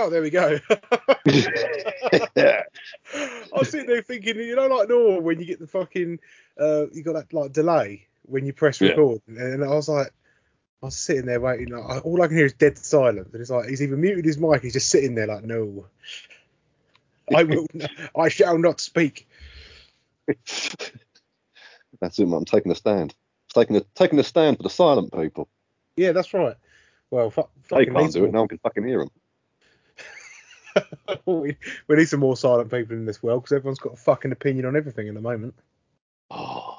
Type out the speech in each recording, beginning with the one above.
Oh, there we go. yeah. I was sitting there thinking, you know, like normal when you get the fucking, uh, you got that like delay when you press Yeah. record, and I was like, I was sitting there waiting. Like, all I can hear is dead silence, and it's like he's even muted his mic, he's just sitting there like, no, I will, I shall not speak. That's it, man. I'm taking a stand. Taking a taking a stand for the silent people. Yeah, that's right. Well, fu- They can't do it. No one can fucking hear them. we, we need some more silent people in this world because everyone's got a fucking opinion on everything at the moment. Oh,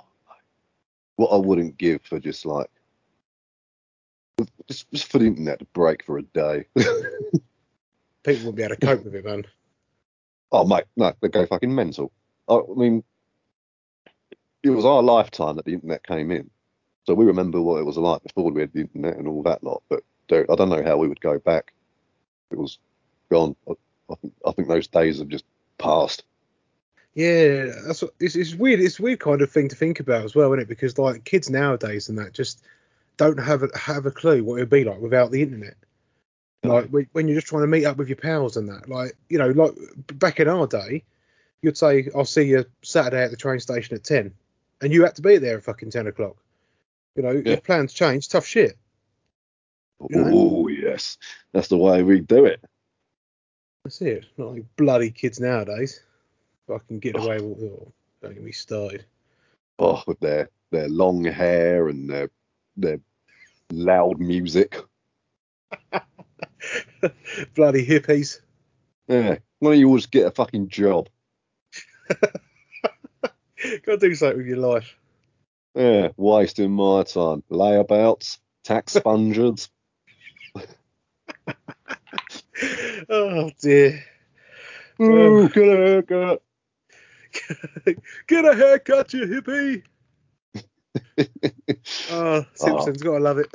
what I wouldn't give for just like just, just for the internet to break for a day. People won't be able to cope with it, man. oh mate, no, they go fucking mental. I, I mean, it was our lifetime that the internet came in, so we remember what it was like before we had the internet and all that lot. But dude, I don't know how we would go back. It was gone. I, I think I think those days have just passed. Yeah, that's what, it's, it's weird. It's a weird kind of thing to think about as well, isn't it? Because like kids nowadays and that just don't have a, have a clue what it'd be like without the internet. Like when when you're just trying to meet up with your pals and that, like you know, like back in our day, you'd say, "I'll see you Saturday at the train station at 10," and you had to be there at fucking ten o'clock. You know, Yeah. your plans change. Tough shit. Oh yes, that's the way we do it. That's it. Not like bloody kids nowadays. Fucking get away with oh, Don't get me started. Oh, with their their long hair and their their loud music. bloody hippies. Yeah, why don't you always get a fucking job? Gotta do something with your life. Yeah, wasting my time. Layabouts, tax spongers. Oh dear. Ooh, um, get a haircut. Get a haircut, you hippie. Oh, Simpsons, gotta love it.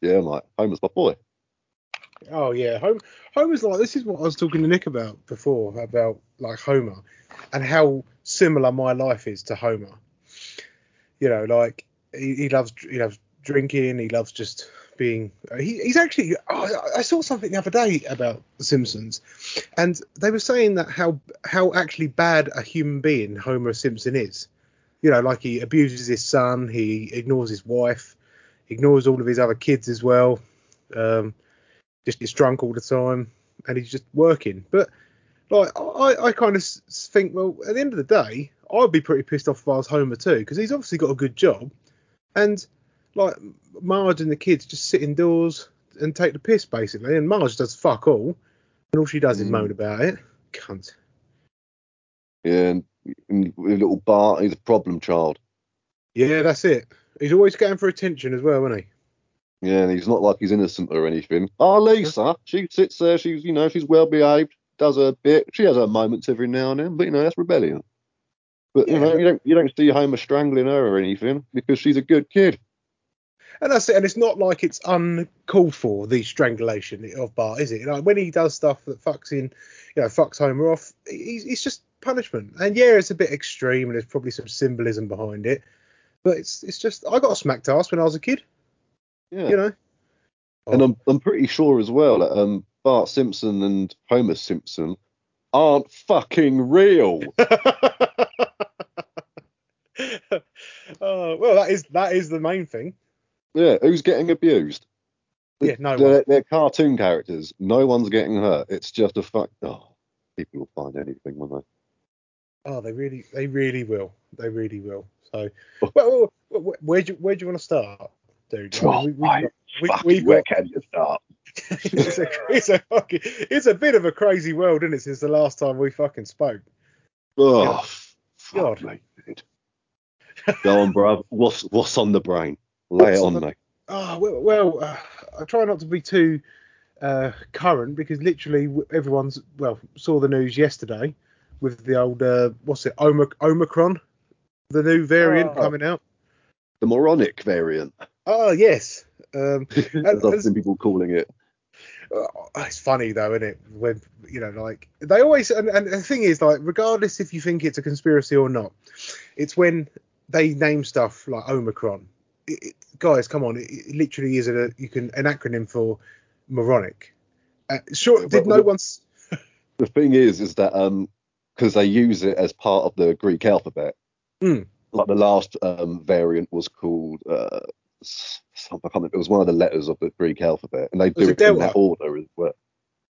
yeah, mate. Homer's my boy. Oh yeah, Home Homer's like this is what I was talking to Nick about before about like Homer and how similar my life is to Homer. You know, like he, he loves he loves drinking, he loves just being. He, he's actually. Oh, I- I saw something the other day about The Simpsons, and they were saying that how how actually bad a human being Homer Simpson is. You know, like he abuses his son, he ignores his wife, ignores all of his other kids as well. Um, just gets drunk all the time and he's just working. But like I, I kind of think, well, at the end of the day, I'd be pretty pissed off if I was Homer too, because he's obviously got a good job, and like Marge and the kids just sit indoors and take the piss basically, and Marge does fuck all, and all she does is Mm. moan about it. Cunt. Yeah, and, and little Bart, he's a problem child. Yeah, that's it. He's always going for attention as well, isn't he? Yeah, and he's not like he's innocent or anything. Oh, Lisa, she sits there, she's, you know, she's well behaved, does her bit. She has her moments every now and then, but, you know, that's rebellion. But, you Yeah, know, you don't, you don't see Homer strangling her or anything because she's a good kid. And that's it. And it's not like it's uncalled for the strangulation of Bart, is it? Like when he does stuff that fucks in, you know, fucks Homer off, he's, it's just punishment. And yeah, it's a bit extreme, and there's probably some symbolism behind it. But it's it's just I got a smacked ass when I was a kid, Yeah. you know. And I'm, I'm pretty sure as well that um, Bart Simpson and Homer Simpson aren't fucking real. oh well, that is that is the main thing. Yeah, who's getting abused? Yeah, no they're, one. they're cartoon characters. No one's getting hurt. It's just a fuck. Oh, people will find anything, won't they? Oh, they really they really will. They really will. So, oh. well, well, where do you, where do you want to start, dude? Oh, mean, we- we've we- we've where got- can you start? it's a it's a fucking it's a bit of a crazy world, isn't it? Since the last time we fucking spoke. Oh, God. me, dude. Go on, bruv. What's what's on the brain? Lay it on on the- me. Oh well, well uh, I try not to be too uh, current because literally everyone's well saw the news yesterday with the old uh, what's it Omic- Omicron, the new variant Oh. coming out. The moronic variant, Oh yes. Um, as I've as- seen people calling it. Uh, it's funny though, isn't it? When you know, like they always, and, and the thing is, like, regardless if you think it's a conspiracy or not, it's when they name stuff like Omicron. It, it, guys, come on, it, it literally is a you can an acronym for moronic. Uh, sure, But did no the- one? The thing is, is that um, because they use it as part of the Greek alphabet. Hmm. Like the last um variant was called uh, I can't remember. It was one of the letters of the Greek alphabet, and they do it it in that order as well.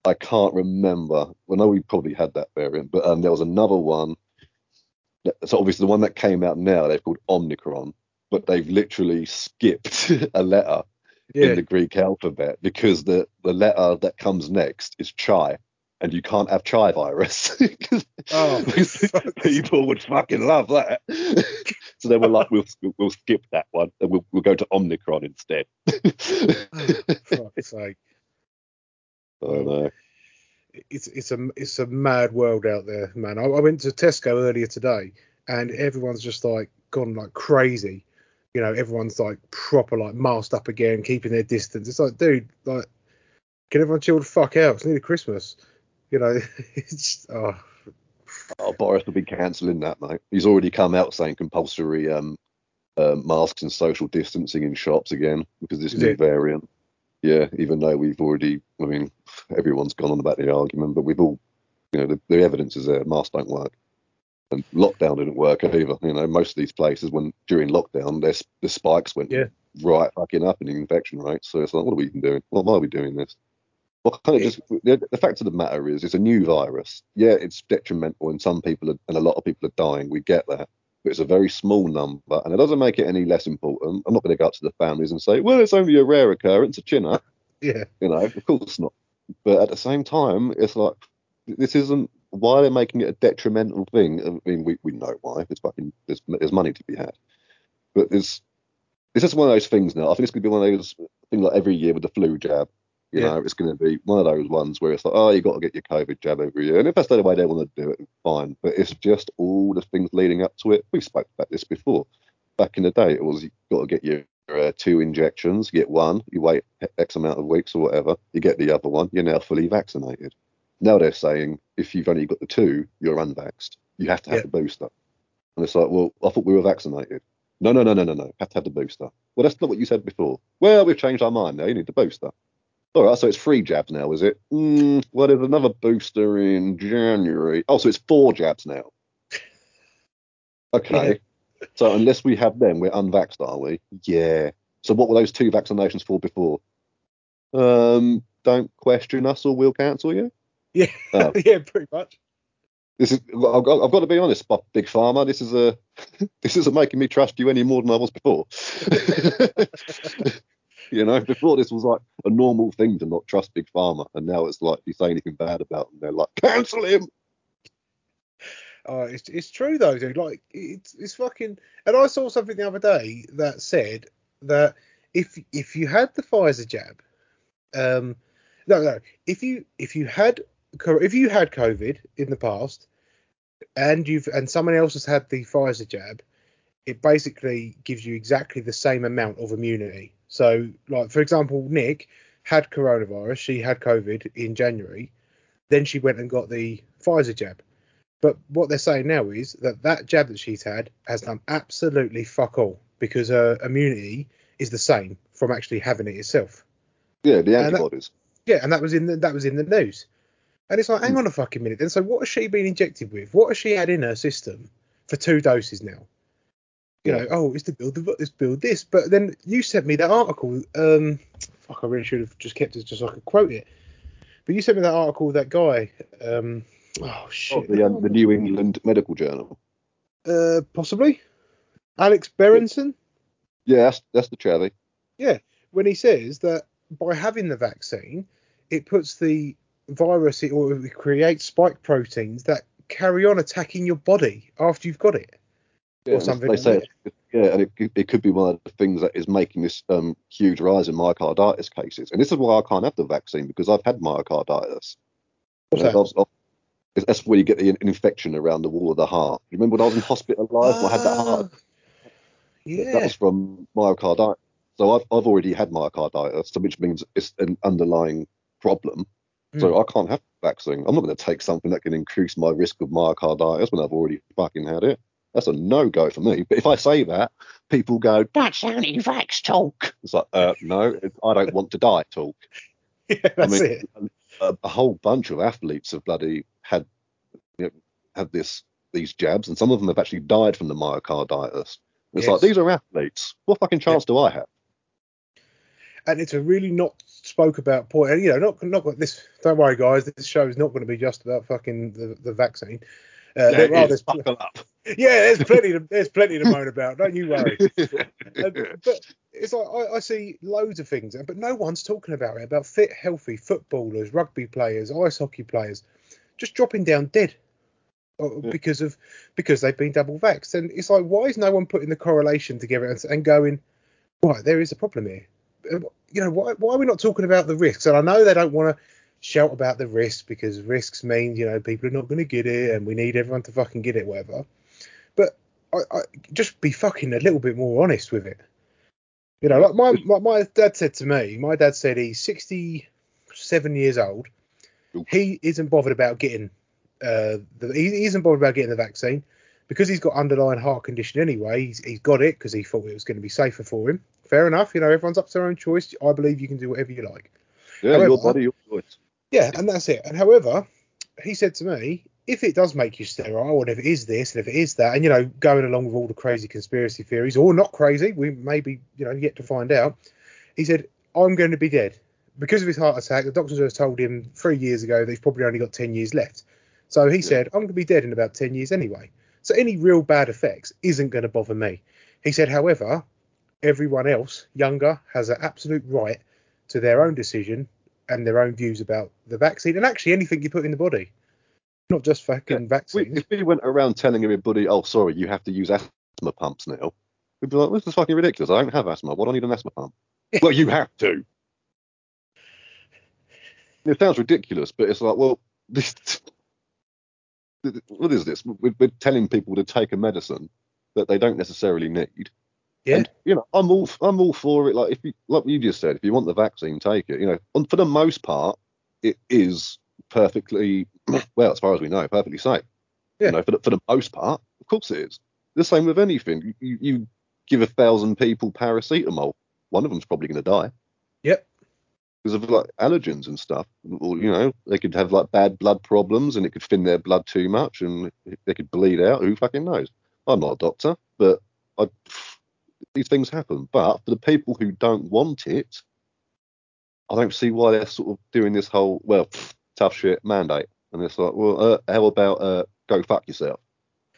I can't remember. Well, no, we probably had that variant, but um, there was another one. that- So obviously, the one that came out now, they've called Omicron, but they've literally skipped a letter Yeah. in the Greek alphabet because the the letter that comes next is chi, and you can't have chi virus. Oh, people would fucking love that. so they were like, we'll we'll skip that one and we'll we'll go to Omicron instead. Oh, fuck's sake. I know. it's it's a it's a mad world out there, man. I, I went to Tesco earlier today, and everyone's just like gone like crazy. You know, everyone's like proper like masked up again, keeping their distance. It's like, dude, like, can everyone chill the fuck out? It's nearly Christmas. You know, it's oh Oh, Boris will be cancelling that, mate. He's already come out saying compulsory um, uh, masks and social distancing in shops again because this Is new variant. Yeah, even though we've already, I mean, everyone's gone on about the argument, but we've all, you know, the, the evidence is there. Masks don't work, and lockdown didn't work either. You know, most of these places when during lockdown, their the spikes went Yeah. right fucking up in the infection rate. So it's like, what are we even doing? Well, why are we doing this? Well, kind of just the, the fact of the matter is, it's a new virus. Yeah, it's detrimental, and some people are, and a lot of people are dying. We get that, but it's a very small number, and it doesn't make it any less important. I'm not going to go up to the families and say, well, it's only a rare occurrence, a chinner. yeah, You know, of course not. But at the same time, it's like this isn't why are they're making it a detrimental thing. I mean, we, we know why. It's fucking there's, there's money to be had, but it's it's just one of those things now. I think it's going to be one of those things like every year with the flu jab. You Yeah. know, it's going to be one of those ones where it's like, oh, you got to get your COVID jab every year, and if that's the way they want to do it, fine. But it's just all the things leading up to it. We spoke about this before. Back in the day, it was you got to get your uh, two injections. You get one, you wait X amount of weeks or whatever. You get the other one. You're now fully vaccinated. Now they're saying if you've only got the two, you're unvaxxed. You have to have Yeah. the booster. And it's like, well, I thought we were vaccinated. No, no, no, no, no, no. Have to have the booster. Well, that's not what you said before. Well, we've changed our mind now. You need the booster. All right, so it's three jabs now, is it? Mm, well, there's another booster in January. Oh, so it's four jabs now. Okay. So unless we have them, we're unvaxxed, are we? Yeah. So what were those two vaccinations for before? Um, don't question us or we'll cancel you. Yeah, Oh. yeah, pretty much. This is I've got, I've got to be honest, big pharma. This is a this isn't making me trust you any more than I was before. you know, before this was like a normal thing to not trust big pharma, and now it's like you say anything bad about them, they're like cancel him. Oh, it's it's true though, dude. Like it's it's fucking. And I saw something the other day that said that if if you had the Pfizer jab, um, no, no, if you if you had if you had COVID in the past, and you've and someone else has had the Pfizer jab, it basically gives you exactly the same amount of immunity. So, like for example, Nick had coronavirus. She had COVID in January. Then she went and got the Pfizer jab. But what they're saying now is that that jab that she's had has done absolutely fuck all because her immunity is the same from actually having it itself. Yeah, the And that- antibodies. Yeah, and that was in the, that was in the news. And it's like, hang on a fucking minute. Then, so what has she been injected with? What has she had in her system for two doses now? You know, oh, it's to build the build this. But then you sent me that article. Um, fuck, I really should have just kept it just so I could quote it. But you sent me that article. That guy. Um, oh Oh, shit. the, um, the New England Medical Journal. Uh, possibly. Alex Berenson, Yeah, that's that's the yeah when he says that by having the vaccine, it puts the virus it, or it creates spike proteins that carry on attacking your body after you've got it. Yeah, Or something They like say, that. yeah, and it, could- it could be one of the things that is making this um, huge rise in myocarditis cases. And this is why I can't have the vaccine because I've had myocarditis. What's that? I've- I've- that's where you get the infection around the wall of the heart. You remember when I was in hospital alive? I had that heart. Ah, Yeah. That was from myocarditis. So I've I've already had myocarditis, which means it's an underlying problem. So Hmm. I can't have the vaccine. I'm not going to take something that can increase my risk of myocarditis when I've already fucking had it. That's a no go for me. But if I say that, people go, "That's only vax talk." It's like, uh, no, I don't want to die talk. yeah, I that's mean, it. a, a whole bunch of athletes have bloody had you know, had this these jabs, and some of them have actually died from the myocarditis. It's Yes. like these are athletes. What fucking chance do I have? and it's a really not spoke about point. And you know, not not this. Don't worry, guys. This show is not going to be just about fucking the, the vaccine. Uh, there are, there's, buckle up. yeah, there's plenty. To, there's plenty to moan about. Don't you worry. Uh, but it's like I, I see loads of things, but no one's talking about it. About fit, healthy footballers, rugby players, ice hockey players, just dropping down dead uh, Yeah. because of because they've been double vaxxed. And it's like, why is no one putting the correlation together and, and going, right, there is a problem here. You know, why why are we not talking about the risks? And I know they don't want to shout about the risks because risks mean you know people are not going to get it, and we need everyone to fucking get it, whatever. But I, I just be fucking a little bit more honest with it. You know, like my, my my dad said to me, my dad said he's 67 years old. He isn't bothered about getting uh the, he, he isn't bothered about getting the vaccine because he's got underlying heart condition anyway. He's, he's got it because he thought it was going to be safer for him. Fair enough. You know, everyone's up to their own choice. I believe you can do whatever you like. yeah, However- your body, your choice. Yeah, and that's it. And however, he said to me, if it does make you sterile, and if it is this, and if it is that, and you know, going along with all the crazy conspiracy theories, or not crazy, we may be, you know, yet to find out. He said, I'm going to be dead because of his heart attack. The doctors have told him three years ago that he's probably only got 10 years left. So he said, I'm going to be dead in about 10 years anyway. So any real bad effects isn't going to bother me. He said, however, everyone else, younger, has an absolute right to their own decision and their own views about the vaccine and actually anything you put in the body, not just fucking We, vaccines. if we went around telling everybody, oh, sorry, you have to use asthma pumps now, we'd be like, this is fucking ridiculous. I don't have asthma. Why do I need an asthma pump? Yeah. Well, you have to. It sounds ridiculous, but it's like, well, this, what is this? We're, we're telling people to take a medicine that they don't necessarily need. Yeah. And, you know, I'm all I'm all for it. Like if you like you just said, if you want the vaccine, take it. You know, for the most part, it is perfectly well, as far as we know, perfectly safe. Yeah. You know, for the, for the most part, of course it is. The same with anything. You, you give a thousand people paracetamol, one of them's probably going to die Yep. Because of like allergens and stuff. Or you know, they could have like bad blood problems, and it could thin their blood too much, and they could bleed out. Who fucking knows? I'm not a doctor, but I, these things happen. But for the people who don't want it, I don't see why they're sort of doing this whole well tough shit mandate. And it's like, well, uh, how about uh, go fuck yourself?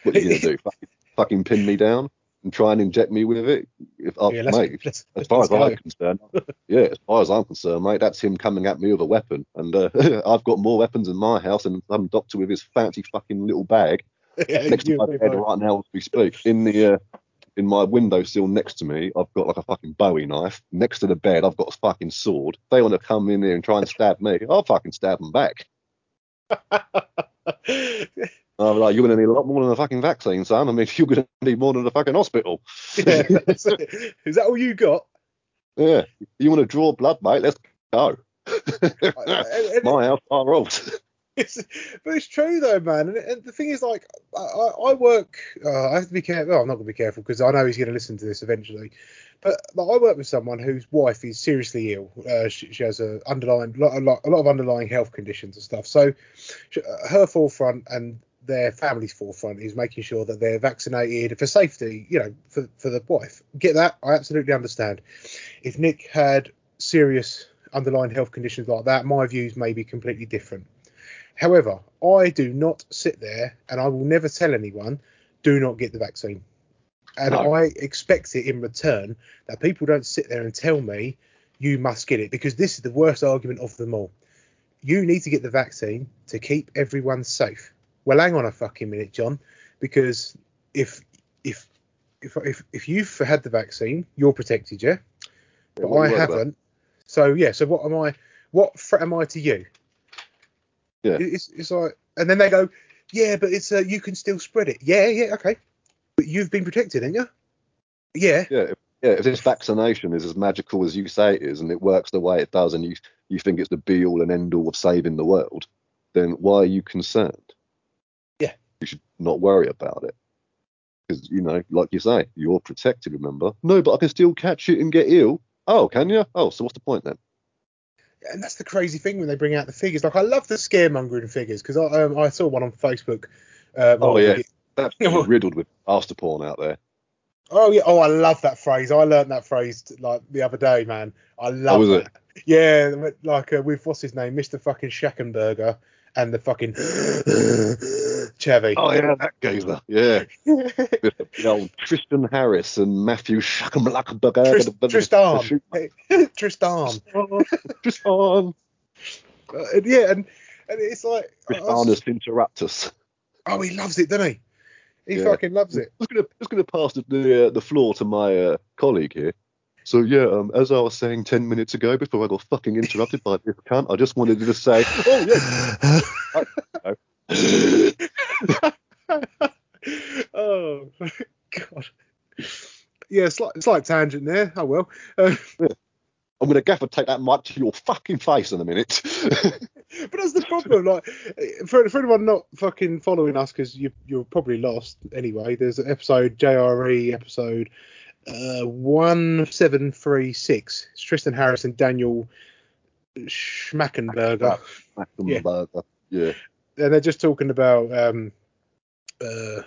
What are you gonna do? fucking, fucking pin me down and try and inject me with it? If I, yeah, mate, let's, as far as. I'm concerned, yeah, as far as I'm concerned, mate, that's him coming at me with a weapon, and uh, I've got more weapons in my house than some doctor with his fancy fucking little bag yeah, next to my bed right now as we speak. In the uh, in my windowsill next to me, I've got like a fucking Bowie knife. Next to the bed, I've got a fucking sword. If they want to come in there and try and stab me, I'll fucking stab them back. I'm like, you're gonna need a lot more than a fucking vaccine, son. I mean, you're gonna need more than a fucking hospital. yeah. Is that all you got? Yeah. You want to draw blood, mate? Let's go. And- and- My house, rules. It's, but it's true though, man. And, and the thing is, like, I, I I work. Uh, I have to be careful. Well, I'm not going to be careful because I know he's going to listen to this eventually. But like, I work with someone whose wife is seriously ill. Uh, she, she has a underlying lot, a lot, a lot of underlying health conditions and stuff. So she, her forefront and their family's forefront is making sure that they're vaccinated for safety. You know, for for the wife. Get that? I absolutely understand. If Nick had serious underlying health conditions like that, my views may be completely different. However, I do not sit there and I will never tell anyone, do not get the vaccine. And No. I expect it in return that people don't sit there and tell me, you must get it, because this is the worst argument of them all. You need to get the vaccine to keep everyone safe. Well, hang on a fucking minute, John, because if if if if, if you've had the vaccine, you're protected, yeah? but I you worried about? haven't. So yeah, so what am I? What threat am I to you? Yeah. It's, it's like, and then they go, yeah, but it's uh, you can still spread it. Yeah, yeah, okay, but you've been protected, haven't you? Yeah, Yeah, if, yeah. If this vaccination is as magical as you say it is, and it works the way it does, and you you think it's the be all and end all of saving the world, then why are you concerned? Yeah. you should not worry about it because you know, like you say, you're protected. Remember? No, but I can still catch it and get ill. Oh, can you? Oh, so what's the point then? and that's the crazy thing when they bring out the figures. Like I love the scaremongering figures because I um, I saw one on Facebook. Uh, Oh, yeah. it- That's riddled with after porn out there. Oh yeah. Oh, I love that phrase. I learned that phrase like the other day, man. I love was it? Yeah, like uh, with what's his name, Mr. Fucking Schackenberger, and the fucking Chevy. Oh yeah, that geezer. Yeah, the old Tristan Harris and Matthew Schuckenblackberger. Tristan. Tristan. Tristan. Uh, and yeah, and, and it's like, I was- Tristanus interruptus. oh, he loves it, doesn't he? He Yeah. fucking loves it. was gonna, I was gonna pass the the, uh, the floor to my uh, colleague here. So yeah, um, as I was saying ten minutes ago before I got fucking interrupted by this cunt, I just wanted to just say, oh yeah, oh god. Yeah, slight, slight tangent there. Oh well. Uh, I'm gonna gaffer take that mic to your fucking face in a minute. but that's the problem. Like, for, for anyone not fucking following us, because you you're probably lost anyway. There's an episode JRE episode uh, one seven three six. It's Tristan Harris and Daniel Schmachtenberger. Yeah. Yeah. and they're just talking about um, uh,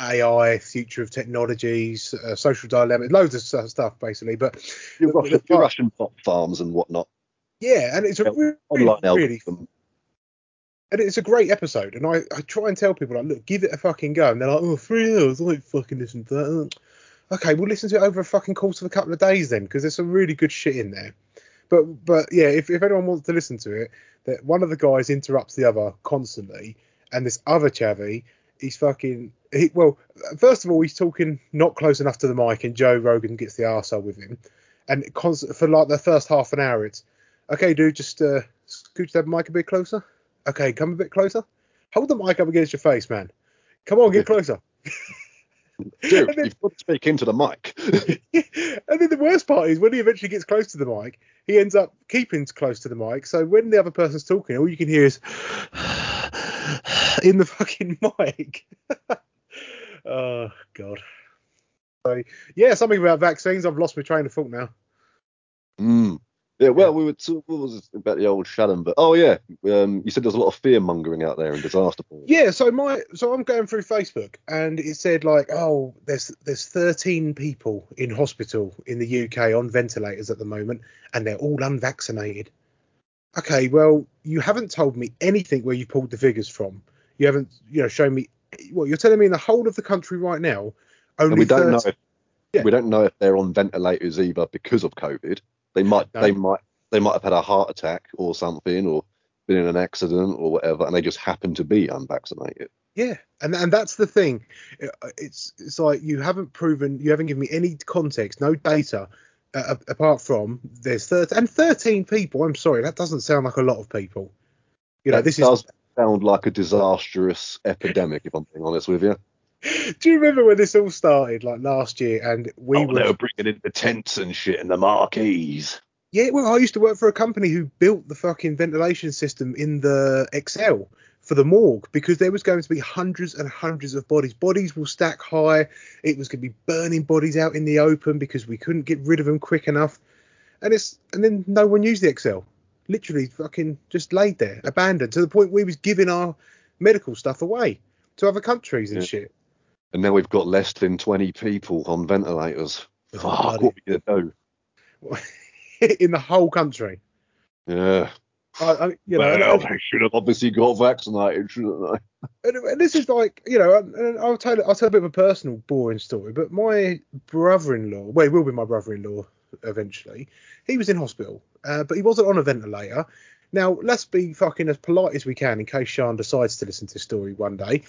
AI, future of technologies, uh, social dilemma, loads of stuff basically. But Your Russian, the your Russian bot farms and whatnot. yeah, and it's a really, Online really, algorithm. and it's a great episode. And I, I try and tell people like, look, give it a fucking go, and they're like, oh, three hours, I ain't fucking listen to that. Okay, we'll listen to it over a fucking course of a couple of days then, because there's some really good shit in there. But but yeah, if, if anyone wants to listen to it, that one of the guys interrupts the other constantly, and this other chavvy, he's fucking he, well. First of all, he's talking not close enough to the mic, and Joe Rogan gets the arsehole with him, and it const- for like the first half an hour, it's okay, dude, just uh, scooch that mic a bit closer. Okay, come a bit closer. Hold the mic up against your face, man. Come on, get closer. Dude, And then- you've got to speak into the mic. and then the worst part is when he eventually gets close to the mic, he ends up keeping close to the mic. So when the other person's talking, all you can hear is in the fucking mic. oh god. So yeah, something about vaccines. I've lost my train of thought now. Mm. Yeah, well, we were talking what was about the old Shannon, but oh yeah, um, you said there's a lot of fear mongering out there in disaster porn. Yeah, so my so I'm going through Facebook and it said like, oh, there's there's 13 people in hospital in the UK on ventilators at the moment, and they're all unvaccinated. Okay, well, you haven't told me anything where you pulled the figures from. You haven't, you know, shown me. Well, you're telling me in the whole of the country right now, only and we don't know if Yeah. we don't know if they're on ventilators either because of COVID. They might No. they might they might have had a heart attack or something or been in an accident or whatever, and they just happen to be unvaccinated. Yeah, and and that's the thing. Uh, uh, it's it's like you haven't proven, you haven't given me any context, no data, uh, uh apart from there's 13 and 13 people. I'm sorry, that doesn't sound like a lot of people. You know, That this does is. sound like a disastrous epidemic, if I'm being honest with you. Do you remember when this all started, like last year, and we oh, they were bringing in the tents and shit and the marquees. Yeah, well, I used to work for a company who built the fucking ventilation system in the ExCeL for the morgue because there was going to be hundreds and hundreds of bodies. Bodies will stack high. It was going to be burning bodies out in the open because we couldn't get rid of them quick enough. And it's and then no one used the ExCeL. Literally, fucking just laid there, abandoned to the point we was giving our medical stuff away to other countries and Yeah. shit. And now we've got less than 20 people on ventilators. Oh, Fuck, what are we gonna do? in the whole country. Yeah. I, I, you know, well, they should have obviously got vaccinated, shouldn't they? and, and this is like you know and- and i'll tell i'll tell a bit of a personal boring story but my brother-in-law well he will be my brother-in-law eventually he was in hospital uh, but he wasn't on a ventilator now let's be fucking as polite as we can in case sean decides to listen to this story one day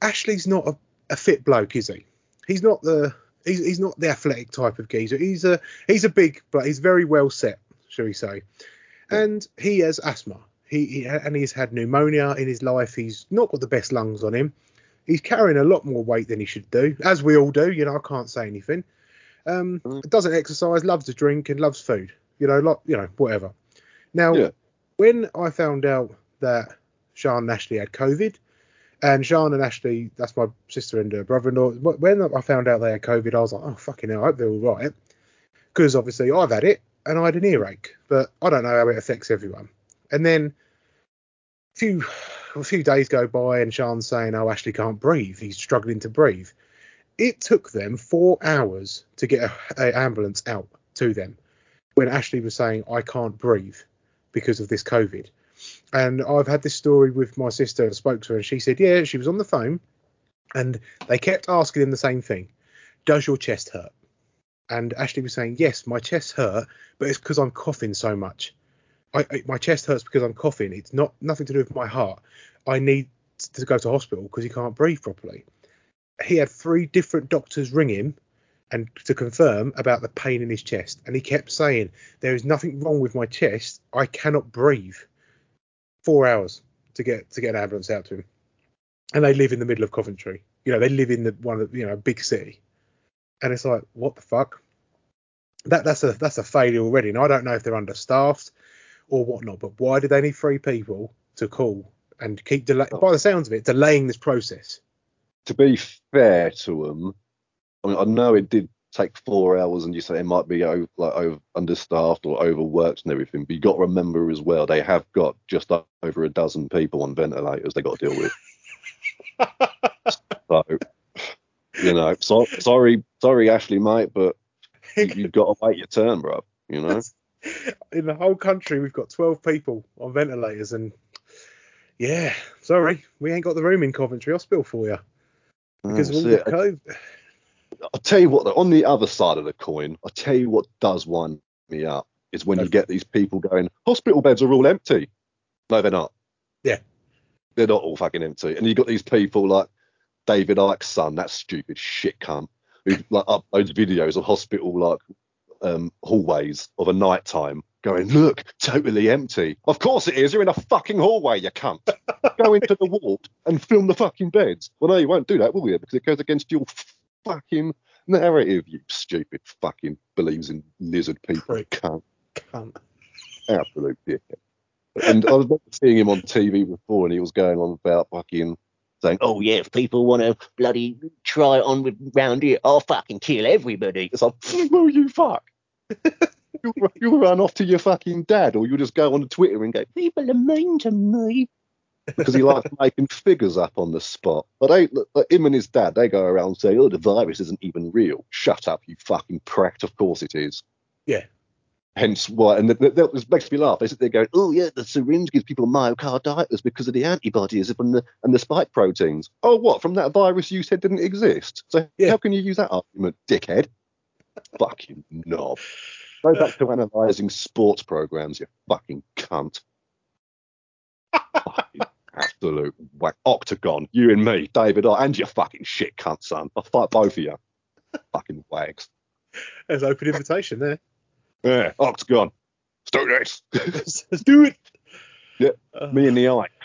ashley's not a, a fit bloke is he he's not the he's, he's not the athletic type of geezer he's a he's a big but he's very well set shall we say and he has asthma he, he and he's had pneumonia in his life. He's not got the best lungs on him. He's carrying a lot more weight than he should do, as we all do. You know, I can't say anything. Um, Mm. doesn't exercise, loves to drink, and loves food. You know, like you know, whatever. Now, Yeah. when I found out that Sean and Ashley had COVID, and Sean and Ashley, that's my sister and her brother-in-law. When I found out they had COVID, I was like, oh fucking hell, I hope they're all right, because obviously I've had it, and I had an earache, but I don't know how it affects everyone. And then a few a few days go by, and Sean's saying, "Oh, Ashley can't breathe. He's struggling to breathe." It took them four hours to get an ambulance out to them when Ashley was saying, "I can't breathe because of this COVID." And I've had this story with my sister. I spoke to her, and she said, "Yeah, she was on the phone, and they kept asking him the same thing: Does your chest hurt?" And Ashley was saying, "Yes, my chest hurt, but it's because I'm coughing so much. I, I, my chest hurts because I'm coughing. It's not nothing to do with my heart. I need to go to hospital because he can't breathe properly." He had three different doctors ring him and to confirm about the pain in his chest, and he kept saying, "There is nothing wrong with my chest. I cannot breathe." Four hours to get to get an ambulance out to him, and they live in the middle of Coventry. You know, they live in the one of you know big city, and it's like, what the fuck? That that's a that's a failure already. And I don't know if they're understaffed or whatnot, but why did they need three people to call and keep delay? By the sounds of it, delaying this process. To be fair to them, I mean, I know it did take four hours, and you say it might be over, like over, understaffed or overworked and everything. But you got to remember as well, they have got just over a dozen people on ventilators they got to deal with. so, you know, so, sorry, sorry, Ashley, mate, but you, you've got to wait your turn, bro. You know. In the whole country, we've got 12 people on ventilators, and yeah, sorry, we ain't got the room in Coventry Hospital for you because of all the COVID. I'll tell you what, though, on the other side of the coin, I'll tell you what does wind me up is when you get these people going, hospital beds are all empty. No, they're not. Yeah. They're not all fucking empty. And you've got these people like David Icke's son, that stupid shit cunt, who like uploads videos of hospital like um, hallways of a night time going, look, totally empty. Of course it is. You're in a fucking hallway, you cunt. Go into the ward and film the fucking beds. Well, no, you won't do that, will you? Because it goes against your fucking narrative, you stupid fucking believes in lizard people. Prick. Cunt. Cunt. Absolute dickhead. And I was seeing him on TV before, and he was going on about fucking saying, "Oh yeah, if people want to bloody try on with round here, I'll fucking kill everybody." It's like, well, you fuck. you'll, you'll run off to your fucking dad, or you'll just go on Twitter and go, "People are mean to me." Because he likes making figures up on the spot. But they, like, him and his dad, they go around saying, "Oh, the virus isn't even real." Shut up, you fucking prat! Of course it is. Yeah. Hence why, and this makes me laugh. They sit there going, "Oh yeah, the syringe gives people myocarditis because of the antibodies and the and the spike proteins." Oh, what from that virus you said didn't exist? So Yeah. how can you use that argument, dickhead? fucking knob. Go back to analysing sports programs, you fucking cunt. fucking absolute whack. Octagon, you and me, David, I, and your fucking shit cunt, son. I'll fight both of you. fucking wags. There's open invitation there. Yeah, Octagon. Let's do this. let's, let's do it. Yeah, Uh, Me and the Ike.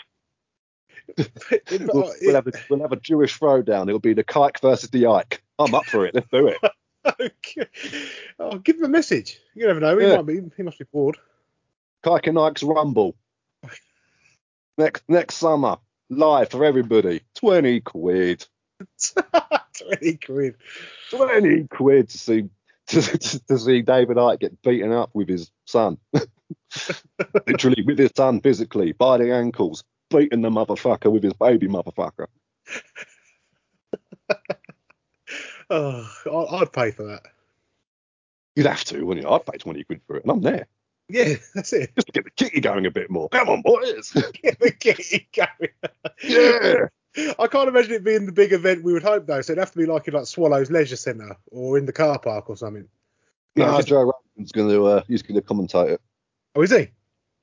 We'll, we'll have a, we'll have a Jewish throwdown. It'll be the Kike versus the Ike. I'm up for it. Let's do it. okay. I'll give him a message. You never know. He Yeah. might be. He must be bored. Kike and Ike's Rumble. Next next summer. Live for everybody. 20 quid. Twenty quid. 20 quid to see to, to, to see David Icke get beaten up with his son. Literally with his son physically, by the ankles, beating the motherfucker with his baby motherfucker. Oh, I'd pay for that. You'd have to, wouldn't you? I'd pay 20 quid for it, and I'm there. Yeah, that's it. Just to get the kitty going a bit more. Come on, boys. Get the kitty going. yeah. I can't imagine it being the big event we would hope though. So it'd have to be like in like Swallows Leisure Centre or in the car park or something. No, just- Joe Rogan's going to, uh, he's going to commentate it. Oh, is he?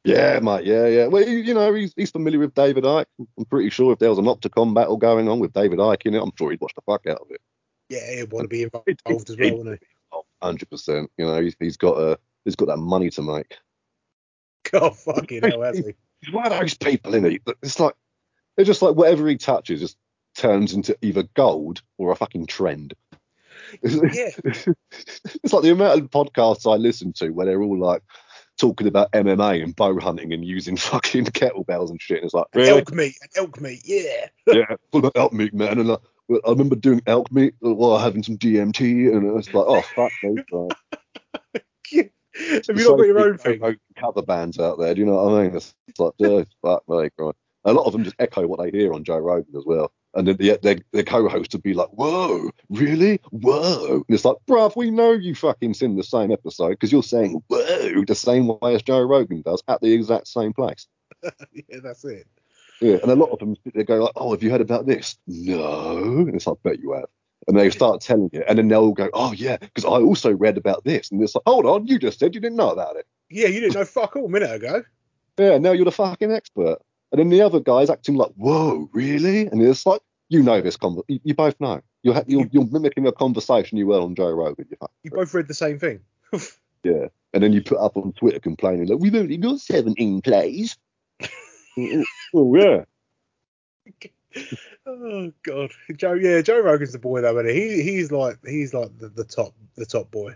Yeah, mate. Yeah, yeah. Well, you you know, he's, he's familiar with David Icke. I'm pretty sure if there was an Octagon battle going on with David Icke in it, I'm sure he'd watch the fuck out of it. Yeah, he'd want to be involved as well, wouldn't Oh, 100%. You know, he's, he's got uh, he's got that money to make. God fucking hell, has he? He's one of those people, isn't he? It's like they're just like whatever he touches just turns into either gold or a fucking trend. Yeah. it's like the amount of podcasts I listen to where they're all like talking about MMA and bow hunting and using fucking kettlebells and shit. And it's like, really? Elk meat, elk meat, yeah. yeah, what about elk meat, man? And I, I remember doing elk meat while having some DMT, and it's like, oh fuck me. Have you not got your own thing? Cover bands out there. Do you know what I mean? It's, like, oh, fuck me, right. A lot of them just echo what they hear on Joe Rogan as well. And then the, their, their co-host would be like, "Whoa, really? Whoa!" And it's like, "Bruv, we know you fucking sing the same episode because you're saying whoa the same way as Joe Rogan does at the exact same place." yeah, that's it. Yeah, and a lot of them they go like, "Oh, have you heard about this?" No, and it's like, "Bet you have." And they start telling you, and then they'll go, "Oh yeah, because I also read about this." And it's like, "Hold on, you just said you didn't know about it." Yeah, you didn't know fuck all a minute ago. Yeah, now you're the fucking expert. And then the other guy's acting like, "Whoa, really?" And it's like, you know this con- you, you both know. You're, ha- you're, you're mimicking a conversation you were on Joe Rogan. You, you both read the same thing. yeah, and then you put up on Twitter complaining like, "We've only got 17 plays." Oh, oh, oh yeah. Oh god, Joe. Yeah, Joe Rogan's the boy though, and he he's like he's like the, the top the top boy,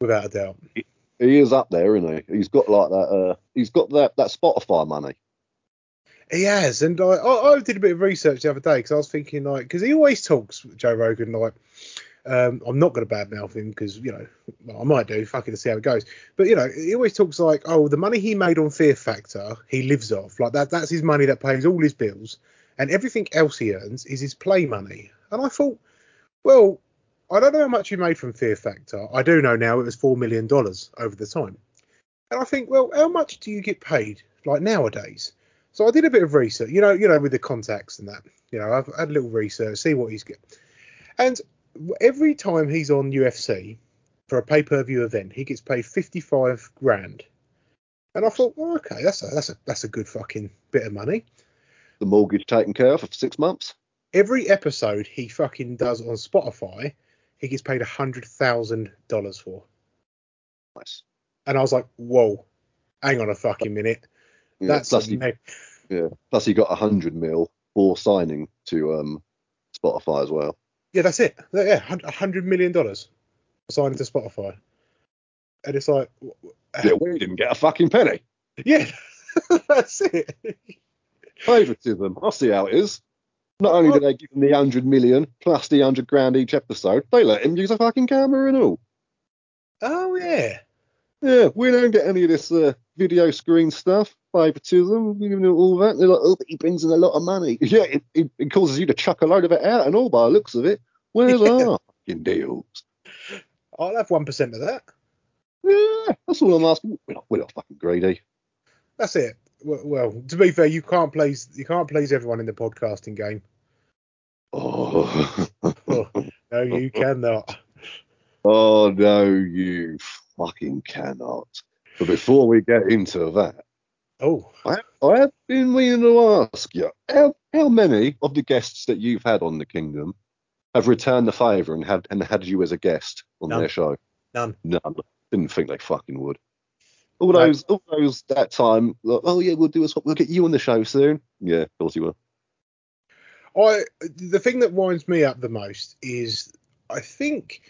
without a doubt. He, he is up there, isn't he? He's got like that. Uh, he's got that that Spotify money. He has, and I, I, I did a bit of research the other day because I was thinking like because he always talks Joe Rogan like. Um, I'm not going to badmouth him because you know well, I might do. Fucking to see how it goes. But you know he always talks like, oh, the money he made on Fear Factor, he lives off. Like that. That's his money that pays all his bills and everything else he earns is his play money. And I thought, well, I don't know how much he made from Fear Factor. I do know now it was four million dollars over the time. And I think, well, how much do you get paid like nowadays? So I did a bit of research, you know, you know, with the contacts and that. You know, I've had a little research, see what he's getting. And every time he's on UFC for a pay-per-view event, he gets paid 55 grand. And I thought, well, okay, that's a that's a that's a good fucking bit of money the mortgage taken care of for six months. Every episode he fucking does on Spotify, he gets paid a hundred thousand dollars for. Nice. And I was like, whoa, hang on a fucking minute. Yeah, That's plus he, yeah. Plus he got a hundred mil for signing to um Spotify as well. Yeah, that's it. Yeah, a hundred million dollars signing to Spotify. And it's like, yeah, we didn't get a fucking penny. Yeah, that's it. Favouritism. I see how it is. Not only do they give him the hundred million plus the hundred grand each episode, they let him use a fucking camera and all. Oh yeah. Yeah, we don't get any of this uh, video screen stuff, favouritism, you know, all that. They're like, oh, but he brings in a lot of money. Yeah, it, it, it, causes you to chuck a load of it out and all by the looks of it. Where's our fucking deals? I'll have one percent of that. Yeah, that's all I'm asking. We're not, we're not fucking greedy. That's it well, to be fair, you can't please you can't please everyone in the podcasting game. Oh. oh no, you cannot. Oh no, you fucking cannot. But before we get into that, oh, I, I have been meaning to ask you how how many of the guests that you've had on the Kingdom have returned the favour and had and had you as a guest on None. their show? None. None. Didn't think they fucking would. All those, all those that time. Like, oh yeah, we'll do a swap. We'll get you on the show soon. Yeah, of course you will. I the thing that winds me up the most is I think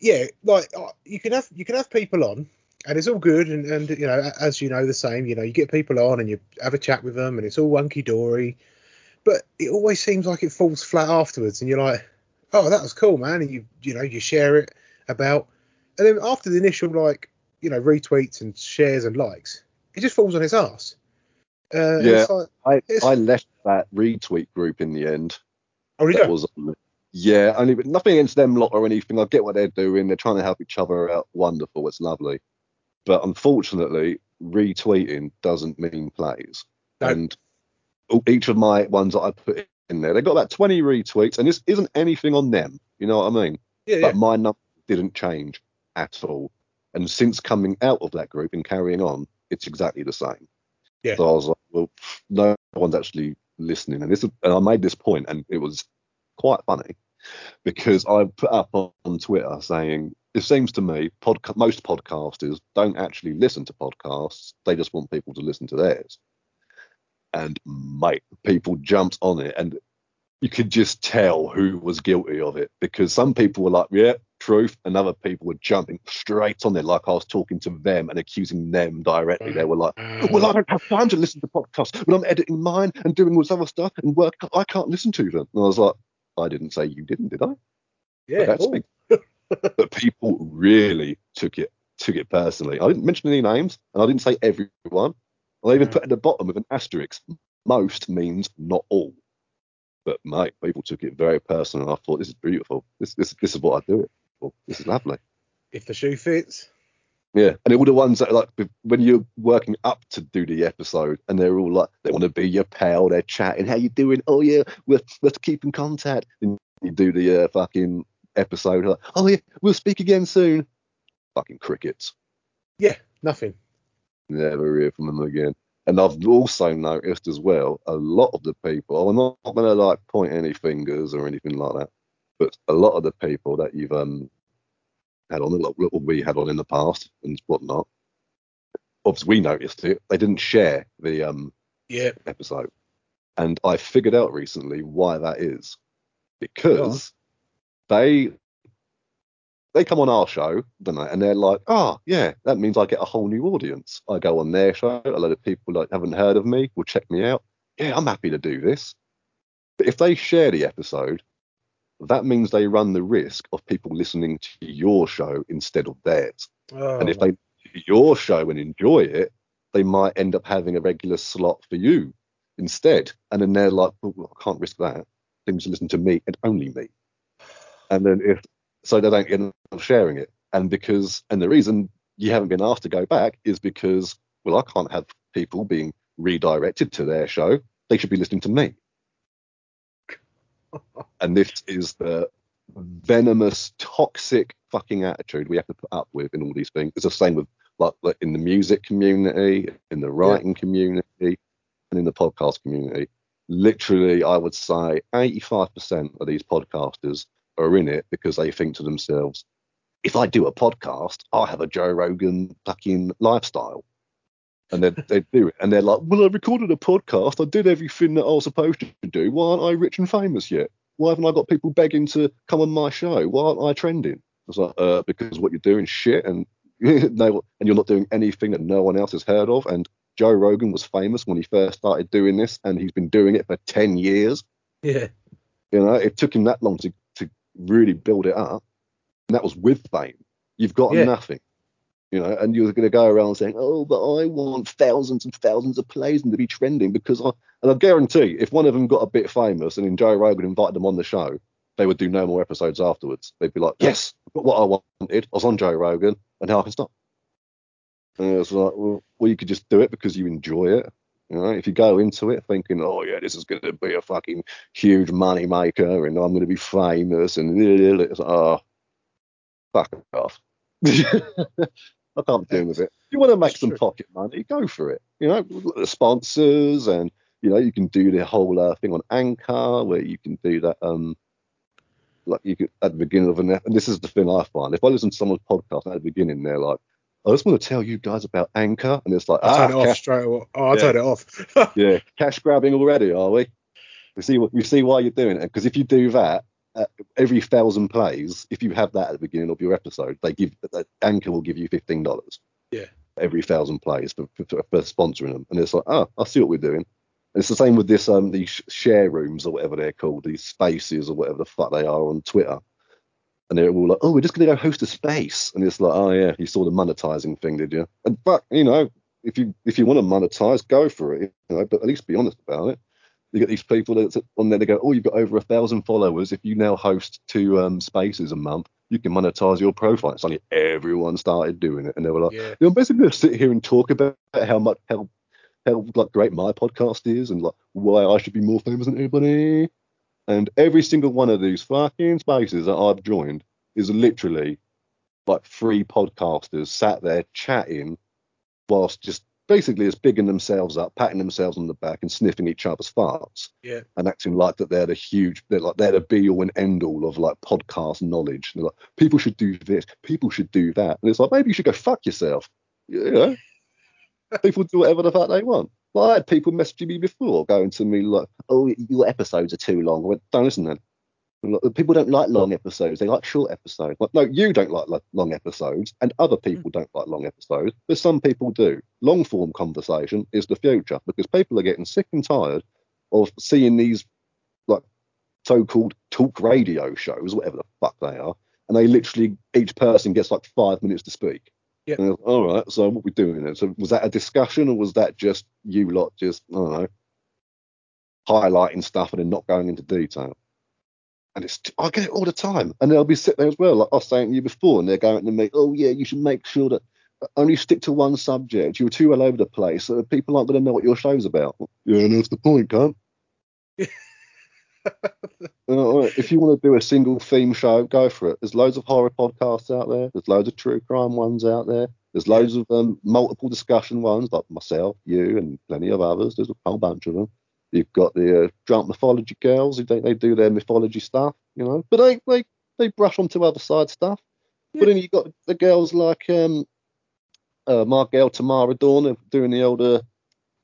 yeah like uh, you can have you can have people on and it's all good and, and you know as you know the same you know you get people on and you have a chat with them and it's all hunky dory but it always seems like it falls flat afterwards and you're like oh that was cool man and you you know you share it about and then after the initial like you know retweets and shares and likes, it just falls on his ass. Uh, yeah, like, I I left that retweet group in the end. Oh, did Was, yeah, only but nothing against them lot or anything. I get what they're doing. They're trying to help each other out. Wonderful, it's lovely. But unfortunately, retweeting doesn't mean plays. No. And each of my ones that I put in there, they got about 20 retweets, and this isn't anything on them. You know what I mean? Yeah, but yeah. my number didn't change at all. And since coming out of that group and carrying on, it's exactly the same. Yeah. So I was like, well, no one's actually listening. And this, and I made this point, and it was quite funny because I put up on Twitter saying it seems to me podca- most podcasters don't actually listen to podcasts; they just want people to listen to theirs. And mate, people jumped on it, and you could just tell who was guilty of it because some people were like, "Yeah, truth, and other people were jumping straight on it like I was talking to them and accusing them directly. They were like, "Well, I don't have time to listen to podcasts when I'm editing mine and doing all this other stuff and work. I can't listen to them." And I was like, "I didn't say you didn't, did I?" Yeah, but, but people really took it took it personally. I didn't mention any names, and I didn't say everyone. I even Mm. put at the bottom with an asterisk. Most means not all. But mate, people took it very personal. And I thought this is beautiful. This this this is what I do it for. This is lovely. If the shoe fits. Yeah, and it all the ones that like when you're working up to do the episode, and they're all like they want to be your pal. They're chatting, how you doing? Oh yeah, we're, let's keep in contact. And you do the uh, fucking episode, like, oh yeah, we'll speak again soon. Fucking crickets. Yeah, nothing. Never hear from them again. And I've also noticed as well, a lot of the people. I'm not, going to like point any fingers or anything like that, but a lot of the people that you've um had on, a like what we had on in the past and whatnot. Obviously, we noticed it. They didn't share the um Yeah. episode, and I figured out recently why that is, because they they come on our show, don't they? And they're like, oh yeah, that means I get a whole new audience. I go on their show, a lot of people that haven't heard of me will check me out. Yeah, I'm happy to do this. But if they share the episode, that means they run the risk of people listening to your show instead of theirs. Oh, And if they do your show and enjoy it, they might end up having a regular slot for you instead. And then they're like, oh, well, I can't risk that. They need to listen to me and only me. And then if so, they don't end up sharing it. And because and the reason you haven't been asked to go back is because well, I can't have people being redirected to their show. They should be listening to me. and this is the venomous, toxic fucking attitude we have to put up with in all these things. It's the same with like, like in the music community, in the writing community, and in the podcast community. Literally, I would say 85% of these podcasters are in it because they think to themselves, if I do a podcast, I'll have a Joe Rogan fucking lifestyle. And they, they do it. And they're like, well, I recorded a podcast. I did everything that I was supposed to do. Why aren't I rich and famous yet? Why haven't I got people begging to come on my show? Why aren't I trending? It's like, uh, because what you're doing is shit and no, and you're not doing anything that no one else has heard of. And Joe Rogan was famous when he first started doing this, and he's been doing it for 10 years. yeah. You know, it took him that long to really build it up. And that was with fame. You've got Yeah. nothing. You know, and you're going to go around saying, "Oh, but I want thousands and thousands of plays and to be trending because I." And I guarantee, if one of them got a bit famous and then Joe Rogan invited them on the show, they would do no more episodes afterwards. They'd be like, "Yes, I got what I wanted. I was on Joe Rogan, and now I can stop." And it's like, well, well, you could just do it because you enjoy it. You know, if you go into it thinking, "Oh yeah, this is going to be a fucking huge money maker, and I'm going to be famous," and it's like, oh, fuck off. I can't deal with it. If you want to make some true. pocket money, go for it. You know, sponsors, and you know, you can do the whole uh, thing on Anchor where you can do that. Um, like you could at the beginning of an, and this is the thing I find. If I listen to someone's podcast at the beginning, they're like, "I just want to tell you guys about Anchor," and it's like, I ah, turn it off cash, straight away. Oh, I Yeah. turn it off. yeah, cash grabbing already, are we? We see what we see why you're doing it. Because if you do that, uh, every thousand plays, if you have that at the beginning of your episode, they give uh, Anchor will give you fifteen dollars. Yeah. Every thousand plays for, for, for sponsoring them, and it's like, oh, I see what we're doing. And it's the same with this um these share rooms or whatever they're called, these spaces or whatever the fuck they are on Twitter. And they're all like, oh, we're just gonna go host a space, and it's like, oh yeah, you saw the monetizing thing, did you? And but you know, if you if you want to monetize, go for it. You know, but at least be honest about it. You get these people that's on there. They go, "Oh, you've got over a thousand followers. If you now host two um, spaces a month, you can monetize your profile." Suddenly, everyone started doing it, and they were like, yeah. "I'm basically going to sit here and talk about how much how how like great my podcast is, and like why I should be more famous than everybody." And every single one of these fucking spaces that I've joined is literally like three podcasters sat there chatting whilst just basically just bigging themselves up, patting themselves on the back and sniffing each other's farts Yeah. and acting like that they're the huge, they're like they're the be all and end all of like podcast knowledge. And they're like, people should do this, people should do that. And it's like, maybe you should go fuck yourself. You know? People do whatever the fuck they want. Well, I had people messaging me before going to me like, oh, your episodes are too long. I went, don't listen then. Like, People don't like long episodes. They like short episodes. Like, no, you don't like, like long episodes, and other hmm. people don't like long episodes, but some people do. Long form conversation is the future because people are getting sick and tired of seeing these like so-called talk radio shows, whatever the fuck they are, and they literally each person gets like five minutes to speak. Was, All right. So what we doing then? So was that a discussion or was that just you lot just I don't know highlighting stuff and then not going into detail? And it's I get it all the time, and they'll be sitting there as well, like I was saying to you before, and they're going to make, oh yeah, you should make sure that uh, only stick to one subject. You're too all over the place, so people aren't going to know what your show's about. Yeah, and that's the point, cunt. Uh, if you want to do a single theme show, go for it. There's loads of horror podcasts out there. There's loads of true crime ones out there. There's loads of um, multiple discussion ones, like myself, you, and plenty of others. There's a whole bunch of them. You've got the uh, drunk mythology girls who they, they do their mythology stuff, you know, but they they, they brush onto other side stuff. Yeah. But then you've got the girls like um, uh, Tamara Dawn doing the older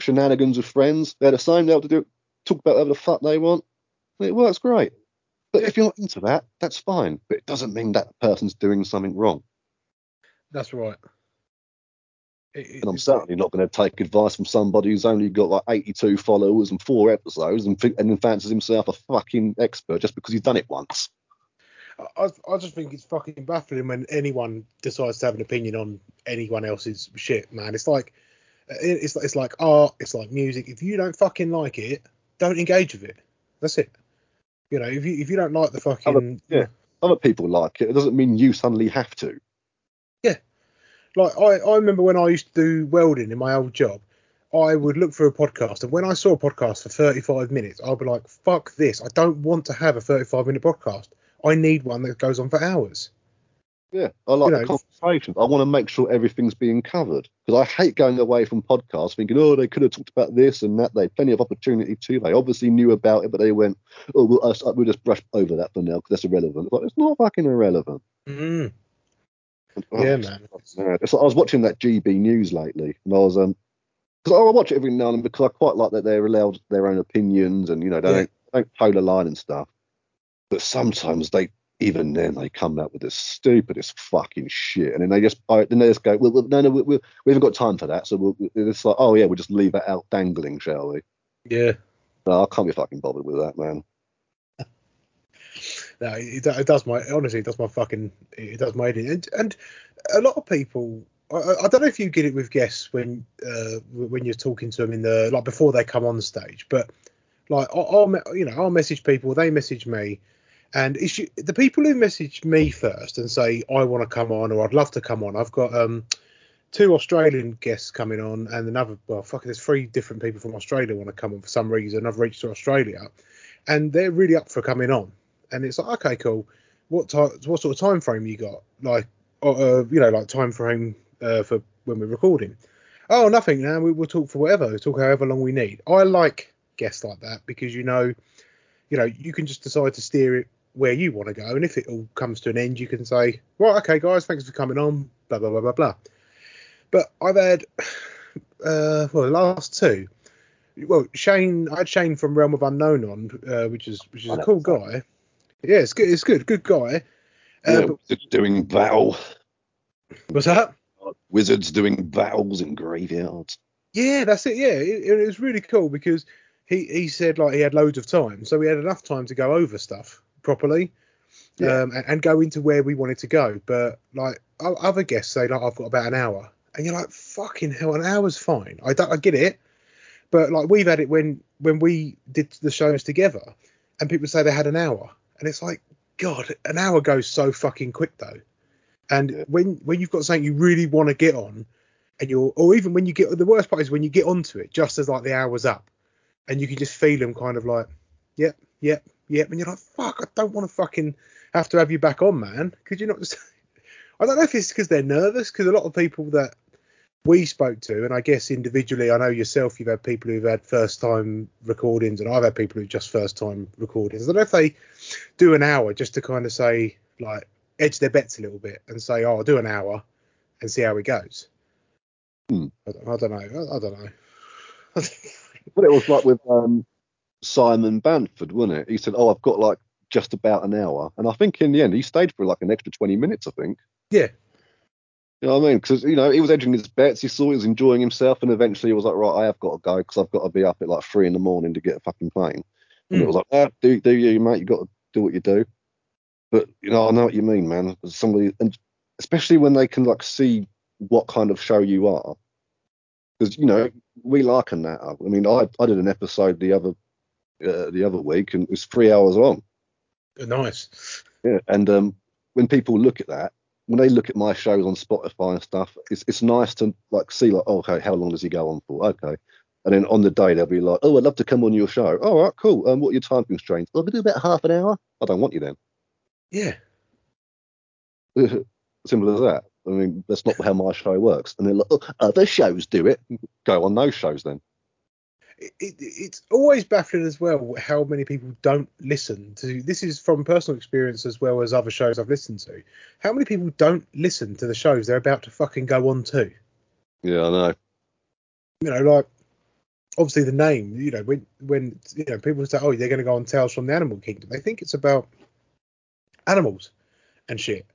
shenanigans with friends. They're the same. They'll to do talk about whatever the fuck they want. It works great. But if you're not into that, that's fine. But it doesn't mean that person's doing something wrong. That's right. It- And I'm certainly not going to take advice from somebody who's only got like 82 followers and four episodes and, and then fancies himself a fucking expert just because he's done it once. I, I just think it's fucking baffling when anyone decides to have an opinion on anyone else's shit, man. It's like it's it's like art, it's like music. If you don't fucking like it, don't engage with it. That's it. You know, if you if you don't like the fucking yeah. Other people like it. It doesn't mean you suddenly have to. Yeah, like I, I remember when I used to do welding in my old job, I would look for a podcast, and when I saw a podcast for 35 minutes, I'd be like, "Fuck this! I don't want to have a 35 minute podcast. I need one that goes on for hours." Yeah, I like You the know, conversation. I want to make sure everything's being covered because I hate going away from podcasts thinking, oh, they could have talked about this and that. They had plenty of opportunity too. They obviously knew about it, but they went, oh, we'll, us- we'll just brush over that for now because that's irrelevant. It's like, it's not fucking irrelevant. Mm. Oh, Yeah, man. It's like I was watching that GB News lately, and I was um, because I watch it every now and then because I quite like that they're allowed their own opinions and you know they Yeah. don't don't toe the line and stuff. But sometimes they even then they come out with the stupidest fucking shit, and then they just then they just go, well, well no, no, we, we, we haven't got time for that, so we'll, it's like, oh yeah, we'll just leave that out dangling, shall we? Yeah. No, I can't be fucking bothered with that, man. No, it, it does my honestly, it does my fucking, it does my. And, and a lot of people, I, I don't know if you get it with guests when uh, when you're talking to them in the like before they come on stage, but like I'll, I'll you know I'll message people, they message me, and the people who message me first and say I want to come on or I'd love to come on. I've got um two Australian guests coming on and another well fucking there's three different people from Australia want to come on for some reason. I've reached to Australia, and they're really up for coming on and it's like okay cool what time what sort of time frame you got like uh, you know like time frame uh, for when we're recording oh nothing now we, we'll talk for whatever we'll talk however long we need i like guests like that because you know you know you can just decide to steer it where you want to go and if it all comes to an end you can say right okay guys thanks for coming on blah blah blah blah blah but i've had uh well the last two well shane i had shane from realm of unknown on uh, which is which is I a know cool that. guy yeah, it's good. It's good. Good guy. Uh, Yeah, wizards doing battle, what's that? wizards doing battles in graveyards. Yeah, that's it. Yeah, it, it was really cool because he he said like he had loads of time, so we had enough time to go over stuff properly, Yeah. um, and, and go into where we wanted to go. But like other guests say, like I've got about an hour, and you're like, fucking hell, an hour's fine. I don't, I get it, but like we've had it when when we did the shows together, and people say they had an hour, and it's like, God, an hour goes so fucking quick though. And Yeah. when when you've got something you really want to get on, and you're, or even when you get, the worst part is when you get onto it just as like the hour's up, and you can just feel them kind of like, yep, yep, yep, and you're like, fuck, I don't want to fucking have to have you back on, man. Could you not just? I don't know if it's because they're nervous, because a lot of people that we spoke to, and I guess individually, I know yourself, you've had people who've had first time recordings, and I've had people who just first time recordings. I don't know if they do an hour just to kind of say, like, edge their bets a little bit and say, oh, I'll do an hour and see how it goes. Hmm. I, don't, I don't know. I, I don't know. But it was like with um, Simon Banford, wasn't it? He said, "Oh, I've got like just about an hour," and I think in the end he stayed for like an extra twenty minutes. I think. Yeah. You know what I mean? Because you know he was edging his bets. He saw he was enjoying himself, and eventually he was like, "Right, I have got to go because I've got to be up at like three in the morning to get a fucking plane." And Hmm. it was like, ah, "Do do you, mate? You got to do what you do." But you know, I know what you mean, man. Somebody, and especially when they can like see what kind of show you are. Because you know we liken that up. I mean, I I did an episode the other uh, the other week and it was three hours long. Nice. Yeah, and um, when people look at that, when they look at my shows on Spotify and stuff, it's it's nice to like see like, oh, okay, how long does he go on for? Okay. And then on the day they'll be like, oh, I'd love to come on your show. All right, cool. Um, what are your time constraints? I'll do about half an hour. I don't want you then. Yeah. Simple as that. I mean, that's not how my show works. And then like, oh, other shows do it. Go on those shows then. It, it, it's always baffling as well how many people don't listen to. This is from personal experience as well as other shows I've listened to. How many people don't listen to the shows they're about to fucking go on to? Yeah, I know. You know, like obviously the name. You know, when when you know people say, oh, they're going to go on Tales from the Animal Kingdom, they think it's about animals and shit.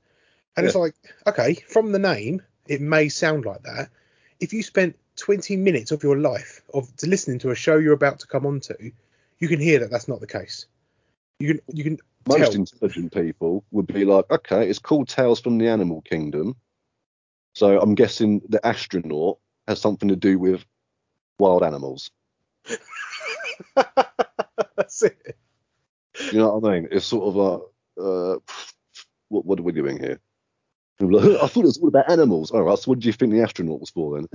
And it's like, okay, from the name, it may sound like that. If you spent 20 minutes of your life of to listening to a show you're about to come onto, you can hear that that's not the case. You can you can Most tell. intelligent people would be like, okay, it's called Tales from the Animal Kingdom. So I'm guessing the astronaut has something to do with wild animals. that's it. You know what I mean? It's sort of like, uh, what, what are we doing here? I thought it was all about animals. All right, so what do you think the astronaut was for then?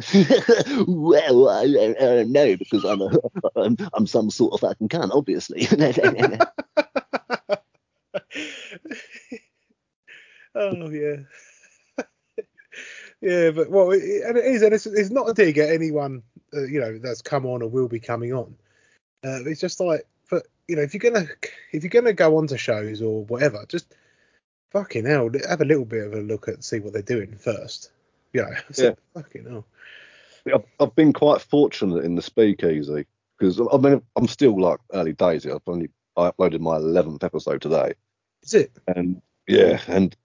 well, I, I don't know because I'm, a, I'm I'm some sort of fucking cunt, obviously. oh yeah. yeah, but well, it, and it is, and it's, it's not a dig at anyone, uh, you know, that's come on or will be coming on. Uh, it's just like, but you know, if you're gonna if you're gonna go on to shows or whatever, just fucking hell, have a little bit of a look at see what they're doing first. You know, so, Yeah. fucking hell. I've, I've been quite fortunate in the speakeasy because I mean I'm still like early days. here. I've only I uploaded my 11th episode today, Is it? and yeah, and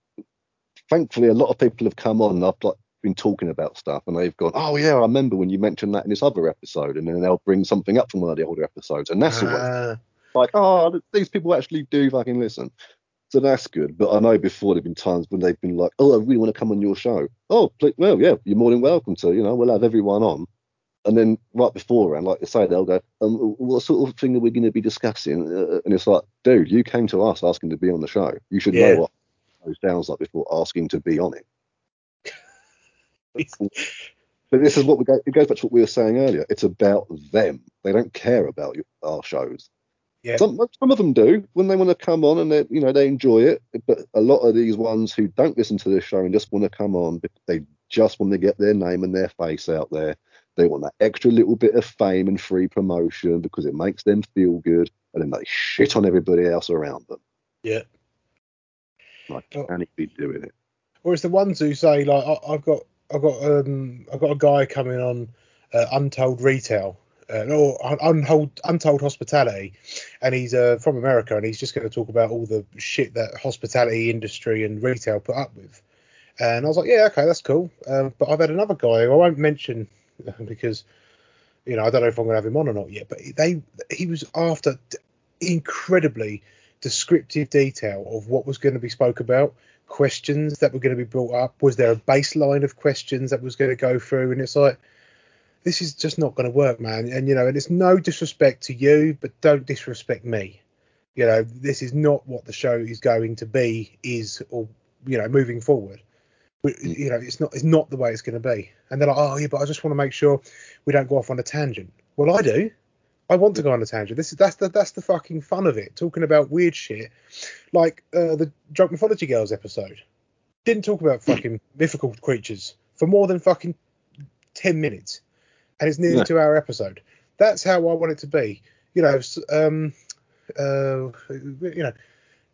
thankfully a lot of people have come on. And I've like been talking about stuff, and they've gone, "Oh yeah, I remember when you mentioned that in this other episode," and then they'll bring something up from one of the older episodes, and that's always Ah, like, "Oh, these people actually do fucking listen." So that's good. But I know before there've been times when they've been like, "Oh, I really want to come on your show." Oh, well, yeah, you're more than welcome to. You know, we'll have everyone on. And then right before, and like you say, they'll go, um, "What sort of thing are we going to be discussing?" Uh, and it's like, "Dude, you came to us asking to be on the show. You should Yeah. know what it sounds like before asking to be on it." But this is what we go. It goes back to what we were saying earlier. It's about them. They don't care about your, our shows. Yeah. Some some of them do when they want to come on and they you know they enjoy it. But a lot of these ones who don't listen to this show and just want to come on, they just want to get their name and their face out there. They want that extra little bit of fame and free promotion because it makes them feel good, and then they shit on everybody else around them. Yeah. Like, Oh. can be doing it? or it's the ones who say like I, I've got I've got um I've got a guy coming on uh, Untold Retail uh, or Un- Untold Hospitality, and he's uh, from America and he's just going to talk about all the shit that hospitality industry and retail put up with. And I was like, yeah, okay, that's cool. Um, but I've had another guy who I won't mention because you know I don't know if I'm going to have him on or not yet. But they he was after incredibly descriptive detail of what was going to be spoke about questions that were going to be brought up? Was there a baseline of questions that was going to go through? And it's like, this is just not going to work, man. And you know, and it's no disrespect to you, but don't disrespect me. You know, this is not what the show is going to be, is or you know, moving forward. We- You know, it's not it's not the way it's going to be. And they're like, oh yeah, but I just want to make sure we don't go off on a tangent. Well, I do. I want to go on a tangent. This is that's the that's the fucking fun of it. Talking about weird shit, like uh, the Drunk Mythology Girls episode. Didn't talk about fucking mythical creatures for more than fucking ten minutes, and it's nearly Yeah. two hour episode. That's how I want it to be. You know, um, uh, you know,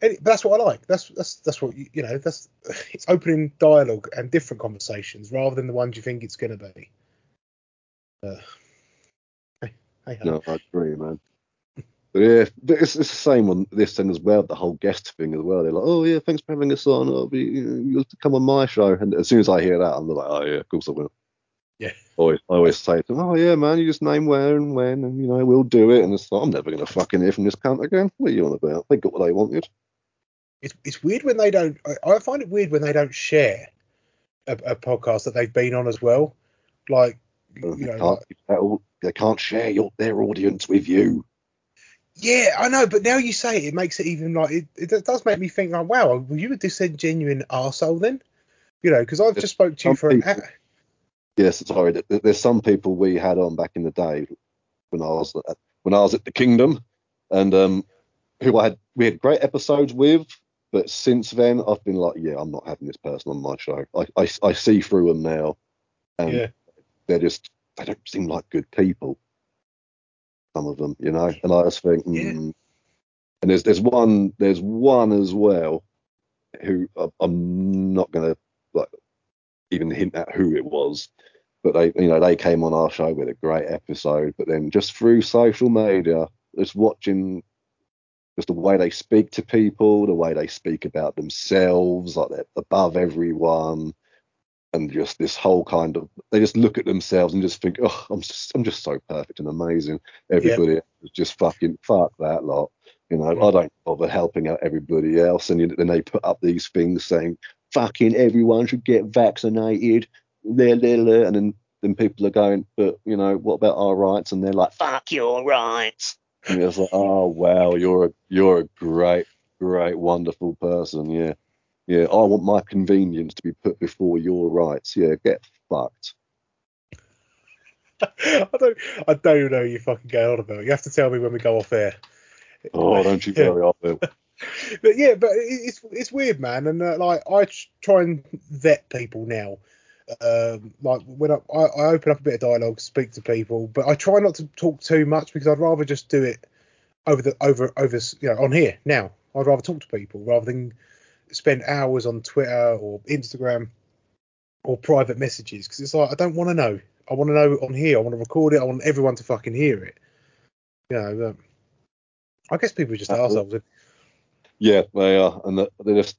any, but that's what I like. That's that's that's what you, you know. That's it's opening dialogue and different conversations rather than the ones you think it's going to be. Uh, hey, hey. No, I agree, man. But yeah, but it's, it's the same on this thing as well. The whole guest thing as well. They're like, "Oh yeah, thanks for having us on. I'll be, you know, you'll come on my show." And as soon as I hear that, I'm like, "Oh yeah, of course I will." Yeah. Always, I always say to them, "Oh yeah, man, you just name where and when, and you know we'll do it." And it's like, I'm never gonna fucking hear from this cunt again. What are you on about? They got what they wanted. it's it's weird when they don't. I, I find it weird when they don't share a, a podcast that they've been on as well. Like, you they, know, can't, they can't share your, their audience with you. yeah, I know, but now you say it, it makes it even like it, it does make me think like, wow, were you a disingenuine arsehole then? You know, because I've just spoke to you for an hour. Yes, sorry. th- th- There's some people we had on back in the day when I was at, when I was at the Kingdom, and um, who I had we had great episodes with. But since then, I've been like, yeah, I'm not having this person on my show. I I, I see through them now, and Yeah. they're just they don't seem like good people. Some of them, you know, and I just think, Yeah. mm. and there's there's one there's one as well who I- I'm not gonna like even hint at who it was, but they you know they came on our show with a great episode, but then just through social media, just watching just the way they speak to people, the way they speak about themselves, like they're above everyone, and just this whole kind of they just look at themselves and just think, oh, I'm just I'm just so perfect and amazing. Everybody is just fucking fuck that lot. You know, I don't bother helping out everybody else, and then they put up these things saying, "Fucking everyone should get vaccinated," blah, blah, and then then people are going, "But you know, what about our rights?" And they're like, "Fuck your rights." And it's like, "Oh wow, you're a you're a great, great, wonderful person." Yeah, yeah. I want my convenience to be put before your rights. Yeah, get fucked. I don't, I don't know you fucking going on about. You have to tell me when we go off air. Oh, don't you worry, I will. But yeah, but it's it's weird, man. And uh, like I try and vet people now. Um, like when I, I, open up a bit of dialogue, speak to people, but I try not to talk too much because I'd rather just do it over the over over you know on here now. I'd rather talk to people rather than spend hours on Twitter or Instagram or private messages because it's like I don't want to know. I want to know on here. I want to record it. I want everyone to fucking hear it. You know, but I guess people are just assholes. Yeah, they are, and they're- just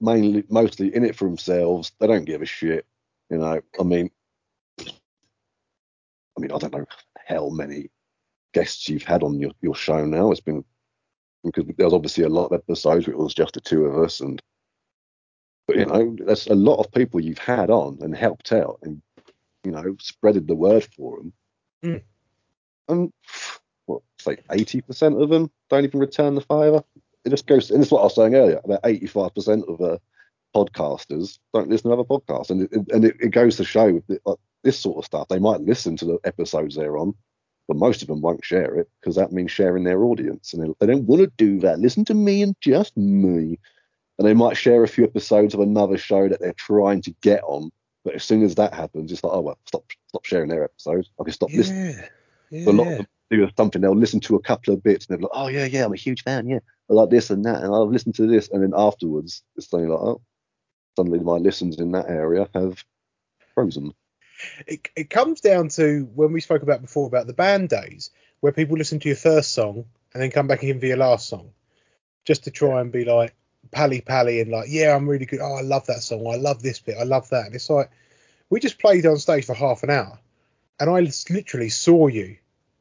mainly, mostly in it for themselves. They don't give a shit, you know. I mean, I mean, I don't know how many guests you've had on your, your show now. It's been because there's obviously a lot of episodes where it was just the two of us, and but you know, there's a lot of people you've had on and helped out, and you know, spreaded the word for them. Mm. And what, say, eighty percent of them don't even return the favour it just goes, and it's what I was saying earlier about 85% of uh, podcasters don't listen to other podcasts, and it, and it, it goes to show the, like, this sort of stuff. They might listen to the episodes they're on, but most of them won't share it because that means sharing their audience, and they, they don't want to do that. Listen to me and just me, and they might share a few episodes of another show that they're trying to get on, but as soon as that happens, it's like, oh well, stop, stop sharing their episodes. I can stop listening. Yeah. Yeah. So a lot of them do something. They'll listen to a couple of bits and they're like, oh yeah, yeah, I'm a huge fan. Yeah, I like this and that, and I've listened to this, and then afterwards it's something like, oh, suddenly my listens in that area have frozen. it, it comes down to when we spoke about before about the band days, where people listen to your first song and then come back in for your last song, just to try and be like pally pally and like, yeah, I'm really good. Oh, I love that song. I love this bit. I love that. And it's like we just played on stage for half an hour, and I literally saw you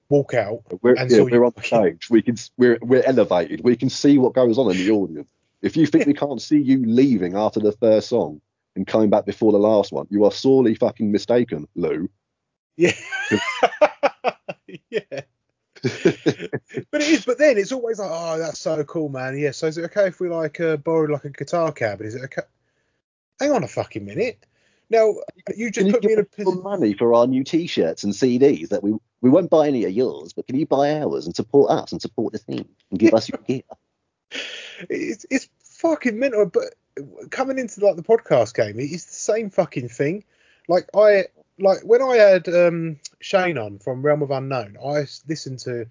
walk out. We're, And yeah, so we're on stage. We can we're we're elevated. We can see what goes on in the audience. If you think we can't see you leaving after the first song and coming back before the last one, you are sorely fucking mistaken, Lou. Yeah. yeah. but it is. But then it's always like, oh, that's so cool, man. Yeah. So is it okay if we like uh, borrow like a guitar cab? Is it okay? Hang on a fucking minute. Now you just you put me in a position. money for our new T-shirts and CDs that we we won't buy any of yours, but can you buy ours and support us and support the team and give us your gear? It's it's fucking mental. But coming into like the podcast game, it's the same fucking thing. Like I like when I had um Shane on from Realm of Unknown, I listened to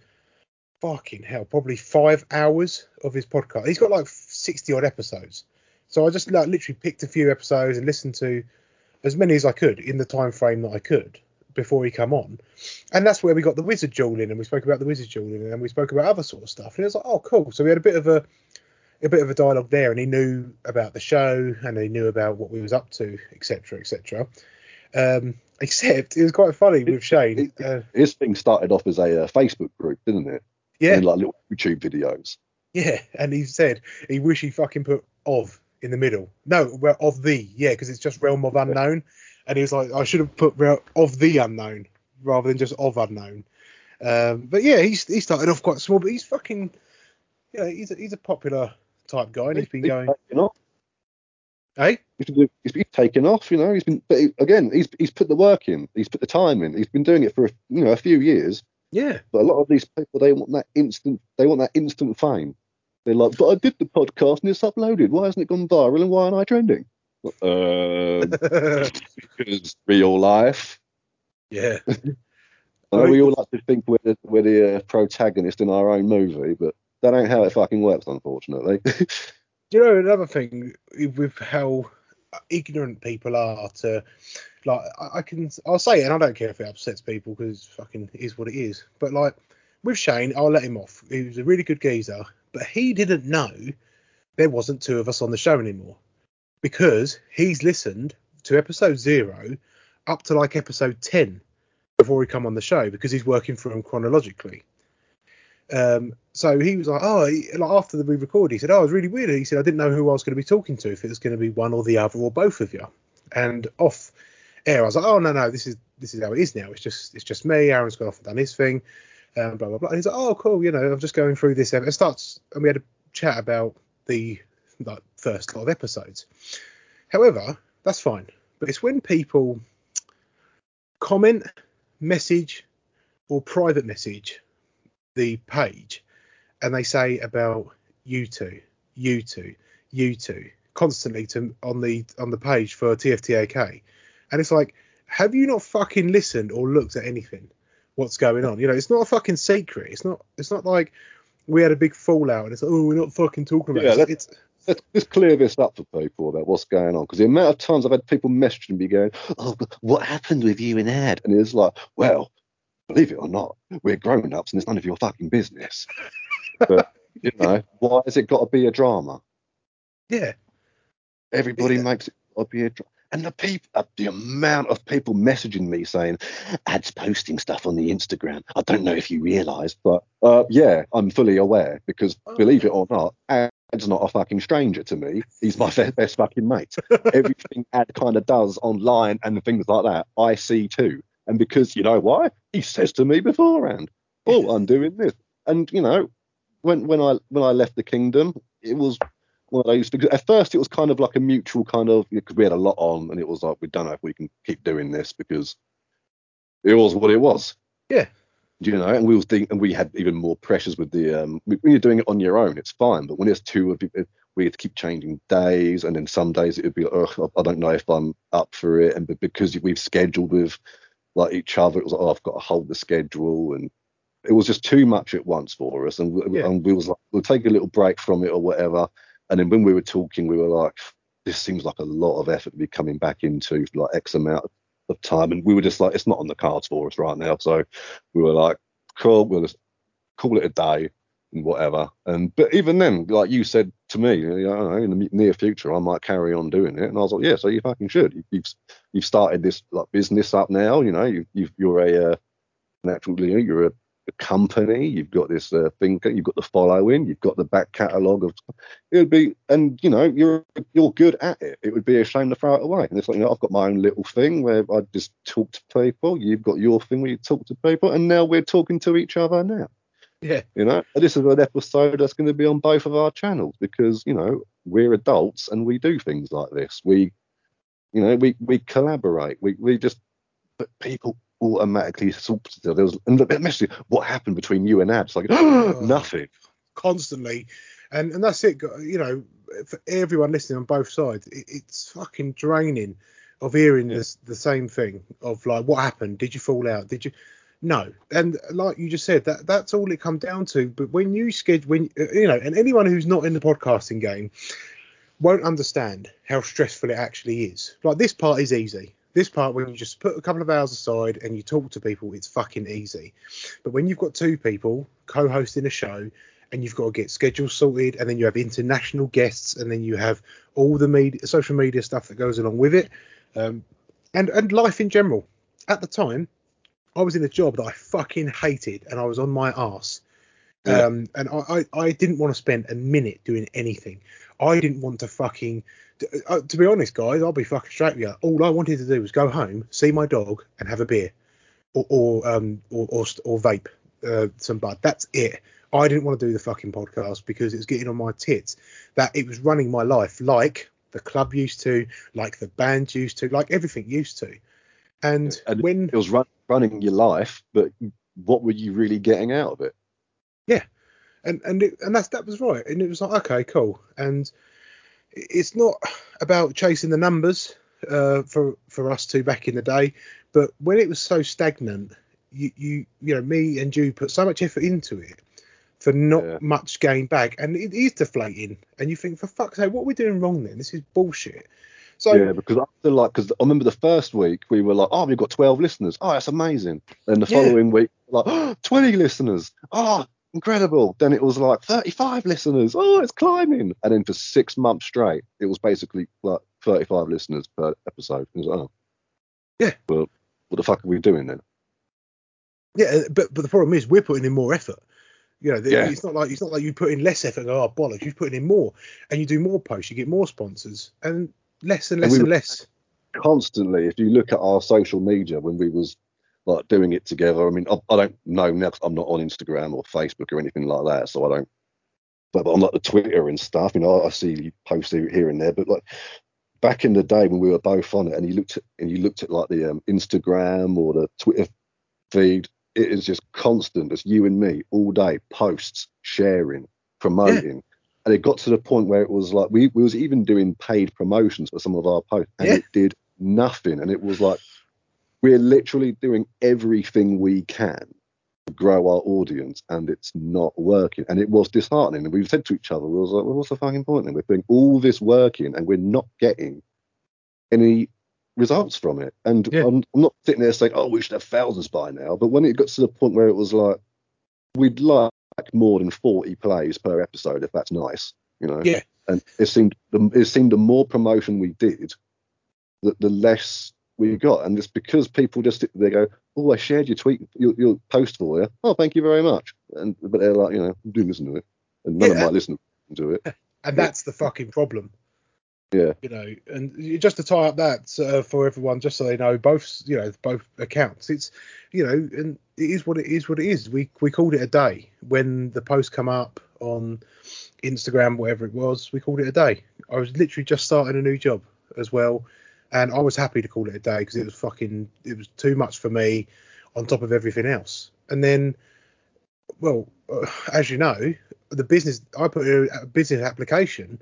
fucking hell, probably five hours of his podcast. He's got like sixty odd episodes, so I just like literally picked a few episodes and listened to as many as I could in the time frame that I could before he come on. And that's where we got the wizard jewel in, and we spoke about the wizard jewel in, and we spoke about other sort of stuff. And it was like, oh, cool. So we had a bit of a a bit of a dialogue there, and he knew about the show, and he knew about what we was up to, etc., etc. Um, except it was quite funny with Shane. Uh, His thing started off as a uh, Facebook group, didn't it? yeah, And like little YouTube videos. yeah, and he said he wish he fucking put of in the middle. No, well, of the yeah, because it's just realm of unknown, and he was like, I should have put of the unknown rather than just of unknown. Um, but yeah, he's he started off quite small, but he's fucking yeah, he's a, he's a popular type guy, and he's been going. taken off. Hey, He's been, doing- taken off, you know. He's been, but he- again, he's he's put the work in. He's put the time in. He's been doing it for a, you know a few years. yeah, But a lot of these people, they want that instant. They want that instant fame. They're like, but I did the podcast and it's uploaded. Why hasn't it gone viral and why aren't I trending? Um, because real life. yeah, I know we all like to think we're the, we're the uh, protagonist in our own movie, but that ain't how it fucking works, unfortunately. you know another thing with how ignorant people are to like I, I can I'll say it and I don't care if it upsets people because fucking is what it is. But like with Shane, I'll let him off. He was a really good geezer, but he didn't know there wasn't two of us on the show anymore because he's listened to episode zero up to like episode ten before he come on the show because he's working through them chronologically. Um, so he was like, oh, like after we recorded, he said, oh, it was really weird. He said, I didn't know who I was going to be talking to, if it was going to be one or the other or both of you. And off air, I was like, oh no, no, this is this is how it is now. It's just it's just me. Aaron's gone off and done his thing, um, blah blah blah. And he's like, oh, cool. You know, I'm just going through this. It starts, and we had a chat about the like first lot of episodes. However, that's fine. But it's when people comment, message, or private message the page and they say about you two, you two, you two constantly to on the on the page for TFTAK. And it's like, have you not fucking listened or looked at anything? What's going on? You know, it's not a fucking secret. It's not it's not like we had a big fallout and it's like, oh, we're not fucking talking about Yeah, it. It's Let's just clear this up for people about what's going on. Because the amount of times I've had people messaging me going, "Oh, what happened with you and Ed?" And it's like, well, believe it or not, we're grown ups and it's none of your fucking business. But you know, why has it got to be a drama? yeah, Everybody Yeah. makes it got be a drama. And the people, uh, the amount of people messaging me saying, "Ad's posting stuff on the Instagram." I don't know if you realise, but uh, yeah, I'm fully aware because believe it or not, Ad's not a fucking stranger to me. He's my best, fucking mate. Everything Ad kind of does online and things like that, I see too. And because you know why? He says to me beforehand, "Oh, I'm doing this," and you know, when when I when I left the kingdom, it was one of those because at first it was kind of like a mutual kind of because we had a lot on and it was like we don't know if we can keep doing this because it was what it was. Yeah. Do you know? And we was think, and we had even more pressures with the um when you're doing it on your own, it's fine, but when there's two of you, we had to keep changing days, and then some days it would be like, oh, I don't know if I'm up for it, and but because we've scheduled with like each other, it was like, oh, I've got to hold the schedule, and it was just too much at once for us, and, we- Yeah. and we was like, we'll take a little break from it or whatever, and then when we were talking, we were like, this seems like a lot of effort to be coming back into like X amount of time, and we were just like, it's not on the cards for us right now, so we were like, cool, we'll just call it a day and whatever. And but even then, like you said to me, you know, in the near future, I might carry on doing it. And I was like, yeah, so you fucking should. You- You've you've started this like business up now. You know, you you've, you're a uh, naturally you're a, company. You've got this uh, thing. You've got the following. You've got the back catalogue of. It would be, and you know, you're you're good at it. It would be a shame to throw it away. And it's like, you know, I've got my own little thing where I just talk to people. You've got your thing where you talk to people, and now we're talking to each other now. yeah, You know, And this is an episode that's going to be on both of our channels because you know we're adults and we do things like this. We, you know, we we collaborate. We we just, but people automatically sort of there was and message. What happened between you and? It's like oh. nothing. constantly, and and that's it. You know, for everyone listening on both sides, it, it's fucking draining of hearing Yeah. this the same thing of like, what happened? Did you fall out? Did you? No, and like you just said, that that's all it come down to. But when you schedule, when uh, you know, and anyone who's not in the podcasting game won't understand how stressful it actually is. Like this part is easy. This part, when you just put a couple of hours aside and you talk to people, it's fucking easy. But when you've got two people co-hosting a show and you've got to get schedules sorted, and then you have international guests, and then you have all the media, social media stuff that goes along with it, um, and and life in general. At the time, I was in a job that I fucking hated, and I was on my arse Yeah. Um, and I, I, I didn't want to spend a minute doing anything. I didn't want to fucking. To, uh, to be honest, guys, I'll be fucking straight with you. All I wanted to do was go home, see my dog, and have a beer, or or um or or, or vape uh, some bud. That's it. I didn't want to do the fucking podcast because it was getting on my tits. That it was running my life like the club used to, like the band used to, like everything used to. And, And when It was run, running your life, but what were you really getting out of it? And and it, and that's that was right and it was like okay cool and it's not about chasing the numbers uh, for for us two back in the day but when it was so stagnant you you you know me and you put so much effort into it for not Yeah. much gain back and it is deflating and you think for fuck's sake what are we doing wrong then this is bullshit so yeah, because I feel like because I remember the first week we were like, oh, we've got 12 listeners. Oh, that's amazing. And the Yeah. following week, like, oh, 20 listeners. Oh, incredible. Then it was like 35 listeners. Oh, it's climbing. And then for six months straight, it was basically like 35 listeners per episode. It was like, oh, Yeah. Well, what the fuck are we doing then? Yeah, but but the problem is we're putting in more effort. You know, Yeah. it's not like it's not like you put in less effort. And go, oh bollocks! You're putting in more, and you do more posts, you get more sponsors, and less and And less we and, less. Constantly, if you look at our social media when we was like doing it together, I mean, I, I don't know now 'cause I'm not on Instagram or Facebook or anything like that, so I don't. But, but on like the Twitter and stuff, you know, I see you post here and there. But like back in the day when we were both on it, and you looked at and you looked at like the um, Instagram or the Twitter feed, it is just constant. It's you and me all day, posts, sharing, promoting. And it got to the point where it was like we, we was even doing paid promotions for some of our posts, and Yeah. it did nothing. And it was like we're literally doing everything we can to grow our audience, and it's not working. And it was disheartening. And we said to each other, we was like, well, what's the fucking point? Then we're putting all this work in, and we're not getting any results from it. And Yeah. I'm, I'm not sitting there saying, oh, we should have thousands by now. But when it got to the point where it was like, we'd like more than 40 plays per episode, if that's nice, you know. Yeah. And it seemed the it seemed the more promotion we did, the, the less we got. And it's because people just they go, oh, I shared your tweet, your, your post for you. Oh, thank you very much. And but they're like, you know, do listen to it, and none of Yeah. them might listen to it. And that's the fucking problem. Yeah. You know, and just to tie up that uh, for everyone, just so they know, both you know both accounts. It's you know, and it is what it is. What it is. We we called it a day when the post come up on Instagram, whatever it was. We called it a day. I was literally just starting a new job as well, and I was happy to call it a day because it was fucking it was too much for me on top of everything else. And then, well, uh, as you know, the business I put a, a business application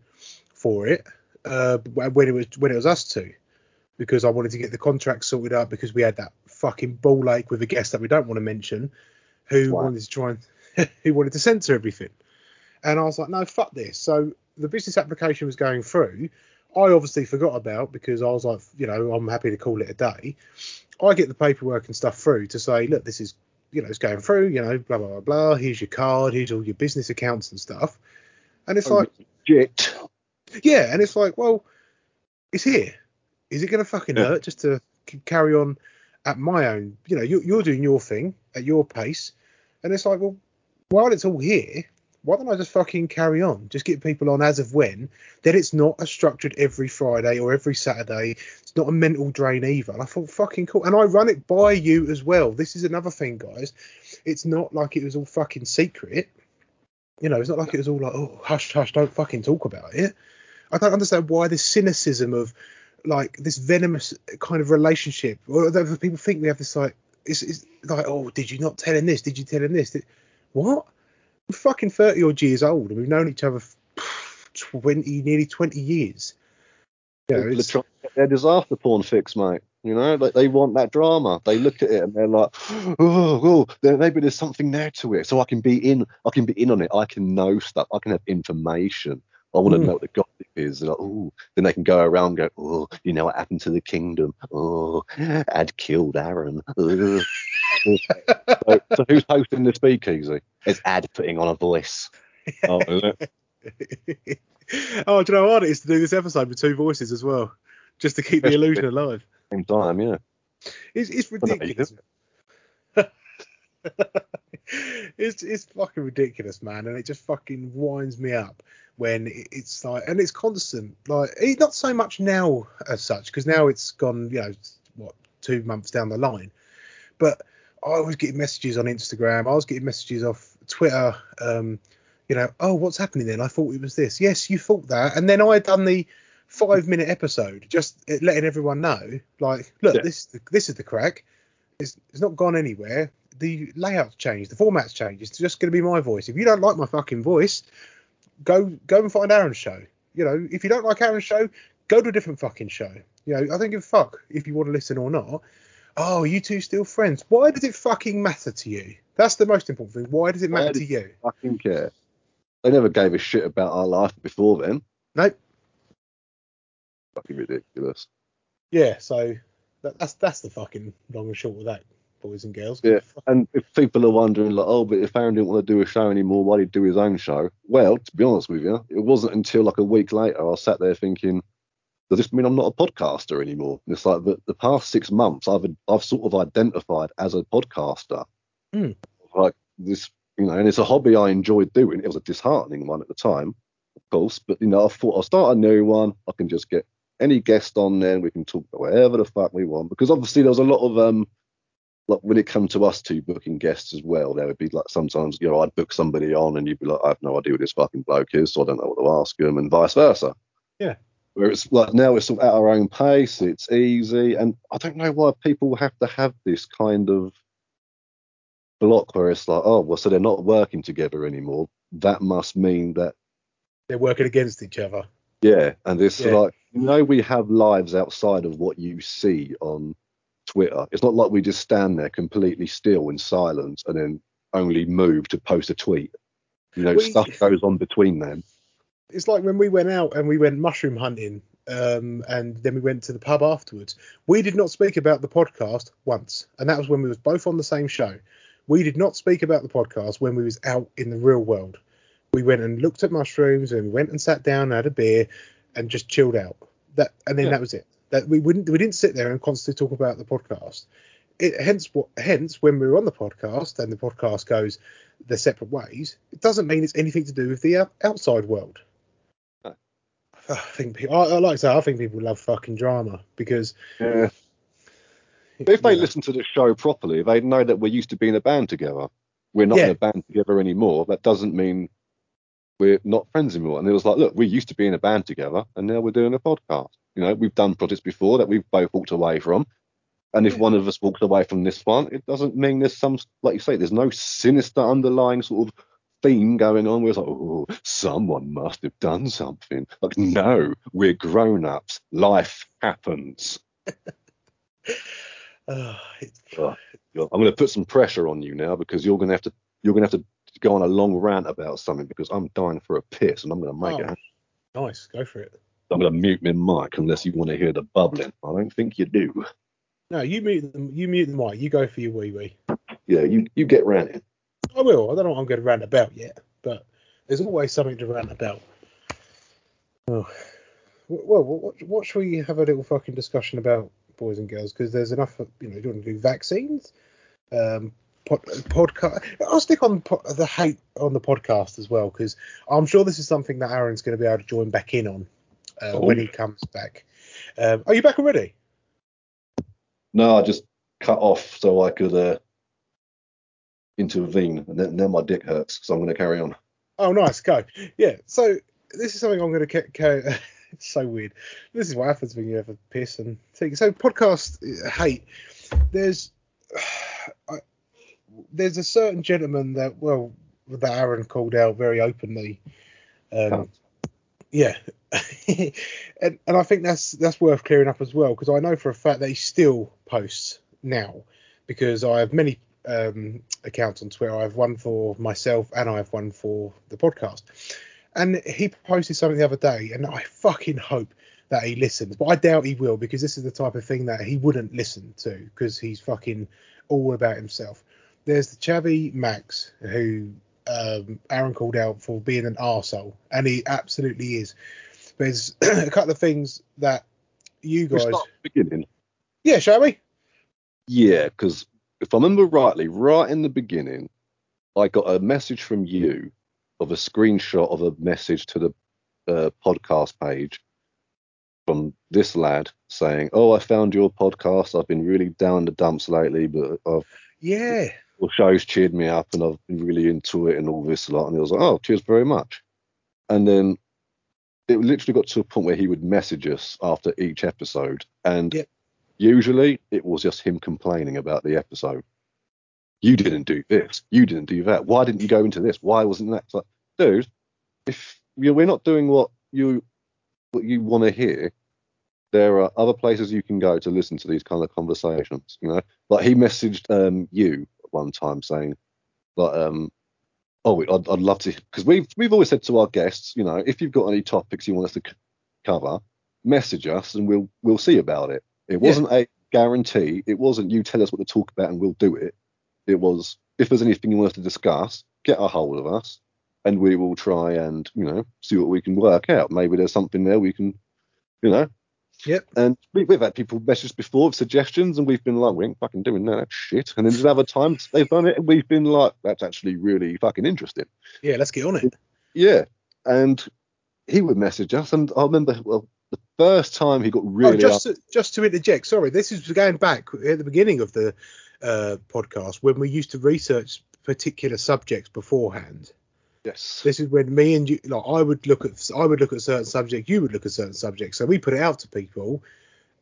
for it uh, when it was when it was us two because I wanted to get the contract sorted out because we had that fucking ball ache with a guest that we don't want to mention who Wow. wanted to try and who wanted to censor everything. And I was like, no, fuck this. So the business application was going through. I obviously forgot about because I was like, you know, I'm happy to call it a day. I get the paperwork and stuff through to say, look, this is, you know, it's going through, you know, blah, blah, blah, blah. Here's your card. Here's all your business accounts and stuff. And it's oh, like, Legit. yeah, and it's like, well, it's here. Is it going to fucking Yeah. hurt just to carry on at my own? You know, you're, you're doing your thing at your pace, and it's like, well, while it's all here, why don't I just fucking carry on? Just get people on as of when. Then it's not a structured every Friday or every Saturday. It's not a mental drain either. And I thought, fucking cool. And I run it by you as well. This is another thing, guys. It's not like it was all fucking secret. You know, it's not like it was all like, oh, hush, hush, don't fucking talk about it. I don't understand why this cynicism of like this venomous kind of relationship, or that people think we have this like, it's, it's like, oh, did you not tell him this? Did you tell him this? Did, what? We're fucking thirty odd years old, and we've known each other for twenty, nearly twenty years. You know, it's, trying to get their disaster porn fix, mate. You know, like they want that drama. They look at it and they're like, oh, oh there, maybe there's something there to it, so I can be in. I can be in on it. I can know stuff. I can have information. I want to Mm. know what the gossip is. Like, oh, then they can go around and go, oh, you know what happened to the kingdom? Oh, I'd killed Aaron. So, so who's hosting the speakeasy? It's Ad putting on a voice. Oh, is it? oh, do you know what? It's to do this episode with two voices as well, just to keep the illusion alive. Same time, yeah. It's, it's Well, no, you ridiculous. it's it's fucking ridiculous, man, and it just fucking winds me up when it's like, and it's constant. Like, eh, not so much now as such, because now it's gone, you know, what two months down the line, but I was getting messages on Instagram. I was getting messages off Twitter. Um, you know, oh, what's happening then? I thought it was this. Yes, you thought that, and then I had done the five minute episode, just letting everyone know, like, look, Yeah. this this is the crack. It's, it's not gone anywhere. The layout's changed. The format's changed. It's just going to be my voice. If you don't like my fucking voice, go go and find Aaron's show. You know, if you don't like Aaron's show, go to a different fucking show. You know, I don't give a fuck if you want to listen or not. Oh, you two still friends? Why does it fucking matter to you? That's the most important thing. Why does it matter to you? I fucking care. They never gave a shit about our life before then. Nope. Fucking ridiculous. Yeah, so that, that's that's the fucking long and short of that, boys and girls. Yeah, And if people are wondering, like, oh, but if Aaron didn't want to do a show anymore, why did he do his own show? Well, to be honest with you, it wasn't until like a week later I sat there thinking, does this mean I'm not a podcaster anymore? And it's like the, the past six months I've I've sort of identified as a podcaster. Hmm. Like this, you know, and it's a hobby I enjoyed doing. It was a disheartening one at the time, of course, but you know, I thought I'll start a new one. I can just get any guest on there and we can talk about whatever the fuck we want. Because obviously there was a lot of um like when it come to us two booking guests as well, there would be like sometimes, you know, I'd book somebody on and you'd be like, I have no idea who this fucking bloke is, so I don't know what to ask him, and vice versa. Yeah. Where it's like now it's sort of at our own pace, it's easy, and I don't know why people have to have this kind of block where it's like, oh, well, so they're not working together anymore. That must mean that They're working against each other. yeah, and it's Yeah. like you know we have lives outside of what you see on Twitter. It's not like we just stand there completely still in silence and then only move to post a tweet. You know, We- stuff goes on between them. It's like when we went out and we went mushroom hunting, um, and then we went to the pub afterwards. We did not speak about the podcast once, and that was when we was both on the same show. We did not speak about the podcast when we was out in the real world. We went and looked at mushrooms, and we went and sat down, and had a beer, and just chilled out. That and then Yeah. that was it. That we wouldn't we didn't sit there and constantly talk about the podcast. It, hence what hence when we were on the podcast and the podcast goes their separate ways, it doesn't mean it's anything to do with the uh, outside world. No. I think people, I, I like to say I think people love fucking drama because Yeah. If they know, listen to the show properly, they know that we're used to being a band together. We're not Yeah. in a band together anymore. That doesn't mean we're not friends anymore. And it was like, look, we used to be in a band together, and now we're doing a podcast. You know, we've done projects before that we've both walked away from. And if Yeah. one mm. of us walks away from this one, it doesn't mean there's some, like you say, there's no sinister underlying sort of theme going on where it's like, oh, someone must have done something. Like, no, we're grown ups. Life happens. uh, it's, Ugh. I'm going to put some pressure on you now because you're going to have to you're going to have to go on a long rant about something because I'm dying for a piss and I'm going to make Oh. it. nice, go for it. I'm going to mute my mic unless you want to hear the bubbling. I don't think you do. No, you mute them. You mute the mic. You go for your wee wee. Yeah, you you get ranting. I will. I don't know what I'm going to rant about yet, but there's always something to rant about. Oh. Well, what, what should we have a little fucking discussion about, boys and girls? Because there's enough, you know, do you want to do vaccines? Um, pod, podcast. I'll stick on po- the hate on the podcast as well, because I'm sure this is something that Aaron's going to be able to join back in on uh, Oh. when he comes back. Um, are you back already? No, I just cut off so I could uh, intervene, and then, then my dick hurts, so I'm going to carry on. Oh, nice. Go. Yeah. So this is something I'm going to carry. it's so weird. This is what happens when you have a piss and think. So podcast uh, hate. There's, I, there's a certain gentleman that well that Aaron called out very openly. Um, yeah, and and I think that's that's worth clearing up as well because I know for a fact that he still posts now because I have many um, accounts on Twitter. I have one for myself and I have one for the podcast. And he posted something the other day, and I fucking hope that he listens, but I doubt he will because this is the type of thing that he wouldn't listen to because he's fucking all about himself. There's the Chavi Max who um, Aaron called out for being an arsehole, and he absolutely is. There's a couple of things that you guys, start at the beginning. yeah, shall we? Yeah, because if I remember rightly, right in the beginning, I got a message from you of a screenshot of a message to the uh, podcast page from this lad saying, "Oh, I found your podcast. I've been really down the dumps lately, but I've Yeah. your show's cheered me up and I've been really into it and all this a lot. And he was like, oh, cheers very much. And then it literally got to a point where he would message us after each episode. And Yep. usually it was just him complaining about the episode. You didn't do this. You didn't do that. Why didn't you go into this? Why wasn't that? It's like, dude, if you we're not doing what you what you want to hear, there are other places you can go to listen to these kind of conversations. You know, like he messaged um, you at one time saying, like, um, oh, I'd, I'd love to, because we've we've always said to our guests, you know, if you've got any topics you want us to c- cover, message us and we'll we'll see about it. It wasn't a guarantee. It wasn't you tell us what to talk about and we'll do it. It was if there's anything you want us to discuss, get a hold of us and we will try and you know see what we can work out. Maybe there's something there we can, you know, Yep. and we, we've had people message before with suggestions, and we've been like, we ain't fucking doing that, shit. And then there's other times they've done it, and we've been like, that's actually really fucking interesting. Yeah. Let's get on it. Yeah. And he would message us, and I remember, well, the first time he got oh, really oh, just to, just to interject, sorry, this is going back at the beginning of the uh, podcast when we used to research particular subjects beforehand. yes, This is when me and you, like, I would look at, I would look at certain subject, you would look at certain subjects. So we put it out to people.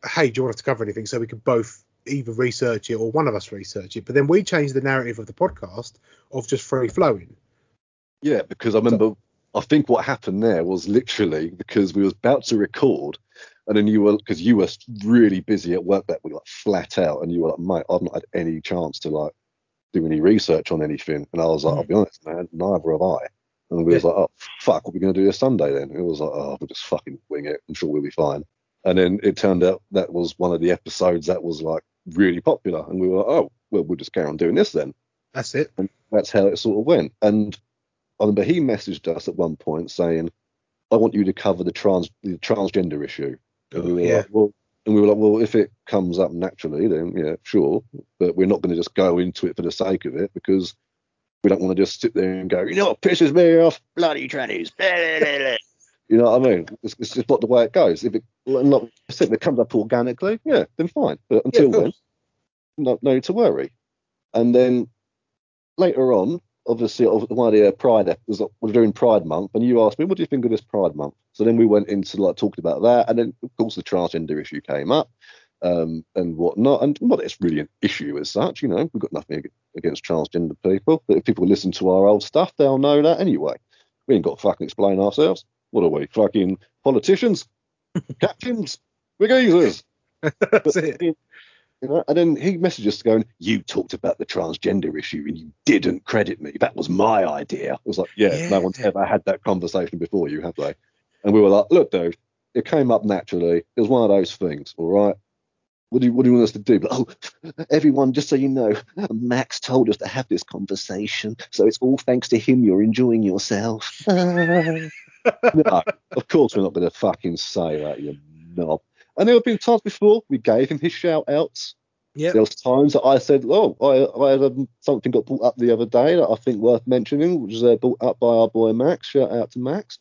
Hey, do you want us to cover anything? So we could both either research it or one of us research it. But then we changed the narrative of the podcast of just free flowing. yeah, because I remember, I think what happened there was literally because we was about to record, and then you were, because you were really busy at work that week, like flat out, and you were like, mate, I've not had any chance to like do any research on anything. And I was like, Mm. I'll be honest, man, neither have I. And we was like, oh, fuck, what are we going to do this Sunday then? It was like, oh, we'll just fucking wing it. I'm sure we'll be fine. And then it turned out that was one of the episodes that was like really popular. And we were like, oh, well, we'll just carry on doing this then. That's it. And that's how it sort of went. And I remember he messaged us at one point saying, I want you to cover the trans the transgender issue. And we were yeah. like, well, and we were like, well, if it comes up naturally, then yeah, sure. But we're not going to just go into it for the sake of it because we don't want to just sit there and go, you know what pisses me off? Bloody trannies. you know what I mean? It's, it's just not the way it goes. If it, like said, if it comes up organically, yeah, then fine. But until of then, no, no need to worry. And then later on, obviously, one of the uh, Pride was we're doing Pride Month, and you asked me, "What do you think of this Pride Month?" So then we went into like talking about that, and then of course the transgender issue came up, um, and whatnot. And not that it's really an issue as such, you know, we've got nothing against transgender people, but if people listen to our old stuff, they'll know that anyway. We ain't got to fucking explain ourselves. What are we, fucking politicians, captains, we're geezers? That's it. You know, and then he messaged us going, "You talked about the transgender issue and you didn't credit me. That was my idea." I was like, "Yeah, no one's ever had that conversation before you, have they?" And we were like, "Look, dude, it came up naturally. It was one of those things, all right." What do you What do you want us to do? But, oh, everyone, just so you know, Max told us to have this conversation, so it's all thanks to him. You're enjoying yourself. no, of course we're not going to fucking say that, you knob. And there have been times before we gave him his shout outs. Yeah. There was times that I said, "Oh, I, I had um, something got brought up the other day that I think worth mentioning, which was uh, brought up by our boy Max. Shout out to Max."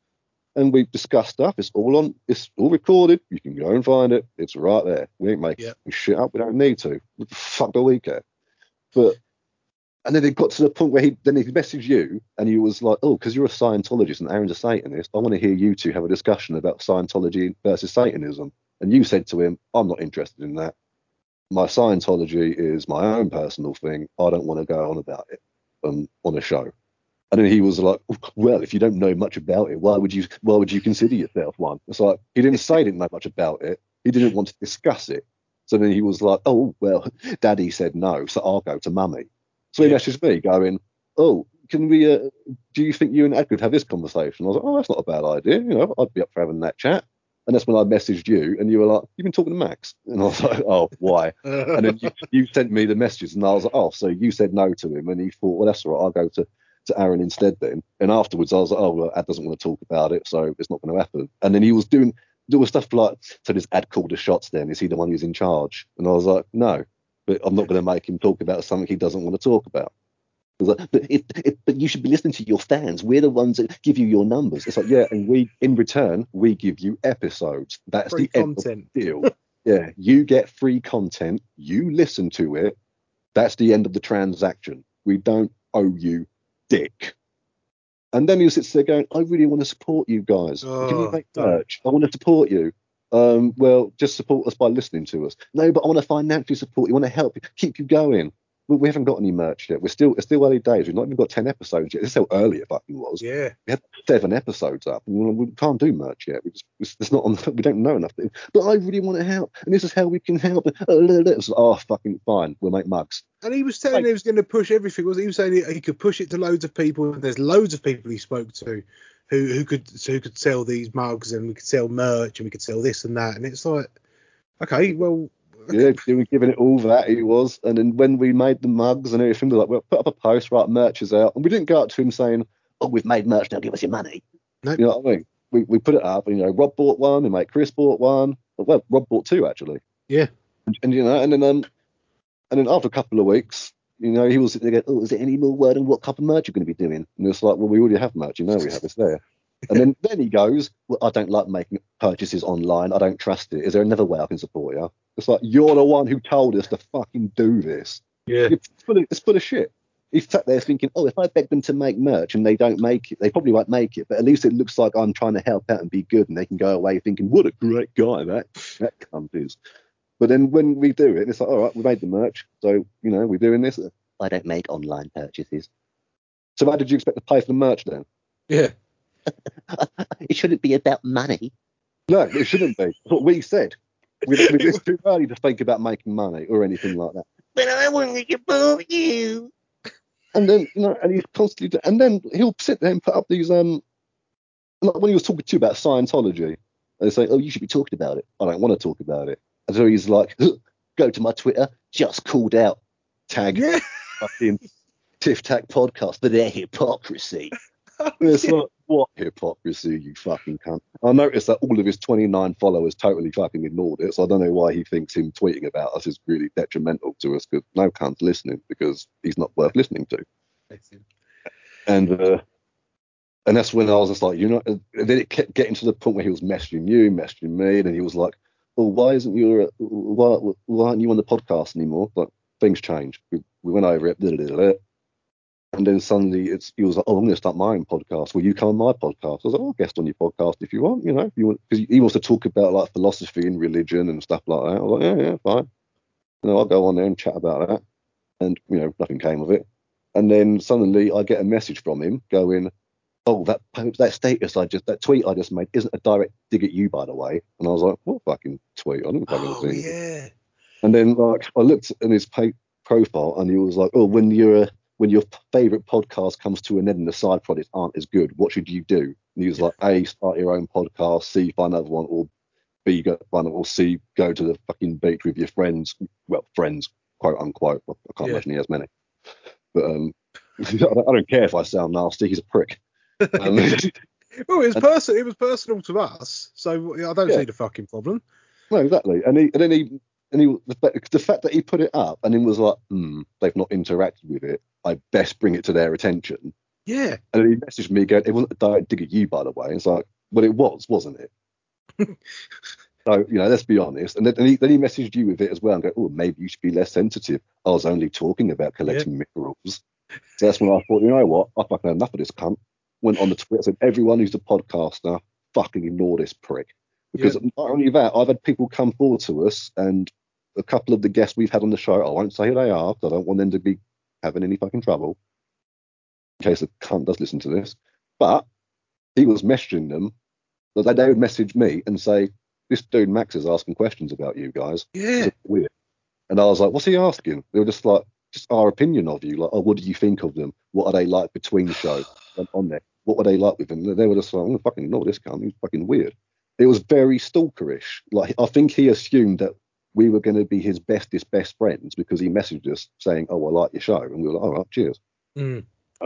And we discussed stuff. It's all on. It's all recorded. You can go and find it. It's right there. We ain't making Yeah. shit up. We don't need to. What the fuck do we care? But and then it got to the point where he then he messaged you and he was like, "Oh, because you're a Scientologist and Aaron's a Satanist, I want to hear you two have a discussion about Scientology versus Satanism." And you said to him, "I'm not interested in that. My Scientology is my own personal thing. I don't want to go on about it um, on a show." And then he was like, "Well, if you don't know much about it, why would you why would you consider yourself one?" It's like he didn't say he didn't know much about it. He didn't want to discuss it. So then he was like, "Oh, well, Daddy said no, so I'll go to Mummy." So he Yeah. messaged me going, "Oh, can we? Uh, do you think you and Ed could have this conversation?" I was like, "Oh, that's not a bad idea. You know, I'd be up for having that chat." And that's when I messaged you, and you were like, "You've been talking to Max," and I was like, "Oh, why?" and then you, you sent me the messages, and I was like, "Oh, so you said no to him?" And he thought, "Well, that's all right. I'll go to to Aaron instead then." And afterwards, I was like, "Oh, well, Ad doesn't want to talk about it, so it's not going to happen." And then he was doing doing stuff like, "So does Ad call the shots? Then is he the one who's in charge?" And I was like, "No, but I'm not going to make him talk about something he doesn't want to talk about." It, it, but you should be listening to your fans. We're the ones that give you your numbers. It's like, yeah, and we, in return, we give you episodes. That's Free the end of content. the deal. yeah, you get free content. You listen to it. That's the end of the transaction. We don't owe you dick. And then he sits there going, I really want to support you guys. Can you Oh, make merch? I want to support you. Um, well, just support us by listening to us. No, but I want to financially support you. I want to help you, keep you going. We haven't got any merch yet. We're still it's still early days. We've not even got ten episodes yet. This is how early it fucking was. Yeah. We had seven episodes up, and we can't do merch yet. We just it's, not on. We don't know enough. But I really want to help, and this is how we can help. It oh, fucking fine. We'll make mugs. And he was telling Like- he was going to push everything. Was he He was saying he, he could push it to loads of people. and There's loads of people he spoke to who who could who could sell these mugs and we could sell merch and we could sell this and that. And it's like, okay, well, Yeah, he was giving it all that he was. And then when we made the mugs and everything, we were like, well, put up a post, right, merch is out. And we didn't go up to him saying, oh, we've made merch, now give us your money. Nope. You know what I mean? We, we put it up, and, you know, Rob bought one, and mate, Chris bought one. Well, Rob bought two, actually. Yeah. And, and, you know, and then um, and then after a couple of weeks, you know, he was sitting there going, oh, is there any more word on what type of merch you're going to be doing? And it's like, well, we already have merch, you know, we have it's there. And then, then he goes, well, I don't like making purchases online. I don't trust it. Is there another way I can support you? It's like, you're the one who told us to fucking do this. yeah, It's full of, it's full of shit. He's sat there thinking, oh, if I beg them to make merch and they don't make it, they probably won't make it. But at least it looks like I'm trying to help out and be good, and they can go away thinking, what a great guy that that cunt is. But then when we do it, it's like, all right, we made the merch, so you know we're doing this. I don't make online purchases. So how did you expect to pay for the merch then? yeah. It shouldn't be about money. No, it shouldn't be. That's what we said. We, we, it's too early to think about making money or anything like that. But I want to support you. And then, you know, and he's constantly, and then he'll sit there and put up these, um, like when he was talking to you about Scientology, they say, oh, you should be talking about it. I don't want to talk about it. And so he's like, go to my Twitter, just called out, tag Yeah. fucking Tiff Tack podcast for their hypocrisy. And it's like, what hypocrisy, you fucking cunt. I noticed that all of his 29 followers totally fucking ignored it, so I don't know why he thinks him tweeting about us is really detrimental to us, because no cunt's listening, because he's not worth listening to. And uh, and that's when I was just like, you know, and then it kept getting to the point where he was messaging you, messaging me, and then he was like, well, why isn't you, why, why aren't you on the podcast anymore? Like, things changed. We, we went over it, blah, blah, blah. And then suddenly it's he was like, oh, I'm going to start my own podcast. Will you come on my podcast? I was like, I'll guest on your podcast if you want, you know, if you want, because he wants to talk about like philosophy and religion and stuff like that. I was like, yeah, yeah, fine. You know, I'll go on there and chat about that, and you know, nothing came of it. And then suddenly I get a message from him going, oh, that post, that status I just, that tweet I just made isn't a direct dig at you, by the way. And I was like, what fucking tweet? I didn't fucking Oh see yeah. And then like I looked in his profile and he was like, oh, when you're when your favorite podcast comes to an end and the side projects aren't as good, what should you do? And he was like, A, start your own podcast, C, find another one, or B, go find or C, go to the fucking beach with your friends. Well, friends, quote unquote. I can't Yeah. imagine he has many. But um, I, don't, I don't care if I sound nasty. He's a prick. Um, Well, it was person. It was personal to us, so I don't Yeah. see the fucking problem. No, exactly. And he and then he and he the fact, the fact that he put it up and then was like, hmm, they've not interacted with it. I best bring it to their attention. Yeah. And then he messaged me going, it wasn't a direct dig at you, by the way. It's like, well, it was, wasn't it? so you know, let's be honest. And then, then he then he messaged you with it as well and go, oh, maybe you should be less sensitive. I was only talking about collecting minerals. So that's when I thought, you know what? I fucking had enough of this cunt. Went on the Twitter said, everyone who's a podcaster, fucking ignore this prick. Because not only that, I've had people come forward to us, and a couple of the guests we've had on the show, I won't say who they are, 'cause I don't want them to be having any fucking trouble. In case a cunt does listen to this. But he was messaging them, that they, they would message me and say, This dude Max is asking questions about you guys. Yeah. Weird. And I was like, What's he asking? They were just like, just our opinion of you. Like, oh, what do you think of them? What are they like between the show on there? What were they like with them? They were just like, I'm gonna fucking ignore this cunt. He's fucking weird. It was very stalkerish. Like, I think he assumed that we were going to be his bestest best friends because he messaged us saying, "Oh, I like your show," and we were like, "All right, cheers." Mm.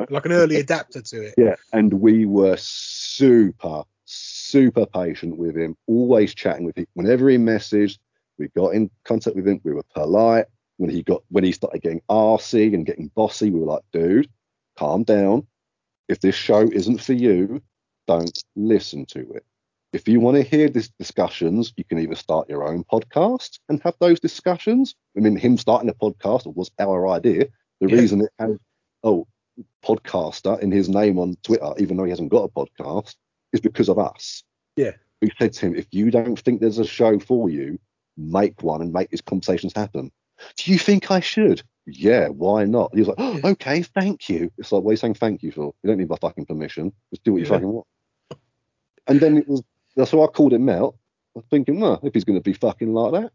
Like an early adapter to it. Yeah, and we were super, super patient with him, always chatting with him. Whenever he messaged, we got in contact with him. We were polite. When he got when he started getting arsy and getting bossy, we were like, dude, calm down. If this show isn't for you, don't listen to it. If you want to hear these discussions, you can either start your own podcast and have those discussions. I mean, him starting a podcast was our idea. The Yeah. reason it had, oh, podcaster in his name on Twitter, even though he hasn't got a podcast, is because of us. Yeah. We said to him, if you don't think there's a show for you, make one and make these conversations happen. Do you think I should? Yeah, why not? He was like, oh, okay, thank you. It's like, what are you saying thank you for? You don't need my fucking permission. Just do what you Yeah. fucking want. And then it was, so I called him out, thinking, well, if he's going to be fucking like that,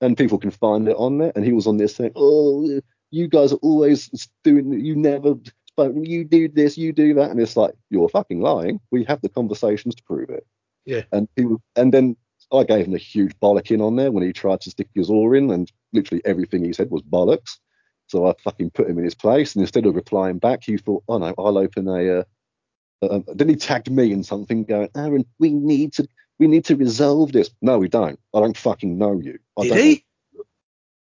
and people can find it on there. And he was on there saying, oh, you guys are always doing, you never spoken, you do this, you do that. And it's like, you're fucking lying. We have the conversations to prove it. Yeah. And he was, and then I gave him a huge bollocking on there when he tried to stick his oar in, and literally everything he said was bollocks. So I fucking put him in his place, and instead of replying back, he thought, "Oh no, I'll open a." Uh, uh, then he tagged me in something, going, "Aaron, we need to, we need to resolve this." No, we don't. I don't fucking know you. I Did don't he?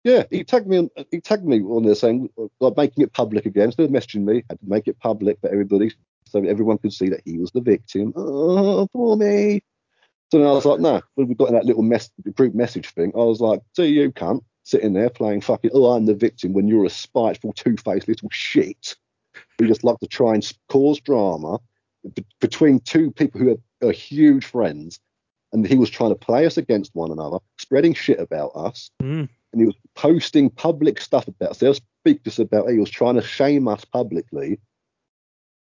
yeah, he tagged me on. He tagged me on there saying, like, making it public again. Instead of messaging me, had to make it public for everybody, so everyone could see that he was the victim. Oh, poor me. So then I was like, no. When we got in that little mess, group message thing, I was like, see you cunt sitting there playing fucking. Oh, I'm the victim when you're a spiteful, two-faced little shit. who just like to try and cause drama b- between two people who are, are huge friends, and he was trying to play us against one another, spreading shit about us Mm. and he was posting public stuff about us. They'll speak to us about he was trying to shame us publicly.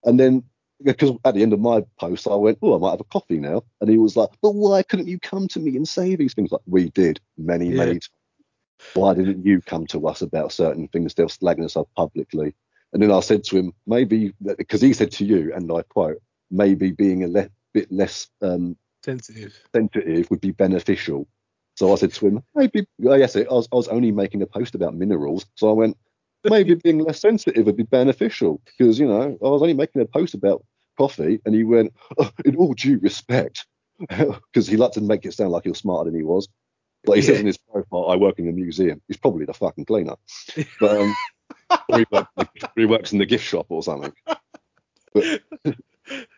And then because at the end of my post I went, Oh, I might have a coffee now. And he was like, But why couldn't you come to me and say these things? Like we did many, Yeah. many times. Why didn't you come to us about certain things? They're slagging us up publicly. And then I said to him, maybe because he said to you, and I quote, maybe being a le- bit less um, Sensitive. sensitive would be beneficial. So I said to him, maybe, oh, yes, I was, I was only making a post about minerals. So I went, maybe being less sensitive would be beneficial because, you know, I was only making a post about coffee. And he went, oh, in all due respect, because he liked to make it sound like he was smarter than he was. But he says in his profile, I work in a museum. He's probably the fucking cleaner. But, um, he, works, he works in the gift shop or something. But,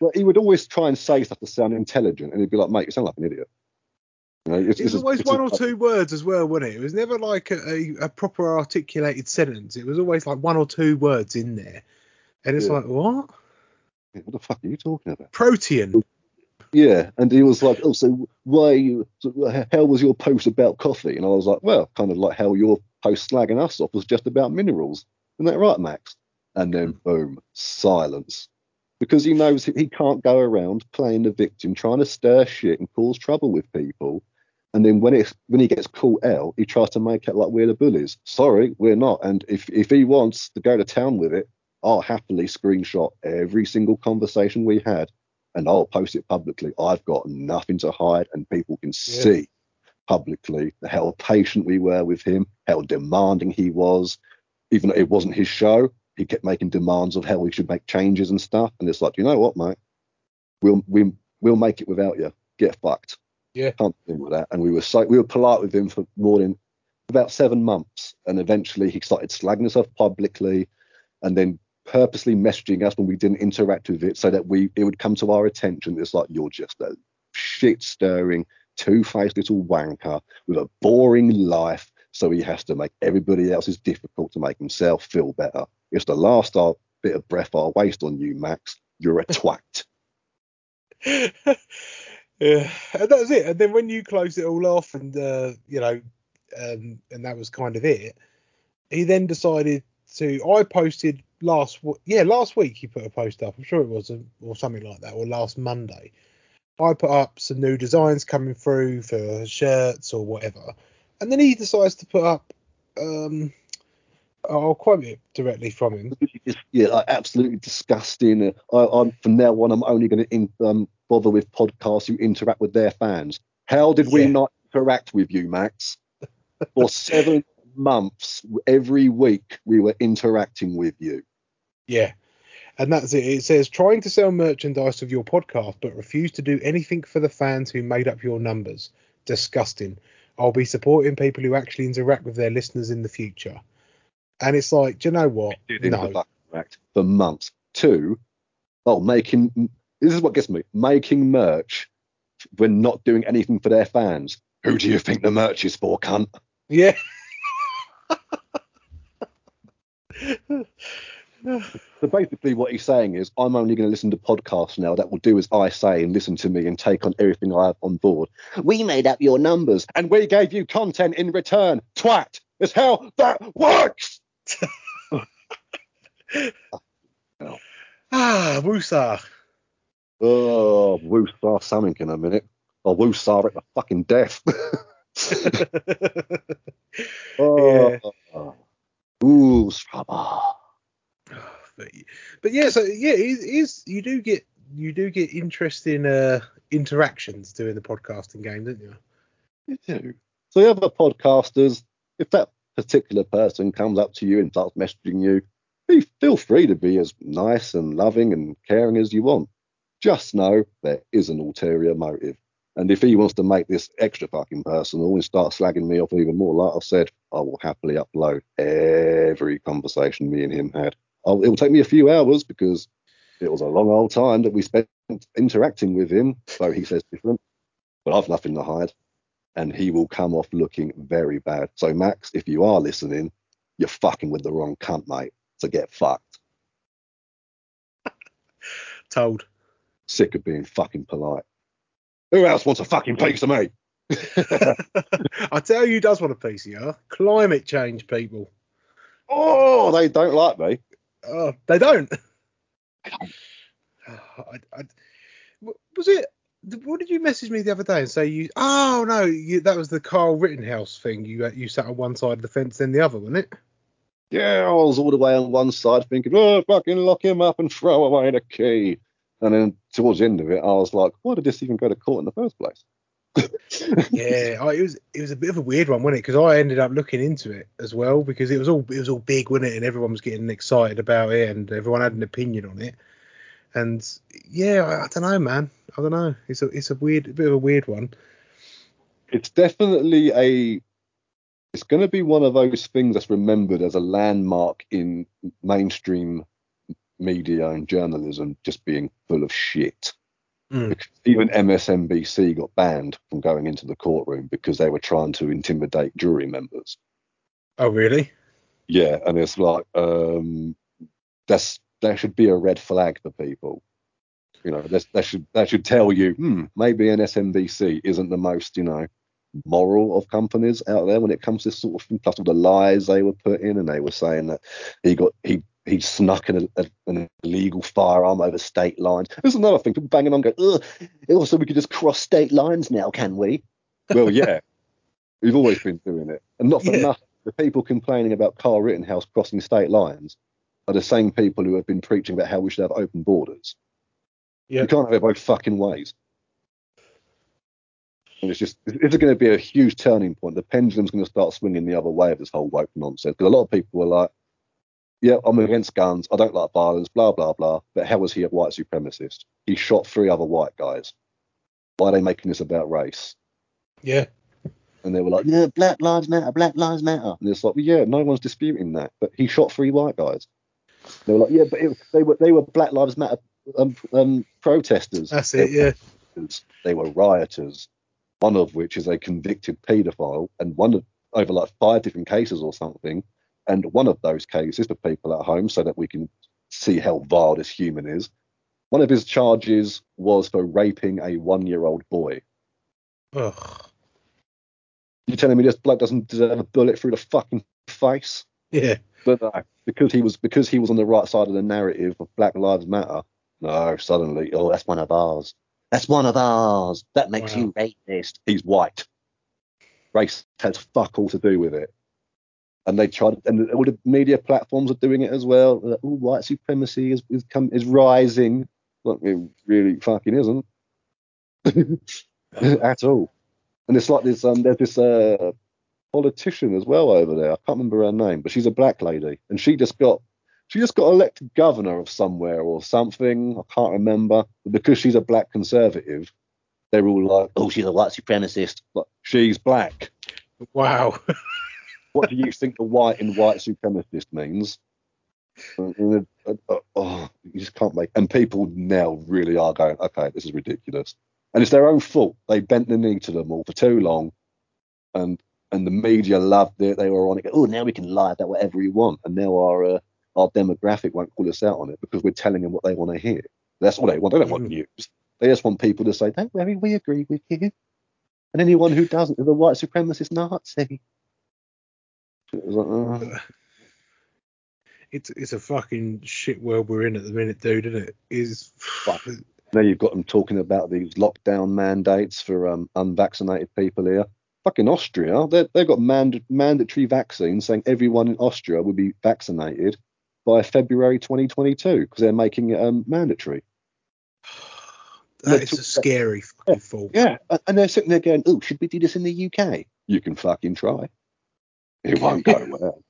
but he would always try and say stuff to sound intelligent, and he'd be like, "Mate, you sound like an idiot." You know, it's, It was it's a- always it's a- one or two words as well, wasn't it? It was never like a, a, proper articulated sentence. It was always like one or two words in there. And it's Yeah. like, what? What the fuck are you talking about? Protean. Yeah, and he was like, "Oh, so why? You, so how was your post about coffee?" And I was like, "Well, kind of like how your post slagging us off was just about minerals, isn't that right, Max?" And then hmm. boom, silence, because he knows he can't go around playing the victim, trying to stir shit and cause trouble with people. And then when it's when he gets caught out, he tries to make it like we're the bullies. Sorry, we're not. And if if he wants to go to town with it, I'll happily screenshot every single conversation we had and I'll post it publicly. I've got nothing to hide, and people can see publicly how patient we were with him, how demanding he was. Even though it wasn't his show, he kept making demands of how we should make changes and stuff. And it's like, you know what, mate? We'll we, we'll make it without you. Get fucked. Yeah. Can't deal with that. And we were so we were polite with him for more than about seven months, and eventually he started slagging us off publicly, and then purposely messaging us when we didn't interact with it so that we it would come to our attention. It's like you're just a shit stirring, two faced little wanker with a boring life. So he has to make everybody else's difficult to make himself feel better. It's the last uh, bit of breath I'll waste on you, Max. You're a twat. yeah, and that was it. And then when you closed it all off, and uh, you know, um, and that was kind of it. He then decided to. I posted last, yeah, last week he put a post up. I'm sure it was, or something like that, or last Monday. I put up some new designs coming through for shirts or whatever, and then he decides to put up. Um, I'll quote it directly from him. Yeah, like, absolutely disgusting. I, I'm from now on. I'm only going to um, bother with podcasts who interact with their fans. How did we Yeah. not interact with you, Max? For seven months, every week we were interacting with you. Yeah. And that's it. It says trying to sell merchandise of your podcast, but refuse to do anything for the fans who made up your numbers. Disgusting. I'll be supporting people who actually interact with their listeners in the future. And it's like, do you know what? Did in the No. for months. Two, oh, making this is what gets me making merch when not doing anything for their fans. Who do you think the merch is for, cunt? Yeah. So basically, what he's saying is, I'm only going to listen to podcasts now that will do as I say and listen to me and take on everything I have on board. We made up your numbers and we gave you content in return. Twat! It's how that works! Ah, Woosah. Oh, woosah something in a minute. Or woosah at the fucking death. oh, ooh, Strabba. but, but yeah, so yeah, it is you do get you do get interesting uh, interactions doing the podcasting game, don't you? You do. So the other podcasters, if that particular person comes up to you and starts messaging you, feel free to be as nice and loving and caring as you want. Just know there is an ulterior motive. And if he wants to make this extra fucking personal and start slagging me off even more, like I said, I will happily upload every conversation me and him had. I'll, it will take me a few hours because it was a long old time that we spent interacting with him, though he says different. But I've nothing to hide. And he will come off looking very bad. So, Max, if you are listening, you're fucking with the wrong cunt, mate. So get fucked. Told. Sick of being fucking polite. Who else wants a fucking piece of me? I tell you, does want a piece of you? Climate change people. Oh, they don't like me. Oh, they don't. I, I, was it? What did you message me the other day and say you? Oh no, you, that was the Carl Rittenhouse thing. You uh, you sat on one side of the fence, then the other, wasn't it? Yeah, I was all the way on one side thinking, oh, fucking lock him up and throw away the key. And then towards the end of it, I was like, why did this even go to court in the first place? yeah, I, it was it was a bit of a weird one, wasn't it? Because I ended up looking into it as well because it was all it was all big, wasn't it? And everyone was getting excited about it, and everyone had an opinion on it. And yeah, I, I don't know, man. I don't know. It's a it's a weird a bit of a weird one. It's definitely a. It's going to be one of those things that's remembered as a landmark in mainstream media and journalism, just being full of shit. Mm. Even MSNBC got banned from going into the courtroom because they were trying to intimidate jury members. Oh, really? Yeah, and it's like um, that's that should be a red flag for people. You know, that that should that should tell you, hmm, maybe MSNBC isn't the most you know moral of companies out there when it comes to this sort of thing. Plus all the lies they were put in, and they were saying that he got he he snuck an, a, an illegal firearm over state lines. There's another thing, people banging on, going, Ugh, also we could just cross state lines now, can we? Well, yeah, we've always been doing it, and not for Yeah. nothing. The people complaining about Carl Rittenhouse crossing state lines are the same people who have been preaching about how we should have open borders. Yeah. You can't have it both fucking ways. And it's just, it's going to be a huge turning point. The pendulum's going to start swinging the other way of this whole woke nonsense. Because a lot of people are like, yeah, I'm against guns. I don't like violence, blah, blah, blah. But how was he a white supremacist? He shot three other white guys. Why are they making this about race? Yeah. And they were like, yeah, Black Lives Matter, Black Lives Matter. And it's like, well, yeah, no one's disputing that. But he shot three white guys. They were like, yeah, but it, they were they were Black Lives Matter um, um, protesters. That's They it. Yeah. rioters. They were rioters. One of which is a convicted paedophile, and one of over like five different cases or something. And one of those cases for people at home, so that we can see how vile this human is. One of his charges was for raping a one-year-old boy. Ugh. You telling me this bloke doesn't deserve a bullet through the fucking face? Yeah. But no, because he was because he was on the right side of the narrative of Black Lives Matter. No, suddenly, oh, that's one of ours. That's one of ours. That makes Wow. you racist. He's white. Race has fuck all to do with it. And they tried, and all the media platforms are doing it as well. Like, oh, white supremacy is is, come, is rising. Look, it really fucking isn't at all. And it's like this. Um, there's this uh, politician as well over there. I can't remember her name, but she's a black lady, and she just got she just got elected governor of somewhere or something. I can't remember. But because she's a black conservative, they're all like, "Oh, she's a white supremacist." But she's black. Wow. What do you think the white and white supremacist means? Uh, uh, oh, you just can't make. And people now really are going, okay, this is ridiculous, and it's their own fault. They bent the knee to them all for too long, and and the media loved it. They were on it. Oh, now we can lie about whatever we want, and now our uh, our demographic won't call us out on it because we're telling them what they want to hear. That's all they want. They don't want Mm. news. They just want people to say, "Don't worry, we agree with you." And anyone who doesn't is a white supremacist Nazi. It like, It's it's a fucking shit world we're in at the minute, dude, isn't it? Is Now you've got them talking about these lockdown mandates for um, unvaccinated people here. Fucking Austria, they- they've got mand- mandatory vaccines saying everyone in Austria will be vaccinated by February 2022 because they're making it um, mandatory. that is a scary fucking thought. Yeah, and they're sitting there going, "Oh, should we do this in the UK?" You can fucking try. It won't go well.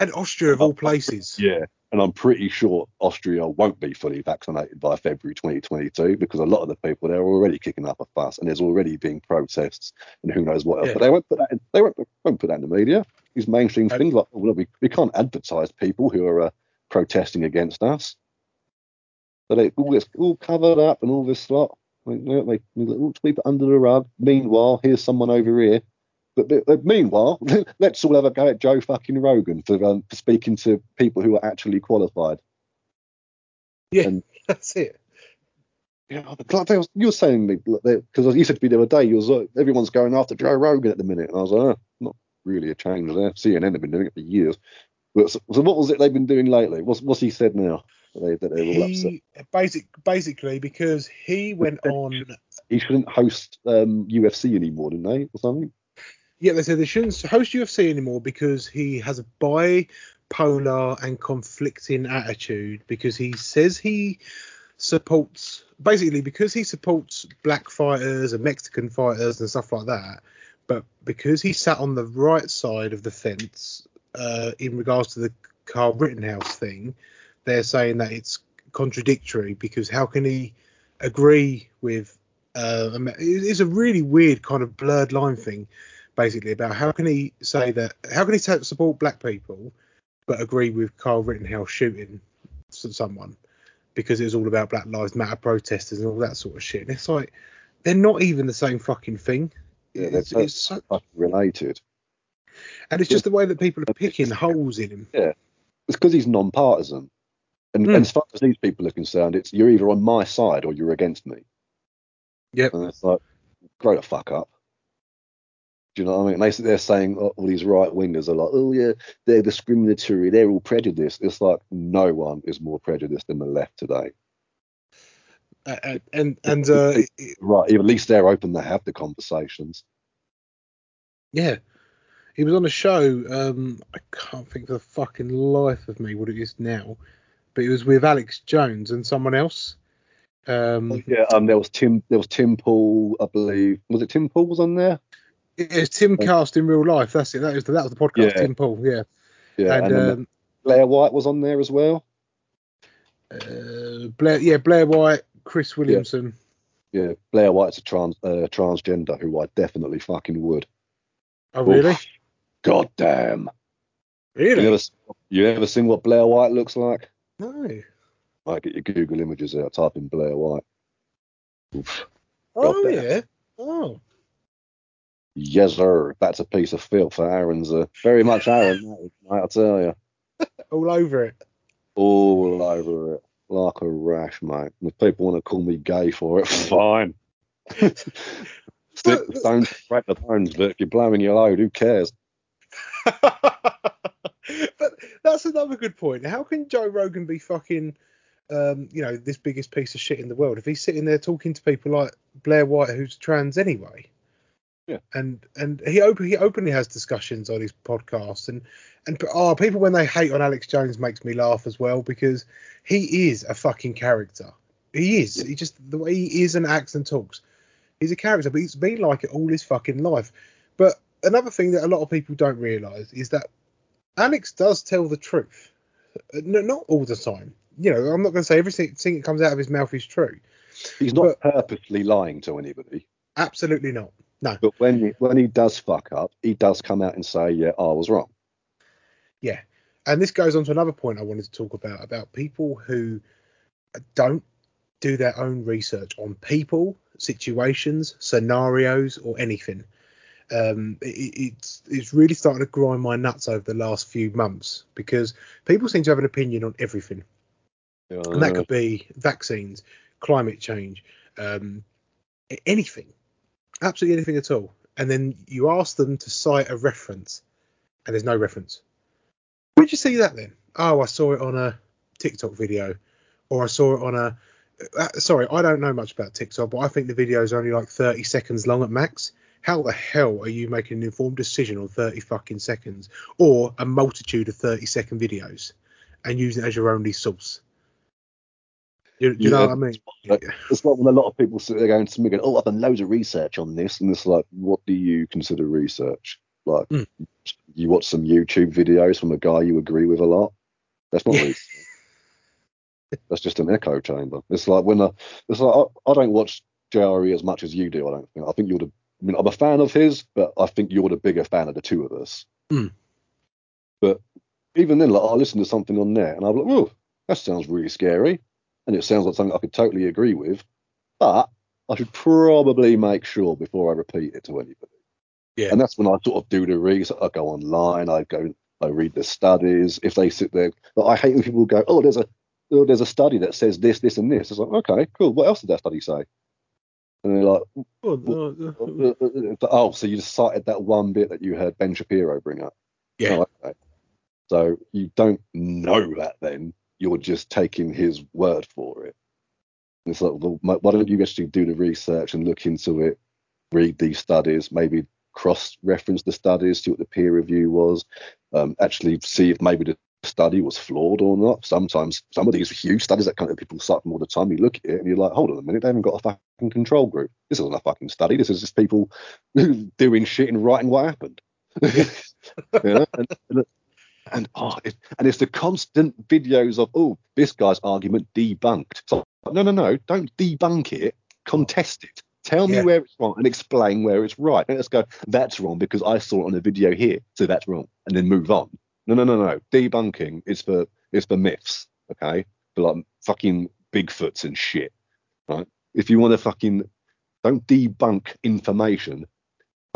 And Austria of all places. Yeah, and I'm pretty sure Austria won't be fully vaccinated by February 2022 because a lot of the people there are already kicking up a fuss, and there's already been protests and who knows what else. Yeah. But they won't put that. In, they won't, won't put that in the media. These mainstream things like, well, we, we can't advertise people who are uh, protesting against us. So they all this all covered up and all this lot. Like, They, they all sweep it under the rug. Meanwhile, here's someone over here. But, but, meanwhile, let's all have a go at Joe fucking Rogan for, um, for speaking to people who are actually qualified. Yeah. That's it. Yeah, like they was, you were saying me because you said to me the other day, you was like, everyone's going after Joe Rogan at the minute, and I was like, oh, not really a change there. CNN have been doing it for years. But so, so what was it they've been doing lately? What's what's he said now? That they, that they're all upset. He basic basically because he went on. He shouldn't host um, UFC anymore, didn't they, or something? Yeah, they said they shouldn't host UFC anymore because he has a bipolar and conflicting attitude because he says he supports basically because he supports black fighters and Mexican fighters and stuff like that, but because he sat on the right side of the fence uh, in regards to the Carl Rittenhouse thing, they're saying that it's contradictory because how can he agree with uh, it's a really weird kind of blurred line thing basically about how can he say that how can he support black people but agree with Carl Rittenhouse shooting someone because it was all about Black Lives Matter protesters and all that sort of shit. And it's like they're not even the same fucking thing. Yeah, they're it's, it's so, Fucking related. and it's just the way that people are picking holes in him. Yeah, it's because he's non-partisan, and, Hmm. and as far as these people are concerned, it's you're either on my side or you're against me. Yep. And it's like, grow the fuck up. Do you know what I mean? They, they're saying oh, all these right wingers are like, oh yeah, they're discriminatory, they're all prejudiced. It's like no one is more prejudiced than the left today. Uh, and and uh, Right, at least they're open to have the conversations. yeah, he was on a show. Um, I can't think for the fucking life of me what it is now, but it was with Alex Jones and someone else. Um, Yeah, um, there was Tim, there was Tim Pool, I believe. Was it Tim Pool was on there? It's Timcast in real life. That's it. That was the, that was the podcast. Yeah. Tim Pool. Yeah. Yeah, and and, um, Blair White was on there as well. uh, Blair. Yeah, Blair White, Chris Williamson. Yeah, Blair White's a trans uh, transgender who I definitely fucking would. Oh really? Oof. God damn. Really? You ever, you ever seen what Blair White looks like? No. Like, get your Google images out, type in Blair White. Oof. Oh yeah. Oh. Yes, sir. That's a piece of filth for Aaron's. Uh, very much Aaron, mate, I'll tell you. All over it. All over it. Like a rash, mate. And if people want to call me gay for it, fine. Stick the stones, break the bones, but if you're blowing your load, who cares? but that's another good point. How can Joe Rogan be fucking, um, you know, this biggest piece of shit in the world if he's sitting there talking to people like Blair White, who's trans anyway? Yeah. And and he open he openly has discussions on his podcast and and oh people when they hate on Alex Jones makes me laugh as well because he is a fucking character. He is. He just the way he is and acts and talks. He's a character, but he's been like it all his fucking life. But another thing that a lot of people don't realise is that Alex does tell the truth. Uh, No, not all the time. You know, I'm not going to say everything thing that comes out of his mouth is true. He's not purposely lying to anybody. Absolutely not. No. But when he, when he does fuck up, he does come out and say, "Yeah, I was wrong." Yeah, and this goes on to another point I wanted to talk about about people who don't do their own research on people, situations, scenarios, or anything. Um, it, it's it's really starting to grind my nuts over the last few months because people seem to have an opinion on everything, Yeah, and that could be vaccines, climate change, um, anything, absolutely anything at all. And then you ask them to cite a reference, and there's no reference. Where'd you see that then? Oh, I saw it on a TikTok video, or I saw it on a. Uh, sorry, I don't know much about TikTok, but I think the video is only like 30 seconds long at max. How the hell are you making an informed decision on 30 fucking seconds, or a multitude of 30 second videos, and using it as your only source? You, you know what I mean? like- It's like when a lot of people sit there going to me, going, "Oh, I've done loads of research on this," and it's like, what do you consider research? Like, Mm. you watch some YouTube videos from a guy you agree with a lot. That's not Yeah. research. That's just an echo chamber. It's like when I, it's like I, I don't watch JRE as much as you do. I don't think. I think you're the. I mean, I'm a fan of his, but I think you're the bigger fan of the two of us. Mm. But even then, like I listen to something on there, and I'm like, "Oh, that sounds really scary," and it sounds like something I could totally agree with. But I should probably make sure before I repeat it to anybody. Yeah. And that's when I sort of do the research. I go online. I go. I read the studies. If they sit there, like, I hate when people go, "Oh, there's a oh, there's a study that says this, this, and this." It's like, okay, cool. What else did that study say? And they're like, Oh, uh, uh, uh, uh, oh, so you just cited that one bit that you heard Ben Shapiro bring up. yeah, Oh, okay. So you don't know that then. You're just taking his word for it. And it's like, well, why don't you actually do the research and look into it, read these studies, maybe cross reference the studies, see what the peer review was, um, actually see if maybe the study was flawed or not. Sometimes some of these huge studies that kind of people cite from all the time, you look at it and you're like, hold on a minute, they haven't got a fucking control group. This isn't a fucking study. This is just people doing shit and writing what happened. you know? and, and, and oh, it, and it's the constant videos of oh, this guy's argument debunked. So no, no, no, don't debunk it. Contest it. Tell me Yeah. where it's wrong and explain where it's right. Don't just go, that's wrong because I saw it on a video here, so that's wrong, and then move on. No, no, no, no. Debunking is for is for myths, okay? For like fucking Bigfoots and shit, right? If you want to fucking don't debunk information,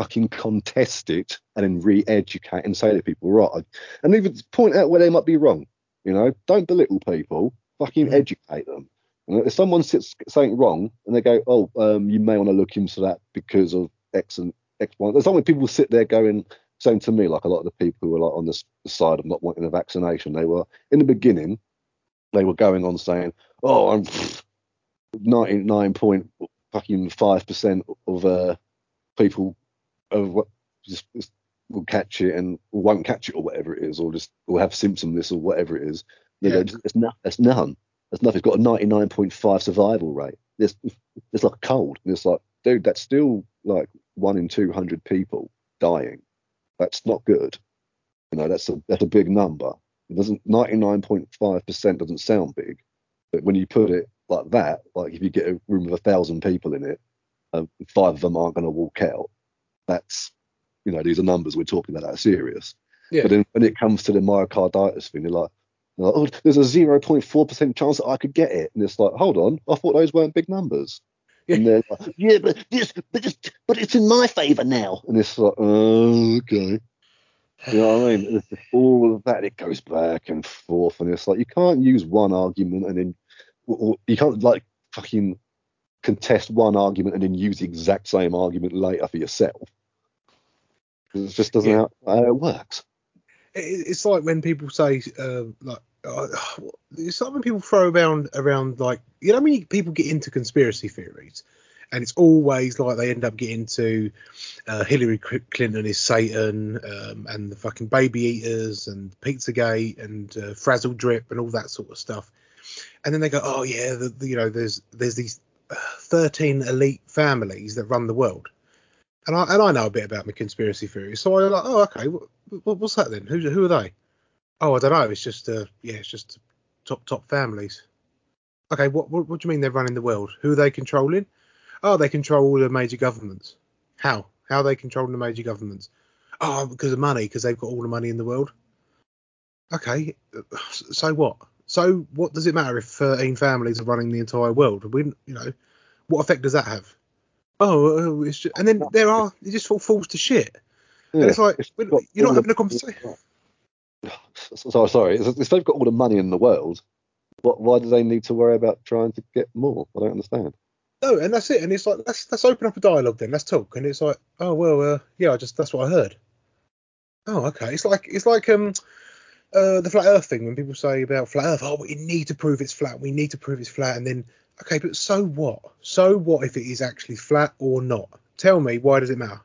fucking contest it and then re-educate and say to people, right, and even point out where they might be wrong. You know, don't belittle people. Fucking Mhm. educate them. You know, if someone sits saying wrong and they go, oh, um, you may want to look into that because of X and X, Y. There's something people sit there going, saying to me, like a lot of the people who are like on the side of not wanting a vaccination, they were in the beginning, they were going on saying, oh, I'm 99 point fucking five percent of uh, people of what just, just will catch it and won't catch it or whatever it is, or just will have symptomless or whatever it is. They Yeah. go, it's not, it's none. It's nothing. It's got a 99.5 survival rate. It's, it's like a cold. And it's like, dude, that's still like one in 200 people dying. That's not good. You know, that's a that's a big number. It doesn't 99.5% doesn't sound big, but when you put it like that, like if you get a room with a thousand people in it, um, five of them aren't going to walk out. That's you know these are numbers we're talking about that are serious. Yeah. But then when it comes to the myocarditis thing, you're like, you're like, oh, there's a 0.4% chance that I could get it, and it's like, hold on, I thought those weren't big numbers. And they're like, Yeah, but this, but it's, but it's in my favour now. and it's like, oh, okay. You know what I mean? It's all of that, it goes back and forth, and it's like you can't use one argument and then or, or you can't like fucking contest one argument and then use the exact same argument later for yourself. It just doesn't Yeah. how, how it works. it's like when people say uh, like uh, it's like when people throw around around like you know when you, people get into conspiracy theories and it's always like they end up getting to uh, Hillary Clinton is Satan um, and the fucking baby eaters and Pizzagate and uh, Frazzle Drip and all that sort of stuff and then they go oh yeah the, the- you know there's there's these 13 elite families that run the world and I and I know a bit about my conspiracy theories so I'm like oh okay what, what, what's that then? Who who are they? Oh, I don't know. It's just uh yeah, it's just top top families. Okay, what what, what do you mean they're running the world? Who are they controlling? Oh, they control all the major governments. How? How are they controlling the major governments? Oh, because of money, because they've got all the money in the world. okay, so what? So what does it matter if 13 families are running the entire world? We, you know, what effect does that have? Oh, it's just, and then there are it just all falls to shit. Yeah, and it's like it's we're- got you're not the- having a conversation. Sorry, sorry. If if they've got all the money in the world, what, why do they need to worry about trying to get more? I don't understand. No, and that's it. And it's like let's let's open up a dialogue then. Let's talk. And it's like, oh well, uh, yeah, I just that's what I heard. Oh, okay. It's like it's like um uh the flat Earth thing when people say about flat Earth. Oh, we need to prove it's flat. We need to prove it's flat. And then okay, but so what? So what if it is actually flat or not? Tell me why does it matter?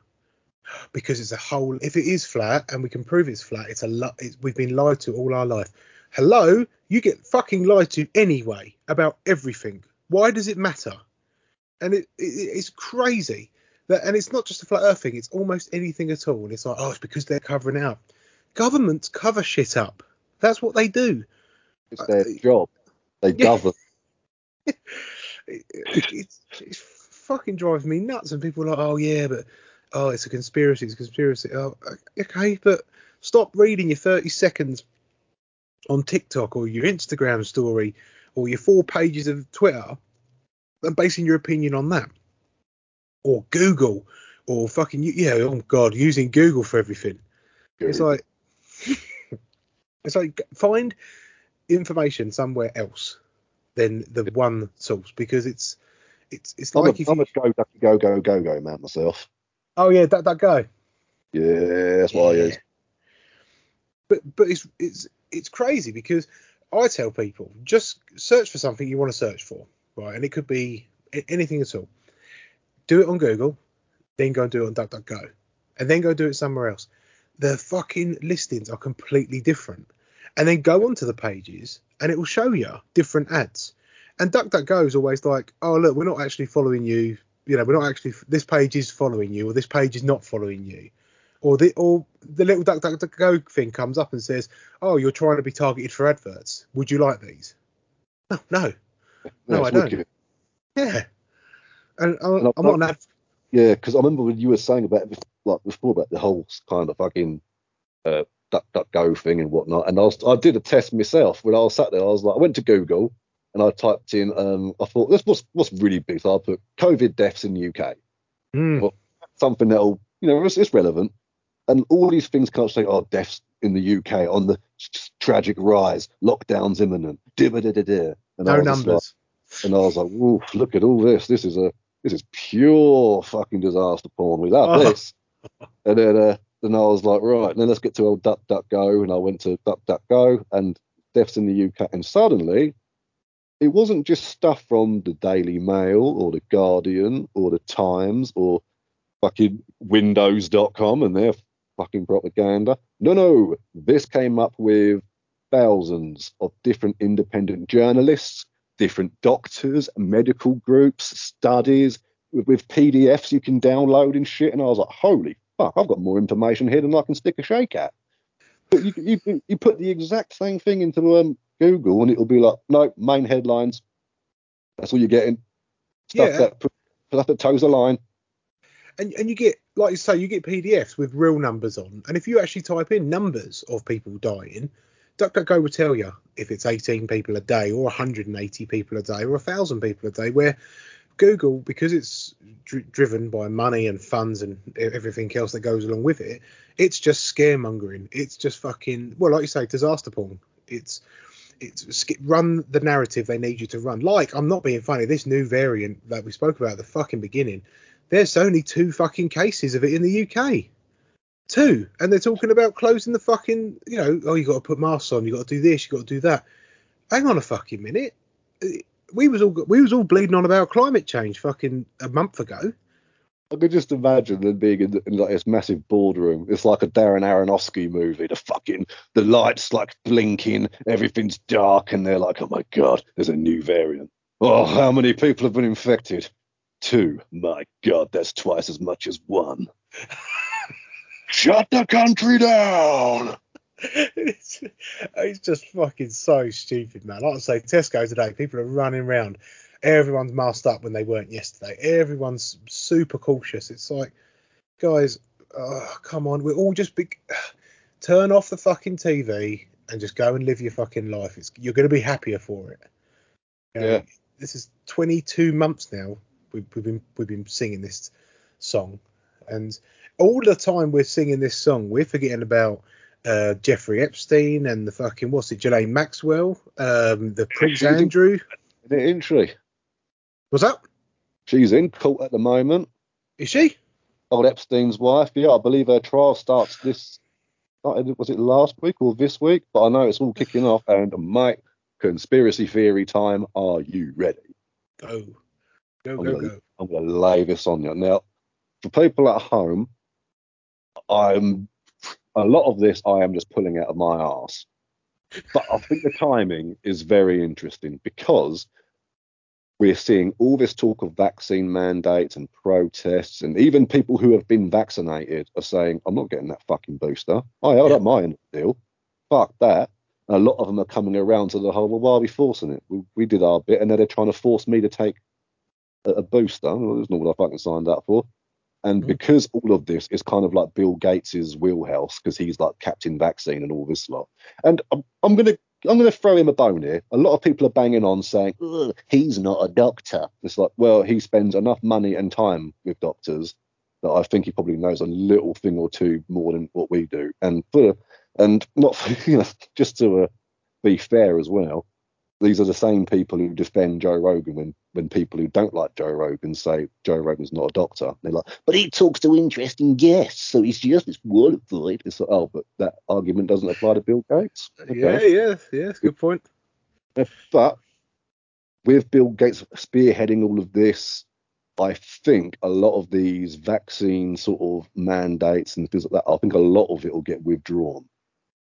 Because it's a whole. If it is flat and we can prove it's flat, it's a lot. We've been lied to all our life. Hello, you get fucking lied to anyway about everything. Why does it matter? and it, it it's crazy that and it's not just a flat earth thing it's almost anything at all and it's like oh it's because they're covering it up governments cover shit up that's what they do It's their Uh, job. They yeah. govern. it, it, fucking drives me nuts and people are like oh yeah but oh it's a conspiracy it's a conspiracy oh okay but stop reading your 30 seconds on tiktok or your instagram story or your four pages of twitter and basing your opinion on that or google or fucking yeah oh god using google for everything it's like it's like find information somewhere else than the one source because it's it's it's I'm, like a, if I'm you a go, go, go, go, go, go man myself. oh yeah that that guy Yeah, that's what I Yeah. use. but but it's it's it's crazy because I tell people just search for something you want to search for right and it could be anything at all do it on Google then go and do it on DuckDuckGo and then go do it somewhere else the fucking listings are completely different and then go onto the pages and it will show you different ads and DuckDuckGo is always like oh look we're not actually following you you know we're not actually this page is following you or this page is not following you or the or the little DuckDuckGo thing comes up and says, "Oh, you're trying to be targeted for adverts. Would you like these?" No, no, No, Yeah, I don't. wicked. yeah. And I, I'm not an ad. Yeah, because I remember when you were saying about like before about the whole kind of fucking uh, duck duck go thing and whatnot. And I was I did a test myself when I was sat there. I was like, I went to Google and I typed in. Um, I thought this was what's really big. So I put COVID deaths in the UK. Mm, Well, something that'll you know it's, it's relevant. And all these things can't say, oh, deaths in the UK on the tragic rise, lockdowns imminent, da-da-da-da-da. And I no was like- numbers. and I was like, "Whoa, look at all this. This is a this is pure fucking disaster porn. Love Oh. this." And then uh, then I was like, "Right, then let's get to old Duck Duck Go." And I went to Duck Duck Go and deaths in the UK. And suddenly, it wasn't just stuff from the Daily Mail or the Guardian or the Times or fucking Windows.com and their fucking propaganda. No, no, this came up with thousands of different independent journalists different doctors, medical groups, studies with, with PDFs you can download and shit. And I was like, holy fuck, I've got more information here than I can stick a shake at. But you, you, you put the exact same thing into um, Google and it'll be like, no, main headlines. That's all you're getting. Stuff Yeah. that stuff that toes the line. And and you get like you say, you get PDFs with real numbers on. And if you actually type in numbers of people dying, DuckDuckGo will tell you if it's 18 people a day or 180 people a day or 1,000 people a day. Where Google, because it's dr- driven by money and funds and everything else that goes along with it, it's just scaremongering. It's just fucking well, like you say, disaster porn. It's it's run the narrative they need you to run. Like I'm not being funny. This new variant that we spoke about at the fucking beginning, there's only two fucking cases of it in the UK. Two, and they're talking about closing the fucking, you know, oh, you got to put masks on, you got to do this, you got to do that. Hang on a fucking minute. We was all we was all bleeding on about climate change fucking a month ago. I could just imagine them being in, in like this massive boardroom. It's like a Darren Aronofsky movie. The fucking the lights like blinking, everything's dark, and they're like, "Oh my god, there's a new variant. Oh, how many people have been infected? Two. My god, that's twice as much as one. Shut the country down." It's, it's just fucking so stupid, man. Like I say, Tesco today, people are running around. Everyone's masked up when they weren't yesterday. Everyone's super cautious. It's like, guys, oh, come on, we're all just big. Turn off the fucking TV. and just go and live your fucking life. It's you're going to be happier for it. You know, Yeah. This is 22 months now. We've, we've been we've been singing this song, and all the time we're singing this song, we're forgetting about uh, Jeffrey Epstein and the fucking what's it, Ghislaine Maxwell, um, the Prince she's in- Andrew. Isn't she? What's that? She's in court at the moment. Is she? Old Epstein's wife. Yeah, I believe her trial starts this. Was it last week or this week? But I know it's all kicking off. And Mike, conspiracy theory time. Are you ready? Go, go, I'm go, gonna- go. I'm going to lay this on you. Now, for people at home, I'm a lot of this I am just pulling out of my arse. But I think the timing is very interesting because we're seeing all this talk of vaccine mandates and protests, and even people who have been vaccinated are saying, I'm not getting that fucking booster. I held Yeah. up my the deal. Fuck that. And a lot of them are coming around to the whole, well, why are we forcing it? We, we did our bit, and now they're trying to force me to take a, a booster. Well, that's not what I fucking signed up for. And Mm. because all of this is kind of like Bill Gates's wheelhouse, because he's like Captain Vaccine and all this lot. And I'm, I'm gonna I'm gonna throw him a bone here. A lot of people are banging on saying he's not a doctor. it's like, well, he spends enough money and time with doctors that I think he probably knows a little thing or two more than what we do. And for and not for, you know just to uh, be fair as well, these are the same people who defend Joe Rogan when when people who don't like Joe Rogan say Joe Rogan's not a doctor. They're like, But he talks to interesting guests, so he's just as qualified. it's like, oh, but that argument doesn't apply to Bill Gates. Yeah, yeah, yeah. Good point. But with Bill Gates spearheading all of this, I think a lot of these vaccine sort of mandates and things like that, I think a lot of it will get withdrawn.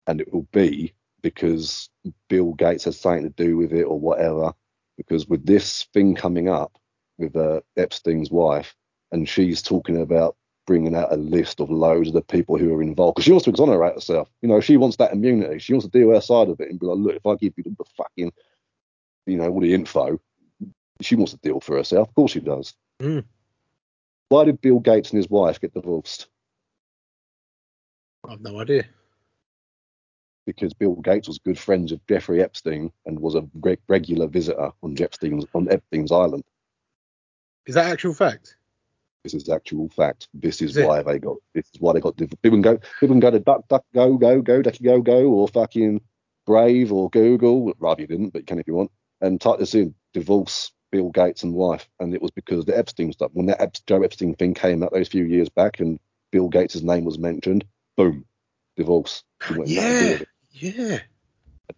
And it will be because Bill Gates has something to do with it or whatever. Because with this thing coming up with uh, Epstein's wife, and she's talking about bringing out a list of loads of the people who are involved, because she wants to exonerate herself. You know, she wants that immunity. She wants to do her side of it and be like, look, if I give you the fucking you know, all the info. She wants to deal for herself. Of course she does. Mm. Why did Bill Gates and his wife get divorced? I've no idea. Because Bill Gates was good friends with Jeffrey Epstein and was a reg- regular visitor on Epstein's on Epstein's island. Is that actual fact? This is actual fact. This is Is it? why they got. This is why they got. People can go. People can go to Duck Duck Go Go Go Ducky Go Go or fucking Brave or Google. Rather you didn't, but you can if you want. And type this in: divorce Bill Gates and wife. And it was because of the Epstein stuff. When that Ep- Joe Epstein thing came out those few years back, and Bill Gates' name was mentioned, boom, divorce. He went and had to deal Yeah, it. Yeah.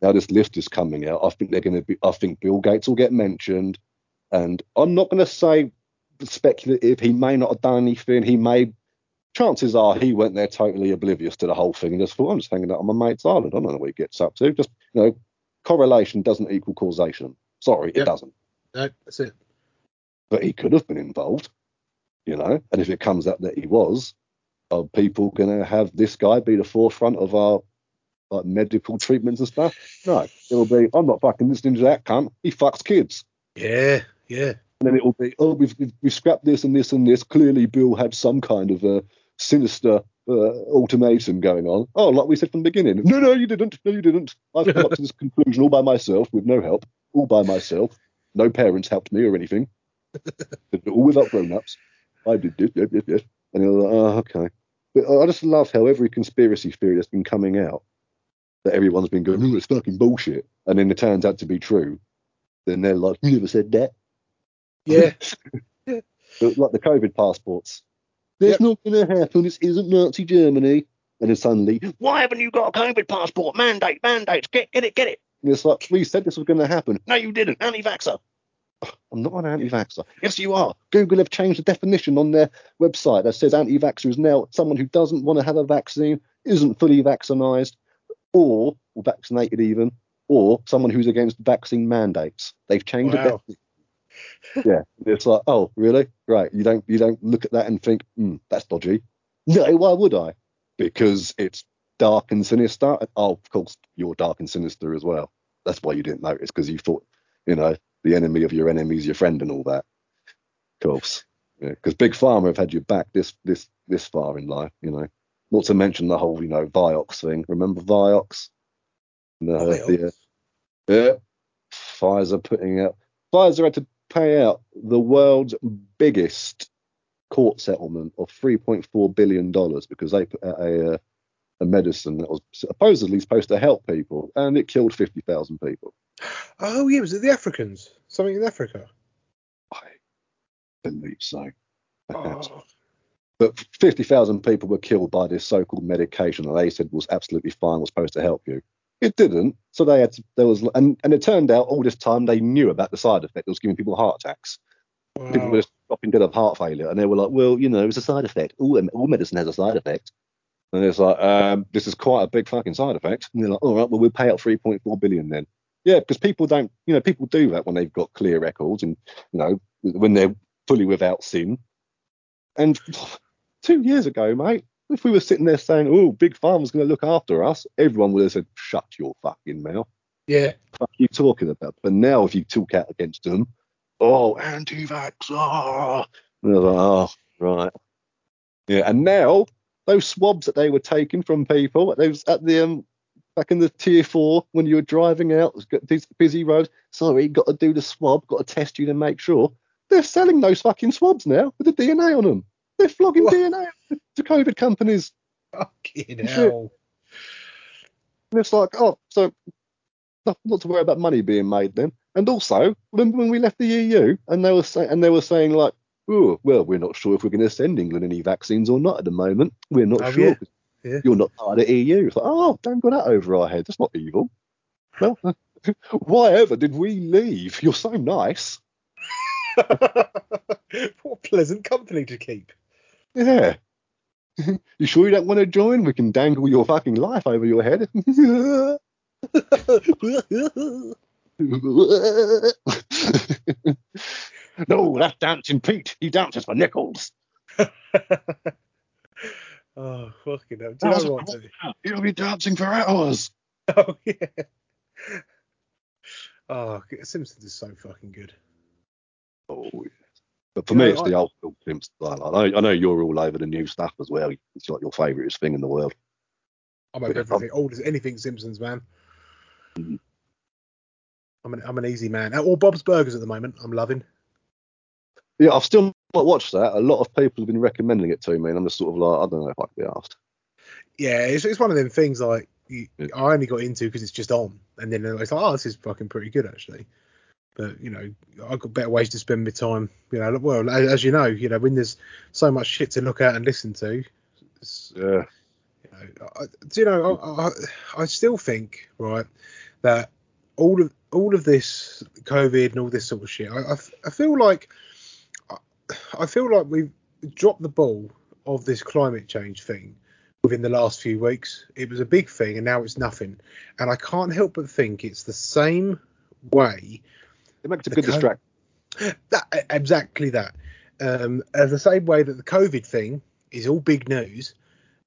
Now this list is coming out. I think they're going to be. I think Bill Gates will get mentioned, and I'm not going to say speculative. He may not have done anything. He may. Chances are he went there totally oblivious to the whole thing and just thought, I'm just hanging out on my mate's island. I don't know what he gets up to. Just you know, correlation doesn't equal causation. Sorry, Yeah. it doesn't. No, that's it. But he could have been involved, you know. And if it comes out that he was, are people going to have this guy be the forefront of our like medical treatments and stuff? No, it'll be I'm not fucking listening to that cunt. He fucks kids. Yeah, yeah. And then it'll be, oh, we've, we've, we've scrapped this and this and this. Clearly, Bill had some kind of a sinister uh, ultimatum going on. Oh, like we said from the beginning. No, no, you didn't. No, you didn't. I've come up to this conclusion all by myself with no help, all by myself. No parents helped me or anything. All without grown ups. I did. And you're like, oh, okay. But I just love how every conspiracy theory that's been coming out, that everyone's been going, oh, it's fucking bullshit. And then it turns out to be true. Then they're like, you never said that. Yeah. But like the COVID passports. That's Yep. not going to happen. This isn't Nazi Germany. And then suddenly, Why haven't you got a COVID passport? Mandate, mandates, get, get it, get it. it's like, we said this was going to happen. No, you didn't. Anti-vaxxer. I'm not an anti-vaxxer. Yes, you are. Google have changed the definition on their website that says anti-vaxxer is now someone who doesn't want to have a vaccine, isn't fully vaccinated, or, vaccinated even, or someone who's against vaccine mandates. They've changed Wow. it. Yeah, it's like, oh, really? Right. You don't you don't look at that and think, hmm, that's dodgy. No, why would I? Because it's dark and sinister. Oh, of course, you're dark and sinister as well. That's why you didn't notice because you thought, you know, the enemy of your enemy is your friend and all that. Of course, because big pharma have had your back this this this far in life. You know, not to mention the whole you know Vioxx thing. Remember Vioxx? No, yeah, yeah. Pfizer putting out. Pfizer had to pay out the world's biggest court settlement of 3.4 billion dollars because they put out a uh, a medicine that was supposedly supposed to help people, and it killed 50,000 people. Oh yeah, was it the Africans? Something in Africa? I believe so. Perhaps. Oh, But 50,000 people were killed by this so-called medication that they said was absolutely fine, was supposed to help you. It didn't. So they had to, there was, and, and it turned out all this time they knew about the side effect. It was giving people heart attacks. People wow. were dropping dead of heart failure. And they were like, well, you know, it's a side effect. All, all medicine has a side effect. And it's like, um, this is quite a big fucking side effect. And they're like, all right, well, we'll pay out 3.4 billion then. Yeah, because people don't, you know, people do that when they've got clear records and, you know, when they're fully without sin. And two years ago, mate, if we were sitting there saying, oh, Big Pharma's going to look after us, everyone would have said, shut your fucking mouth. Yeah. What are you talking about? But now if you talk out against them, oh, anti-vax, ah. And like, oh, right. Yeah, and now those swabs that they were taking from people, those at the um, back in the tier four when you were driving out, these busy roads. Sorry, got to do the swab, got to test you to make sure. They're selling those fucking swabs now with the DNA on them. They're flogging What? DNA to COVID companies. Fucking hell. And it's like, oh, so not, not to worry about money being made then. And also, remember when we left the EU and they were saying and they were saying like, oh, well, we're not sure if we're going to send England any vaccines or not at the moment. We're not Oh, sure. Yeah. You're not part of the EU. It's like, oh, don't go that over our head. That's not evil. Well, why ever did we leave? You're so nice. what a pleasant company to keep. Yeah. you sure you don't want to join? We can dangle your fucking life over your head. no, that's Dancing Pete. He dances for nickels. oh, fucking hell. Do you know what? He'll be dancing for hours. Oh, yeah. Oh, Simpsons is so fucking good. Oh, yeah. But for You me, it's I- the old school Simpsons. I, like. I know, I know you're all over the new stuff as well. It's like your favourite thing in the world. I'm over Yeah. everything. All anything Simpsons, man. Mhm. I'm an I'm an easy man. All Bob's Burgers at the moment. I'm loving. Yeah, I've still not watched that. A lot of people have been recommending it to me, and I'm just sort of like, I don't know if I can be asked. Yeah, it's, it's one of them things like you, Yeah. I only got into because it's just on, and then it's like, oh, this is fucking pretty good actually. But you know, I've got better ways to spend my time. You know, well, as, you know, you know, when there's so much shit to look at and listen to, Yeah. you know, I, do you know, I, I, I still think right that all of all of this COVID and all this sort of shit, I, I, I feel like I, I feel like we've dropped the ball of this climate change thing within the last few weeks. It was a big thing, and now it's nothing. And I can't help but think it's the same way It makes a The good co- distraction. that exactly that. Um, as the same way that the COVID thing is all big news,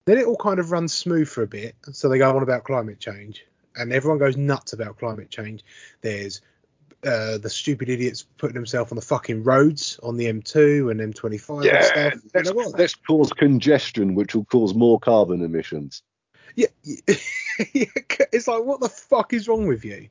then it all kind of runs smooth for a bit. So they go on about climate change, and everyone goes nuts about climate change. There's uh, the stupid idiots putting themselves on the fucking roads on the M2 and M25 and Yeah, stuff. Let's, let's cause congestion, which will cause more carbon emissions. Yeah, it's like what the fuck is wrong with you?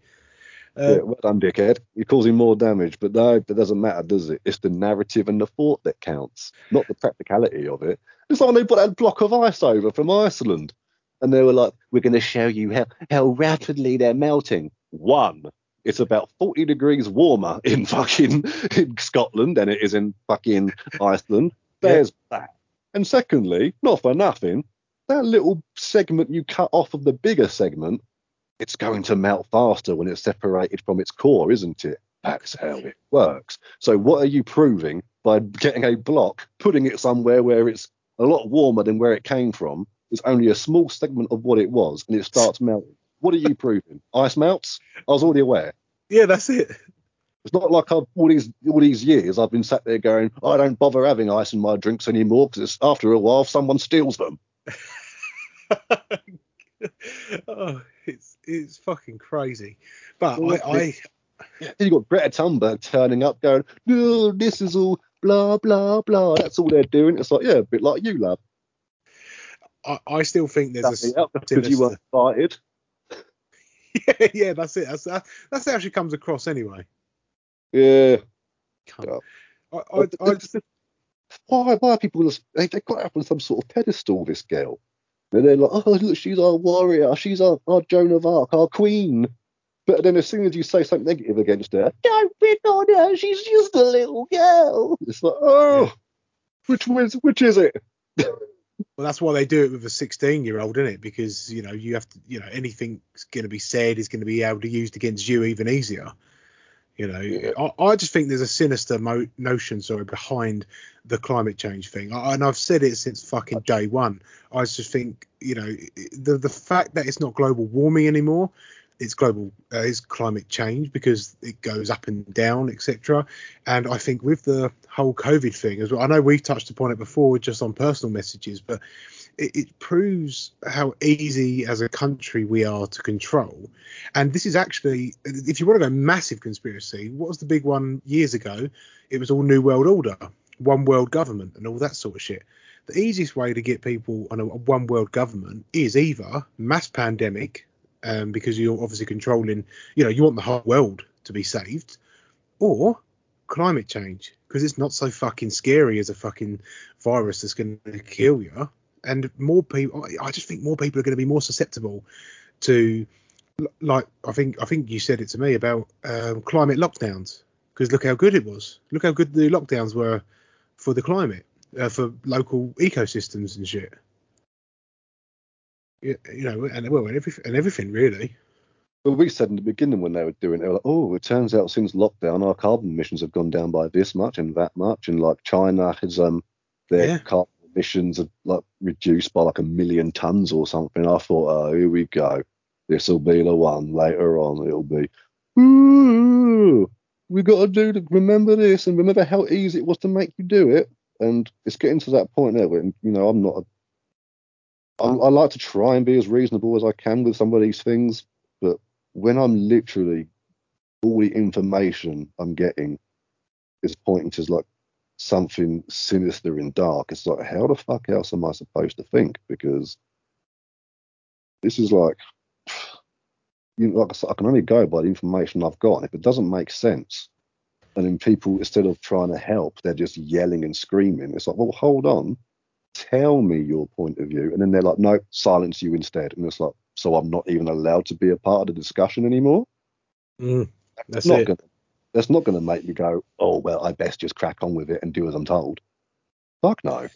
Yeah, Uh, well done, dickhead. You're causing more damage, but no, that doesn't matter, does it? It's the narrative and the thought that counts, not the practicality of it. It's like when they put that block of ice over from Iceland, and they were like, "We're going to show you how how rapidly they're melting." One, it's about 40 degrees warmer in fucking in Scotland than it is in fucking Iceland. Yeah. There's that. And secondly, not for nothing, that little segment you cut off of the bigger segment it's going to melt faster when it's separated from its core, isn't it? That's how it works. So what are you proving by getting a block, putting it somewhere where it's a lot warmer than where it came from? It's only a small segment of what it was, and it starts melting. What are you proving? Ice melts? I was already aware. yeah, that's it. It's not like I've all these all these years I've been sat there going, oh, I don't bother having ice in my drinks anymore because after a while someone steals them. oh, it's it's fucking crazy. But Well, I, I Then you got Greta Thunberg turning up, going, "No, this is all blah blah blah." That's all they're doing. It's like, yeah, a bit like you, love. I, I still think there's a Because you weren't invited. yeah, yeah, that's it. That's that, that's how she comes across anyway. Yeah. Cunt. I, I, But I, just- why, why are people just, they, they got up on some sort of pedestal, this girl. And they're like, oh, look, she's our warrior, she's our, our Joan of Arc, our queen. But then as soon as you say something negative against her, don't pick on her, she's just a little girl. It's like, oh, which, which, which is it? Well, that's why they do it with a 16 year old, isn't it? Because you know you have to, you know, anything's going to be said is going to be able to used against you even easier. You know, Yeah. I, I just think there's a sinister mo- notion, sorry, behind the climate change thing, and I've said it since fucking day one. I just think, you know, the the fact that it's not global warming anymore, it's global, uh, it's climate change because it goes up and down, etc. And I think with the whole COVID thing as well, I know we've touched upon it before just on personal messages, but it, it proves how easy as a country we are to control. And this is actually, if you want to go massive conspiracy, what was the big one years ago? It was all New World Order, one world government, and all that sort of shit. The easiest way to get people on a, one world government is either mass pandemic, um, because you're obviously controlling, you know, you want the whole world to be saved, or climate change because it's not so fucking scary as a fucking virus that's going to kill you. And more people, I just think more people are going to be more susceptible to, like I think I think you said it to me about um, climate lockdowns because look how good it was. Look how good the lockdowns were for the climate, uh, for local ecosystems and shit. Yeah, you know, and well, and everything, and everything really. Well, we said in the beginning when they were doing it, they were like, oh, it turns out since lockdown, our carbon emissions have gone down by this much and that much, and like China has um their Yeah. carbon emissions have like reduced by like a million tons or something. I thought, oh, here we go, this will be the one. Later on, it'll be, ooh, we got to do the remember this and remember how easy it was to make you do it, and it's getting to that point now where you know I'm not. A, I, I like to try and be as reasonable as I can with some of these things, but when I'm literally all the information I'm getting is pointing to like something sinister and dark, it's like how the fuck else am I supposed to think? Because this is like you like I said, I can only go by the information I've got. And if it doesn't make sense, and then people instead of trying to help, they're just yelling and screaming. It's like, well, hold on, tell me your point of view, and then they're like, no, silence you instead, and it's like, so I'm not even allowed to be a part of the discussion anymore. Mm, that's not it. Gonna, that's not going to make me go, oh well, I best just crack on with it and do as I'm told. Fuck no.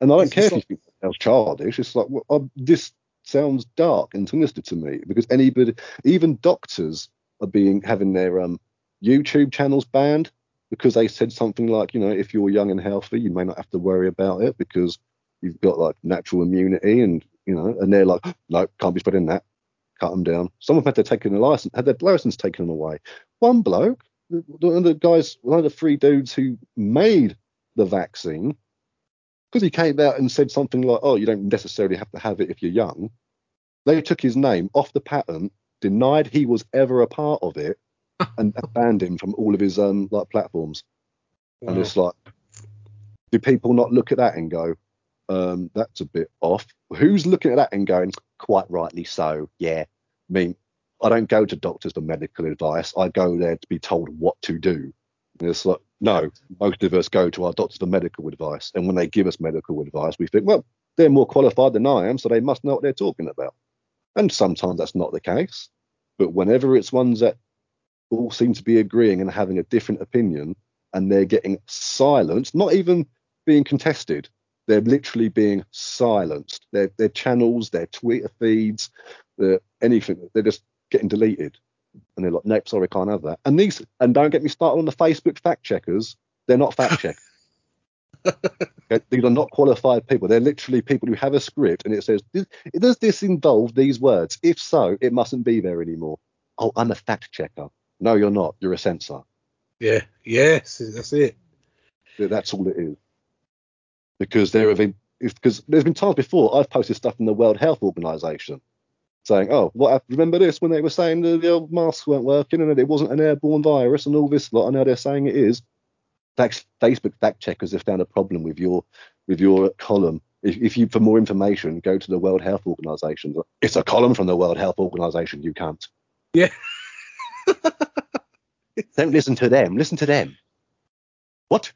And I don't It's care if you think that sounds childish. It's like well, this sounds dark and sinister to me because anybody, even doctors, are being having their um YouTube channels banned because they said something like, you know, if you're young and healthy, you may not have to worry about it because you've got like natural immunity and you know, and they're like, no, can't be spreading that. Cut them down. Some of them had to take a license, had their license taken away. One bloke, one of the guys, one of the three dudes who made the vaccine, because he came out and said something like, oh, you don't necessarily have to have it if you're young. They took his name off the patent, denied he was ever a part of it, and banned him from all of his um like platforms. And it's like, do people not look at that and go, um, that's a bit off? Who's looking at that and going, quite rightly so, yeah. I mean, I don't go to doctors for medical advice. I go there to be told what to do. And it's like, no, most of us go to our doctors for medical advice. And when they give us medical advice, we think, well, they're more qualified than I am, so they must know what they're talking about. And sometimes that's not the case. But whenever it's ones that all seem to be agreeing and having a different opinion, and they're getting silenced, not even being contested, they're literally being silenced. Their their channels, their Twitter feeds, their anything, they're just getting deleted. And they're like, nope, sorry, can't have that. And these, and don't get me started on the Facebook fact checkers. They're not fact checkers. Okay, These are not qualified people. They're literally people who have a script and it says, "Does- does this involve these words? If so, it mustn't be there anymore. Oh, I'm a fact checker. No, you're not. You're a censor. Yeah. Yes, that's it. That's all it is. Because there have been, because there's been times before I've posted stuff in the World Health Organization saying, oh, what remember this when they were saying the, the old masks weren't working and it wasn't an airborne virus and all this lot. I know they're saying it is. Fact, Facebook fact checkers have found a problem with your with your column If, if you for more information, go to the World Health Organization. It's a column from the World Health Organization. You can't. Yeah. Don't listen to them. Listen to them. What?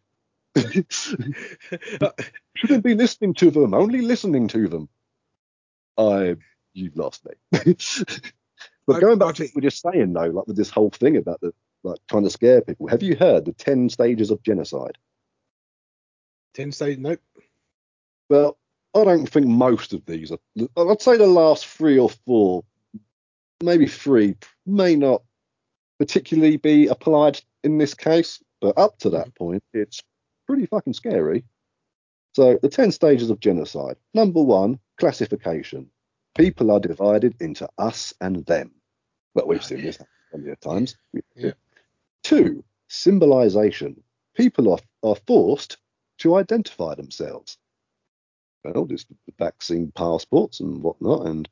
Shouldn't be listening to them. Only listening to them. I, you've lost me. but I- going back I to what you're saying though, like with this whole thing about the like trying to scare people. Have you heard the ten stages of genocide? Ten stages? Nope. Well, I don't think most of these are. I'd say the last three or four, maybe three, may not particularly be applied in this case, but up to that point, it's pretty fucking scary. So, the 10 stages of genocide. Number one, classification. People are divided into us and them. Well, we've seen this plenty of times. Yeah. Two, symbolization. People are, are forced to identify themselves well, just the vaccine passports and whatnot, and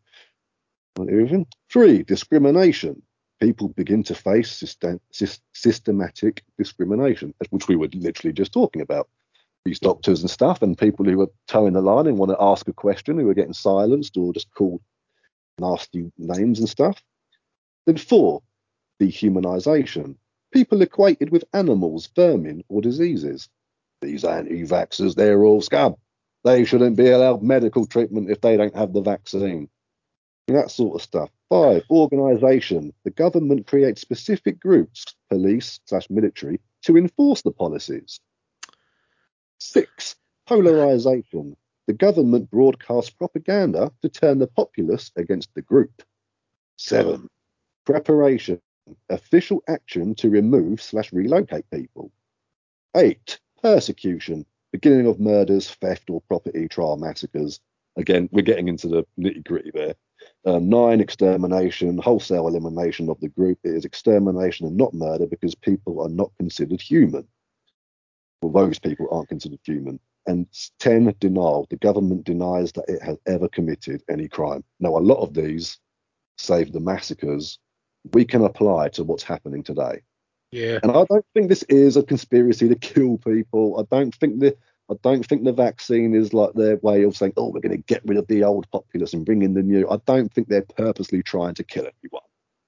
everything. Three, discrimination. People begin to face system, systematic discrimination, which we were literally just talking about. These doctors and stuff, and people who are towing the line and want to ask a question, who are getting silenced or just called nasty names and stuff. Then four, dehumanization. People equated with animals, vermin, or diseases. These anti-vaxxers, they're all scum they shouldn't be allowed medical treatment if they don't have the vaccine. That sort of stuff. Five, organisation. The government creates specific groups, police slash military, to enforce the policies. Six, polarisation. The government broadcasts propaganda to turn the populace against the group. Seven, preparation. Official action to remove slash relocate people. Eight, persecution beginning of murders, theft, or property trial massacres. Again, we're getting into the nitty gritty there. Uh, nine, extermination, wholesale elimination of the group. It is extermination and not murder because people are not considered human. Well, those people aren't considered human. And 10, denial. The government denies that it has ever committed any crime. Now, a lot of these, save the massacres, we can apply to what's happening today. Yeah. And I don't think this is a conspiracy to kill people. I don't think the I don't think the vaccine is like their way of saying, oh, we're going to get rid of the old populace and bring in the new. I don't think they're purposely trying to kill everyone.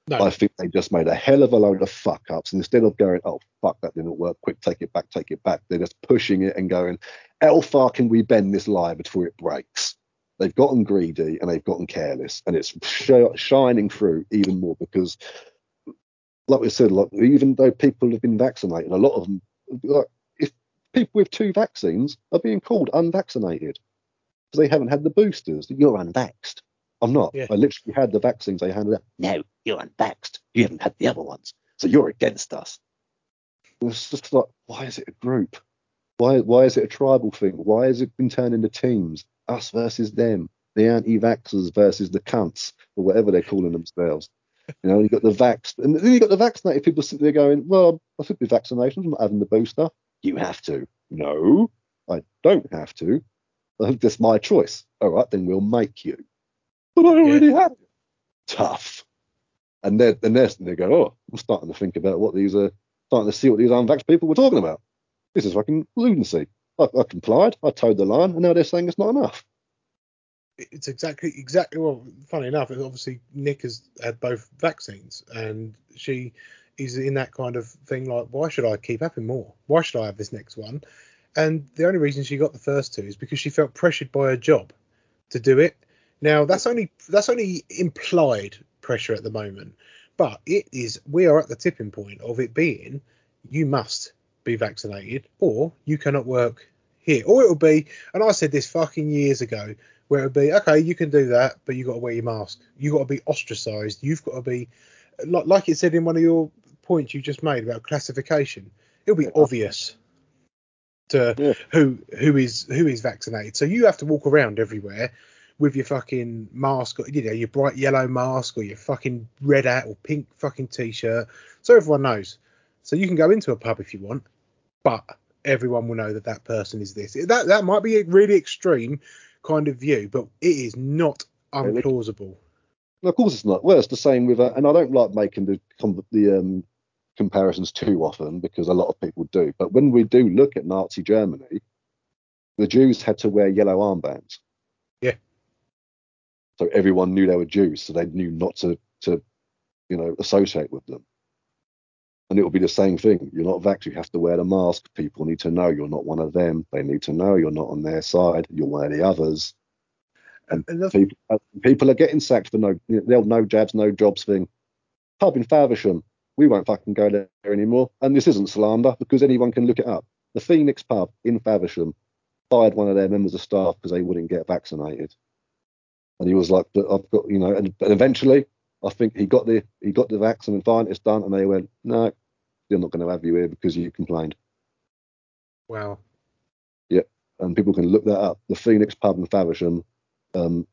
No. I think they just made a hell of a load of fuck ups. And instead of going, oh, fuck, that didn't work, quick, take it back, take it back, they're just pushing it and going, how far can we bend this lie before it breaks? They've gotten greedy and they've gotten careless. And it's sh- shining through even more because like we said, like even though people have been vaccinated, a lot of them, like if people with two vaccines are being called unvaccinated because they haven't had the boosters, that you're unvaxxed. I'm not. Yeah. I literally had the vaccines. I handed out. No, you're unvaxxed. You haven't had the other ones, so you're against us. It's just like, why is it a group? Why why is it a tribal thing? Why has it been turned into teams? Us versus them. The anti-vaxxers versus the cunts, or whatever they're calling themselves. You know, you got the vax, and then you got the vaccinated people sitting there going, "Well, I took the vaccinations. I'm not having the booster." You have to. No, I don't have to. That's my choice. All right, then we'll make you. But I already have it. Tough. And they're and they're they go, "Oh, I'm starting to think about what these are. Starting to see what these unvaxxed people were talking about. This is fucking lunacy." I, I complied. I towed the line, and now they're saying it's not enough. it's exactly exactly well funny enough obviously nick has had both vaccines and she is in that kind of thing like why should i keep having more why should i have this next one and the only reason she got the first two is because she felt pressured by her job to do it now that's only that's only implied pressure at the moment but it is we are at the tipping point of it being you must be vaccinated or you cannot work here or it will be and i said this fucking years ago where it would be okay, you can do that, but you got to wear your mask. You got to be ostracized. You've got to be like like it said in one of your points you just made about classification. It'll be obvious to Yeah. who who is who is vaccinated. So you have to walk around everywhere with your fucking mask, or, you know, your bright yellow mask or your fucking red hat or pink fucking t-shirt, so everyone knows. So you can go into a pub if you want, but everyone will know that that person is this. That that might be a really extreme kind of view, but it is not unplausible. And of course, it's not. Well, it's the same with, uh, and I don't like making the the um, comparisons too often because a lot of people do. But when we do look at Nazi Germany, the Jews had to wear yellow armbands. So everyone knew they were Jews, so they knew not to to you know associate with them. And it will be the same thing. You're not vax, you have to wear the mask. People need to know you're not one of them. They need to know you're not on their side. You're one of the others. And And people, uh, people are getting sacked for no, they'll no jabs, no jobs thing. Pub in Faversham, we won't fucking go there anymore. And this isn't slander because anyone can look it up. The Phoenix pub in Faversham fired one of their members of staff because they wouldn't get vaccinated. And he was like, but I've got, you know, and, but eventually I think he got the he got the vaccine and fine, it's done. And they went, no, they're not going to have you here because you complained. Wow. Yeah, and people can look that up. The Phoenix pub in Faversham um,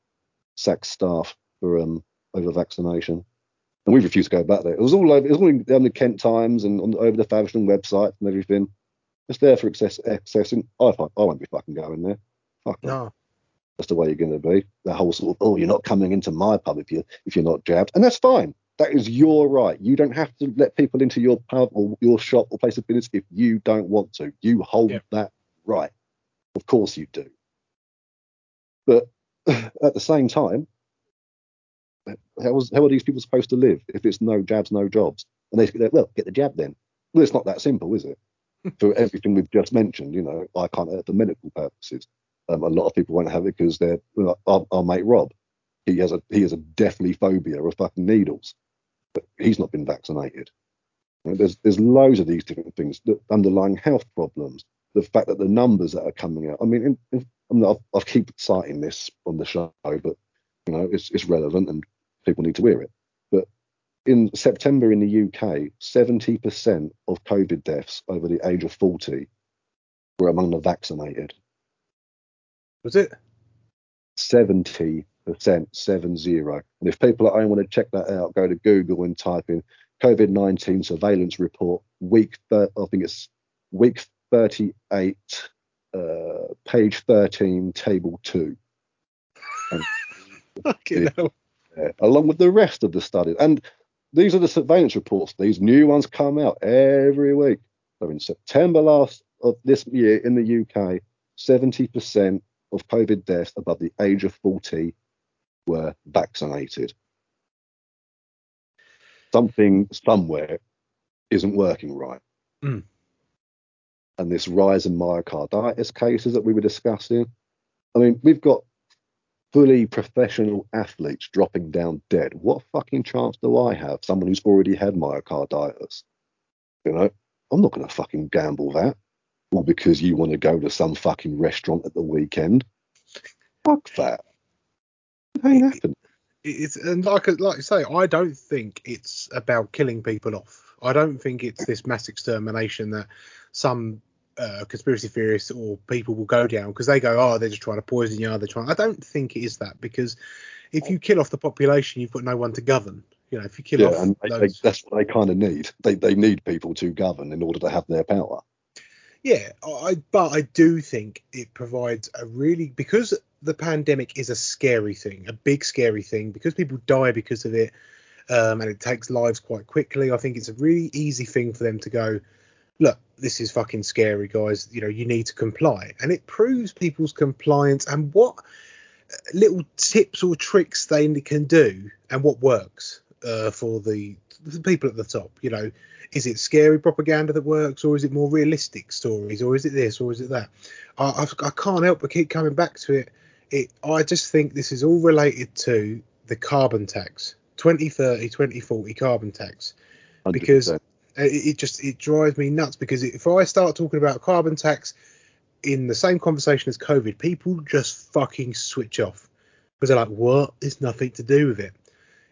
sacked staff for um, over vaccination. And we refused to go back there. It was all over. It was all in, on the Kent Times and on, over the Faversham website and everything. It's there for access, accessing. I, I won't be fucking going there. Fuck no. No. That's the way you're going to be. The whole sort of, oh, you're not coming into my pub if you if you're not jabbed, and that's fine. That is your right. You don't have to let people into your pub or your shop or place of business if you don't want to. You hold Yeah. that right. Of course you do. But at the same time, how, how are these people supposed to live if it's no jabs, no jobs? And they say, well, get the jab then. Well, it's not that simple, is it? for everything we've just mentioned, you know, I can't for medical purposes. Um, a lot of people won't have it because they're well, our, our mate Rob. He has a he has a deathly phobia of fucking needles, but he's not been vaccinated. There's there's loads of these different things, the underlying health problems, the fact that the numbers that are coming out. I mean, in, in, I've keep citing this on the show, but you know, it's it's relevant and people need to hear it. But in September in the UK, 70% of COVID deaths over the age of 40 were among the vaccinated. Was it? 70%, seven zero. And if people at home want to check that out, go to Google and type in COVID 19 surveillance report, week, thir- I think it's week 38, uh, page 13, table two. Fucking Yeah. hell. uh, along with the rest of the studies. And these are the surveillance reports. These new ones come out every week. So in September last of this year in the UK, 70% of COVID deaths above the age of 40 were vaccinated. Something somewhere isn't working right. Mm. And this rise in myocarditis cases that we were discussing. I mean, we've got fully professional athletes dropping down dead. What fucking chance do I have? Someone who's already had myocarditis. You know, I'm not going to fucking gamble that. All because you want to go to some fucking restaurant at the weekend. Fuck that. It ain't happening. It's and like like I say, I don't think it's about killing people off. I don't think it's this mass extermination that some uh, conspiracy theorists or people will go down because they go, oh, they're just trying to poison you. They're trying. I don't think it is that because if you kill off the population, you've got no one to govern. You know, if you kill Yeah, off and they, they, that's what they kind of need. They they need people to govern in order to have their power. Yeah, I but I do think it provides a really because the pandemic is a scary thing, a big scary thing because people die because of it, um, and it takes lives quite quickly. I think it's a really easy thing for them to go, look, this is fucking scary, guys. You know, you need to comply, and it proves people's compliance and what little tips or tricks they can do and what works uh, for the, the people at the top. You know, is it scary propaganda that works, or is it more realistic stories, or is it this, or is it that? I, I've, I can't help but keep coming back to it. It, I just think this is all related to the carbon tax, 2030, 2040 carbon tax. Because 100%. it, it just it drives me nuts because if I start talking about carbon tax in the same conversation as COVID, people just fucking switch off because they're like, "What? There's nothing to do with it."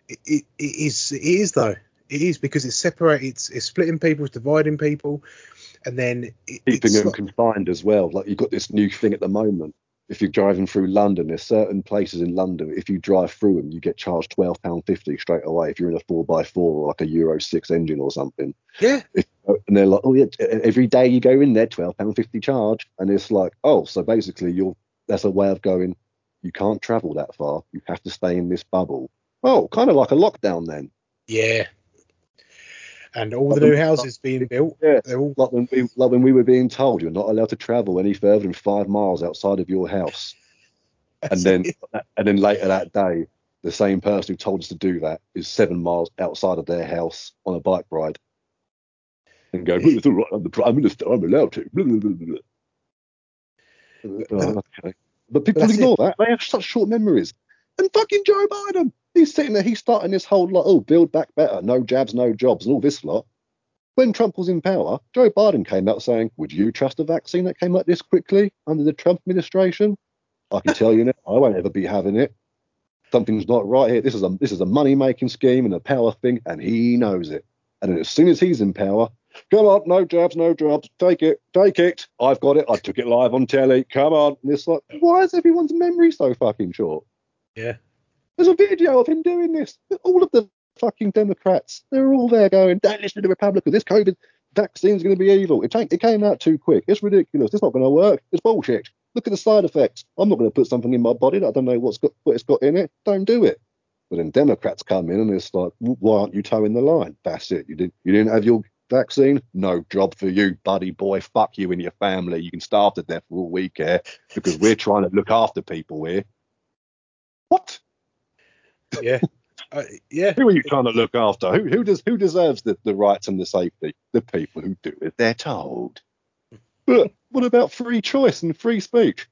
It, it, it is. It is though. It is because it's separating. It's, it's splitting people. It's dividing people, and then it, keeping it's them like- confined as well. Like you've got this new thing at the moment. If you're driving through London, there's certain places in London. If you drive through them, you get charged twelve pound fifty straight away. If you're in a four x four or like a Euro six engine or something, yeah, if, and they're like, oh yeah, every day you go in there, twelve pound fifty charge, and it's like, oh, so basically you're that's a way of going. You can't travel that far. You have to stay in this bubble. Oh, kind of like a lockdown then. Yeah. And all the new houses being built. Yeah. They're all Like when we like when we were being told you're not allowed to travel any further than five miles outside of your house, and then and then later that day, the same person who told us to do that is seven miles outside of their house on a bike ride, and go, it's all right, I'm the prime minister, I'm allowed to. Blah, blah, blah, blah. Oh, okay. But people ignore that. They have such short memories. And fucking Joe Biden, he's sitting there, he's starting this whole lot, oh, build back better, no jabs, no jobs, and all this lot. When Trump was in power, Joe Biden came out saying, Would you trust a vaccine that came out this quickly under the Trump administration? I can tell you now, I won't ever be having it. Something's not right here. This is a this is a money making scheme and a power thing, and he knows it. And as soon as he's in power, come on, no jabs, no jobs, take it, take it. I've got it. I took it live on telly. Come on. And it's like, why is everyone's memory so fucking short? yeah. There's a video of him doing this. All of the fucking Democrats, they're all there going, don't listen to the Republicans. This COVID vaccine's going to be evil. It, ain't- it came out too quick. It's ridiculous. It's not going to work. It's bullshit. Look at the side effects. I'm not going to put something in my body that I don't know what's got what it's got in it. Don't do it. But then Democrats come in and it's like, why aren't you towing the line? That's it. You didn't. You didn't have your vaccine. No job for you, buddy boy. Fuck you and your family. You can starve to death for all we care because we're trying to look after people here. What? Yeah. Uh, yeah. Who are you trying to look after? Who who does who deserves the, the rights and the safety? The people who do it. They're told. But what about free choice and free speech?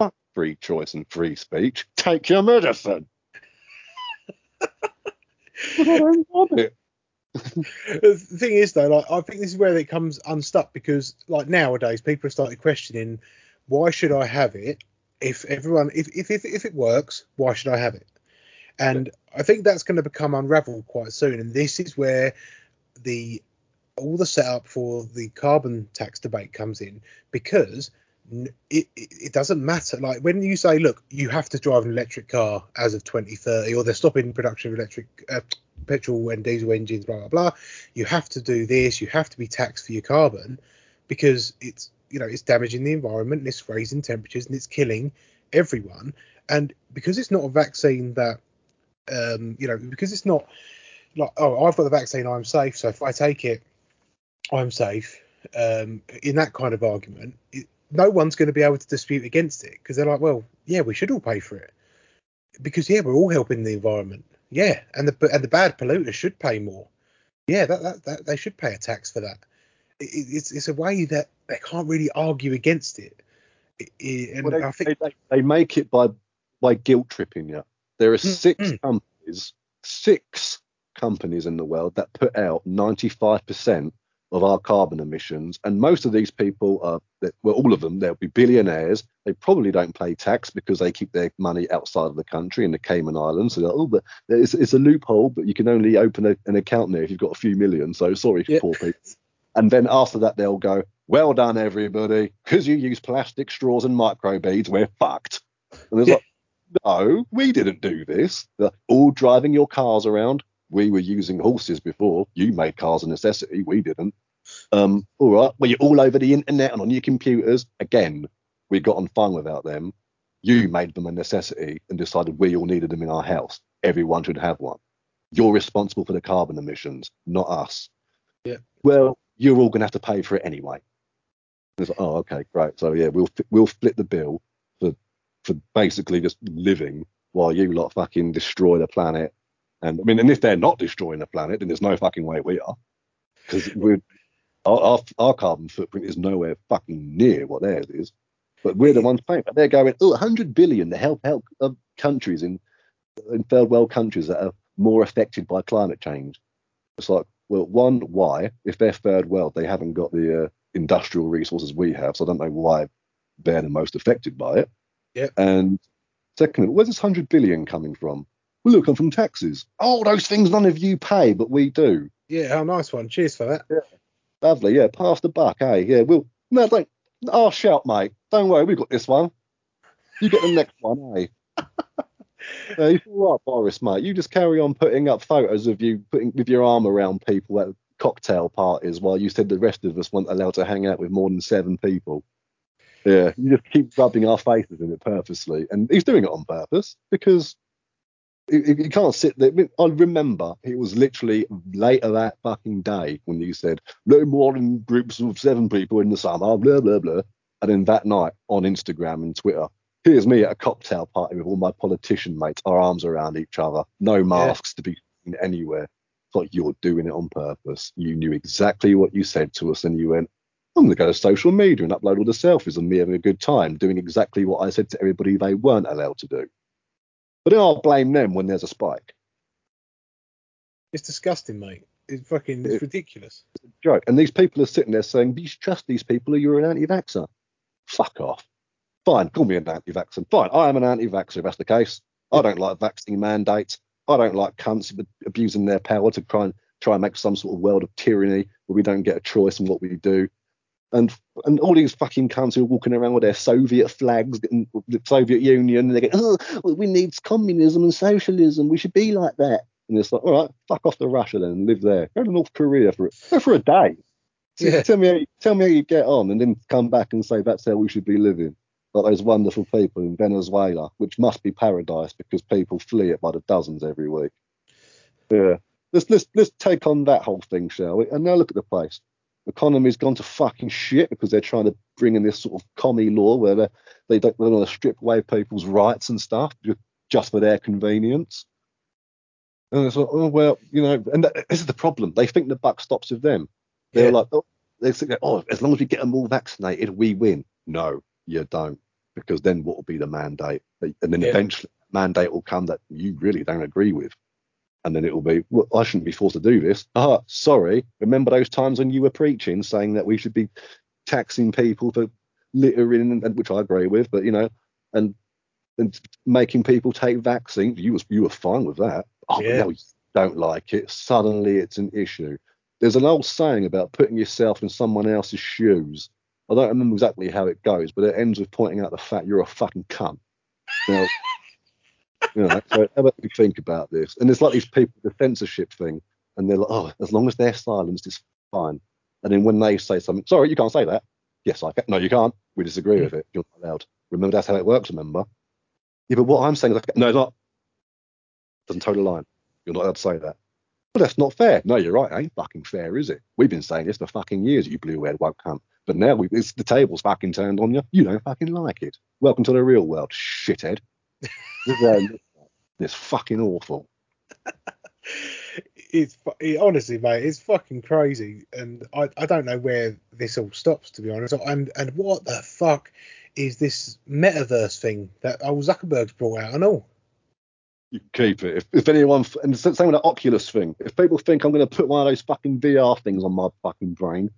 Fuck free choice and free speech. Take your medicine. I don't want it. The thing is, though, like I think this is where it comes unstuck because, like nowadays, people have started questioning why should I have it if everyone if if if, if it works, why should I have it? And I think that's going to become unravelled quite soon. And this is where the all the setup for the carbon tax debate comes in because it, it, it doesn't matter. Like when you say, look, you have to drive an electric car as of 2030, or they're stopping production of electric uh, petrol and diesel engines, blah blah blah. You have to do this. You have to be taxed for your carbon because it's you know it's damaging the environment and it's raising temperatures and it's killing everyone. And because it's not a vaccine that um, you know because it's not like oh I've got the vaccine I'm safe so if I take it I'm safe. Um, in that kind of argument it, no one's going to be able to dispute against it because they're like well yeah we should all pay for it. Because yeah we're all helping the environment. Yeah and the and the bad polluters should pay more. Yeah that, that, that they should pay a tax for that. It, it's it's a way that they can't really argue against it, It- Well, they, I think they, they make it by by guilt tripping you. There are Mm, six mm. companies, six companies in the world that put out 95% of our carbon emissions, and most of these people are, well, all of them, they'll be billionaires. They probably don't pay tax because they keep their money outside of the country in the Cayman Islands. So, they're, oh, but it's, it's a loophole, but you can only open a, an account there if you've got a few million. So sorry, Yeah. poor people. And then after that, they'll go, well done, everybody, because you use plastic straws and microbeads, we're fucked. And it's Yeah. like, no, we didn't do this. They're all driving your cars around. We were using horses before. You made cars a necessity. We didn't. Um, all right. Well, you're all over the internet and on your computers. Again, we got on fine without them. You made them a necessity and decided we all needed them in our house. Everyone should have one. You're responsible for the carbon emissions, not us. Yeah. Well, you're all going to have to pay for it anyway. Like, oh, okay, great. So yeah, we'll we'll split the bill for basically just living while you lot fucking destroy the planet. And I mean, and if they're not destroying the planet, then there's no fucking way we are, because we're our, our our carbon footprint is nowhere fucking near what theirs is. But we're the ones paying. But they're going, oh, 100 billion to help help uh, countries in in third world countries that are more affected by climate change. It's like, well, one, why? If they're third world, they haven't got the uh, industrial resources we have, so I don't know why they're the most affected by it. Yep. And secondly, where's this hundred billion coming from? Well, it'll come from taxes. Oh, those things none of you pay, but we do. yeah, how nice one. Cheers for that. Lovely, yeah. Pass the buck, hey. Yeah, we'll no, don't. Oh, shout, mate. Don't worry, we've got this one. You get the next one, hey. Uh, it's all right, Boris, mate. You just carry on putting up photos of you putting with your arm around people at cocktail parties while you said the rest of us weren't allowed to hang out with more than seven people. Yeah, you just keep rubbing our faces in it purposely, and he's doing it on purpose because You can't sit there. I remember it was literally later that fucking day when you said no more than groups of seven people in the summer, blah blah blah. And then that night on Instagram and Twitter, here's me at a cocktail party with all my politician mates, our arms around each other, no masks to be seen anywhere. It's like you're doing it on purpose. You knew exactly what you said to us, and you went, I'm going to go to social media and upload all the selfies of me having a good time, doing exactly what I said to everybody they weren't allowed to do. But then I'll blame them when there's a spike. It's disgusting, mate. It's fucking it's It- ridiculous. Joke. And these people are sitting there saying, you should trust these people or you're an anti-vaxxer. Fuck off. Fine, call me an anti-vaxxer. Fine, I am an anti-vaxxer if that's the case. I don't like vaccine mandates. I don't like cunts abusing their power to try and try and make some sort of world of tyranny where we don't get a choice in what we do. And and all these fucking cunts who are walking around with their Soviet flags and the Soviet Union, and they go, oh, we need communism and socialism. We should be like that. And it's like, all right, fuck off to Russia then and live there. Go to North Korea for go for a day. Yeah. Tell me, how you, tell me how you get on, and then come back and say that's how we should be living. Like those wonderful people in Venezuela, which must be paradise because people flee it by the dozens every week. Yeah, let's let's let's take on that whole thing, shall we? And now look at the place. Economy's gone to fucking shit because they're trying to bring in this sort of commie law where they they don't want to strip away people's rights and stuff just for their convenience. And it's like, oh well, you know, and that, this is the problem. They think the buck stops with them. They're Yeah. like, oh, they think, oh, as long as we get them all vaccinated, we win. No, you don't, because then what will be the mandate? And then Yeah. eventually, mandate will come that you really don't agree with, and then it will be, well, I shouldn't be forced to do this. Ah, sorry. Remember those times when you were preaching, saying that we should be taxing people for littering, and which I agree with, but you know, and and making people take vaccines. You was you were fine with that. Oh, Yeah. you don't like it. Suddenly it's an issue. There's an old saying about putting yourself in someone else's shoes. I don't remember exactly how it goes, but it ends with pointing out the fact you're a fucking cunt. Now, you know, so how about you think about this? And it's like these people, the censorship thing, and they're like, oh, as long as they're silenced, it's fine. And then when they say something, sorry, you can't say that. Yes, I can. No, you can't. We disagree with it. You're not allowed. Remember, that's how it works. Remember. Yeah, but what I'm saying is, like, no, it's not. Doesn't toe the line. You're not allowed to say that. But that's not fair. No, you're right. It ain't fucking fair, is it? We've been saying this for fucking years. You blue head won't come. But now we, it's, the table's fucking turned on you. You don't fucking like it. Welcome to the real world, shithead. This is it's fucking awful. It's it, honestly, mate, it's fucking crazy, and I, I don't know where this all stops, to be honest. And and what the fuck is this metaverse thing that old Zuckerberg's brought out and all? You keep it. If, if anyone, and the same with the Oculus thing. If people think I'm going to put one of those fucking VR things on my fucking brain,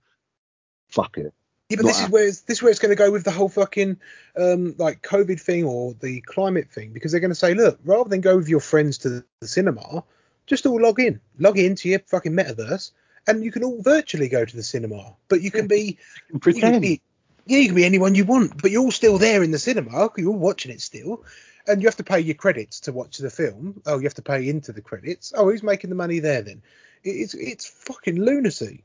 fuck it. Yeah, but this is where it's, this is where it's going to go with the whole fucking um like COVID thing or the climate thing because they're going to say, look, rather than go with your friends to the, cinema, just all log in, log into your fucking metaverse, and you can all virtually go to the cinema, but you can be You can be yeah, you can be anyone you want, but you're all still there in the cinema. You're all watching it still, and you have to pay your credits to watch the film. Oh, you have to pay into the credits. Oh, who's making the money there then? It's it's fucking lunacy.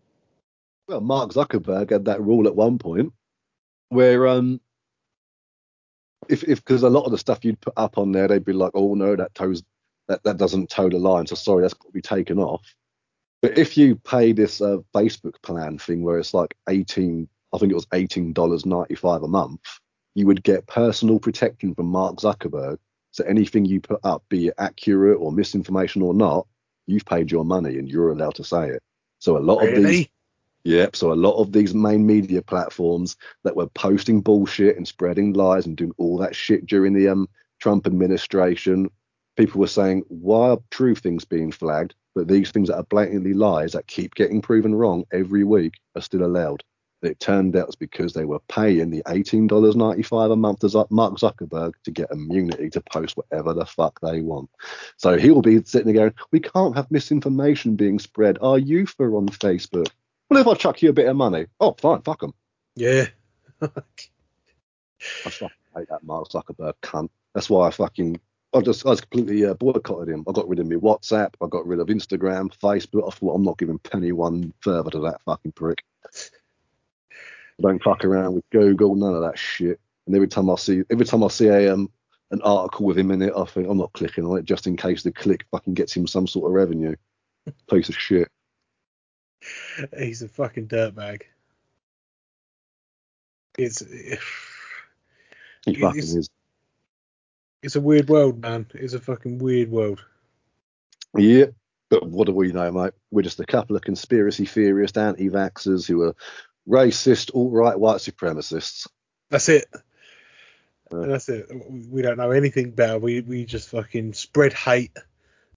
Well, Mark Zuckerberg had that rule at one point where um if if because a lot of the stuff you'd put up on there, they'd be like, oh no, that toes that that doesn't toe the line, so sorry, that's got to be taken off. But if you pay this uh, Facebook plan thing where it's like eighteen, I think it was eighteen dollars ninety five a month, you would get personal protection from Mark Zuckerberg. So anything you put up, be it accurate or misinformation or not, you've paid your money and you're allowed to say it. So a lot of these Really? Yep. So a lot of these main media platforms that were posting bullshit and spreading lies and doing all that shit during the um, Trump administration, people were saying, why are true things being flagged, but these things that are blatantly lies that keep getting proven wrong every week are still allowed? It turned out it's because they were paying the $18.95 a month to Mark Zuckerberg to get immunity to post whatever the fuck they want. So he'll be sitting there going, we can't have misinformation being spread. Our youth are on Facebook. Well, if I chuck you a bit of money, oh, fine, fuck them. Yeah. I fucking hate that Mark Zuckerberg cunt. That's why I fucking, I just, I just completely uh, boycotted him. I got rid of my WhatsApp. I got rid of Instagram, Facebook. I thought I'm not giving penny one further to that fucking prick. I don't fuck around with Google, none of that shit. And every time I see, every time I see a um, an article with him in it, I think I'm not clicking on it just in case the click fucking gets him some sort of revenue. Piece of shit. He's a fucking dirtbag. It's He It fucking is- is. it's a weird world, man. It's a fucking weird world. Yeah. But what do we know, mate? We're just a couple of conspiracy theorists, anti-vaxxers who are racist, alt-right, white supremacists. That's it. Uh, That's it. We don't know anything better. We we just fucking spread hate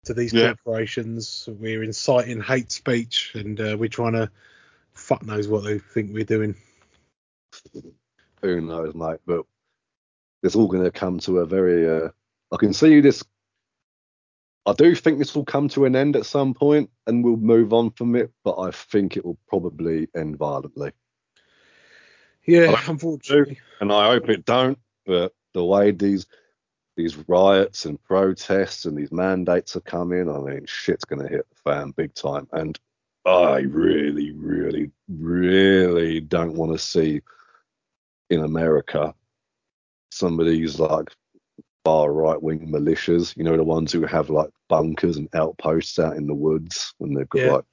to these Yeah. corporations. We're inciting hate speech, and uh, we're trying to fuck knows what they think we're doing. who knows, mate? But it's all going to come to a very. Uh, I can see this. I do think this will come to an end at some point, and we'll move on from it. But I think it will probably end violently, Yeah, unfortunately. and I hope it don't. But the way these these riots and protests and these mandates are coming, I mean, shit's going to hit the fan big time. And I really, really, really don't want to see in America some of these like far right wing militias, you know, the ones who have like bunkers and outposts out in the woods and they've got Yeah. like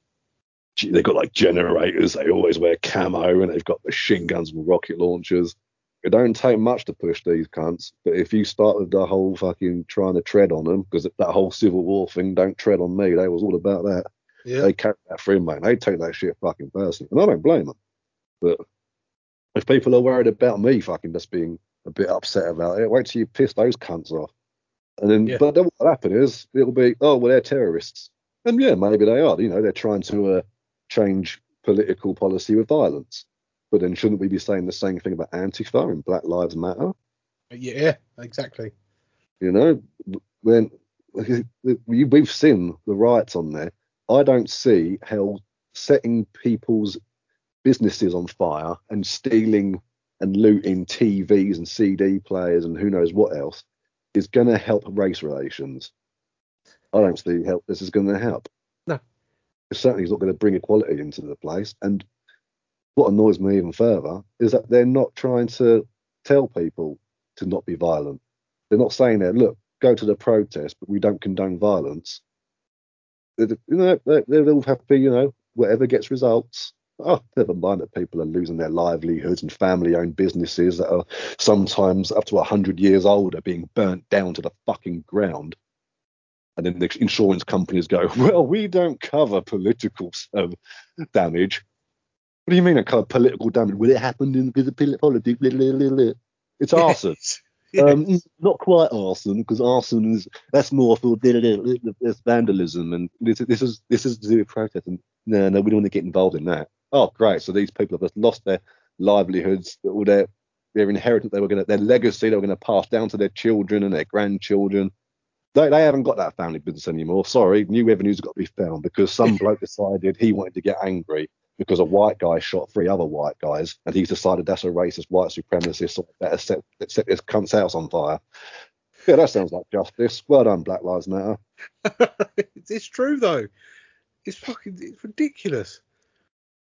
they've got like generators, they always wear camo and they've got machine guns and rocket launchers. It don't take much to push these cunts, but if you start with the whole fucking trying to tread on them, because that whole civil war thing, don't tread on me, they was all about that. Yeah. They carry that through, mate. They take that shit fucking personally, and I don't blame them. But if people are worried about me fucking just being a bit upset about it, wait till you piss those cunts off. And then, Yeah. but then what'll happen is it'll be, oh well, they're terrorists, and yeah, maybe they are. You know, they're trying to uh, change political policy with violence. But then, shouldn't we be saying the same thing about Antifa and Black Lives Matter? Yeah, exactly. You know, when we- we've seen the riots on there, I don't see how setting people's businesses on fire and stealing and looting TVs and CD players and who knows what else is going to help race relations. I don't see how this is going to help. No. It certainly is not going to bring equality into the place. And what annoys me even further is that they're not trying to tell people to not be violent. They're not saying that, look, go to the protest, but we don't condone violence. They, you know, they, they're all happy, you know, whatever gets results. Oh, never mind that people are losing their livelihoods and family-owned businesses that are sometimes up to 100 years old are being burnt down to the fucking ground. And then the insurance companies go, well, we don't cover political um, damage. What do you mean, I cover political damage? Well, it happened in politics. blah, blah, blah. It's arson. Yeah. Um, not quite arson because arson is that's more for this vandalism and this, this is this is to do with protest and no no we don't want to get involved in that. Oh great, so these people have just lost their livelihoods, all their their inheritance they were going to their legacy they were going to pass down to their children and their grandchildren. They, they haven't got that family business anymore. Sorry, new revenues got to be found because some bloke decided he wanted to get angry because a white guy shot three other white guys, and he's decided that's a racist white supremacist, so I better set, set this cunt's house on fire. Yeah, that sounds like justice. Well done, Black Lives Matter. it's true though. It's fucking it's ridiculous.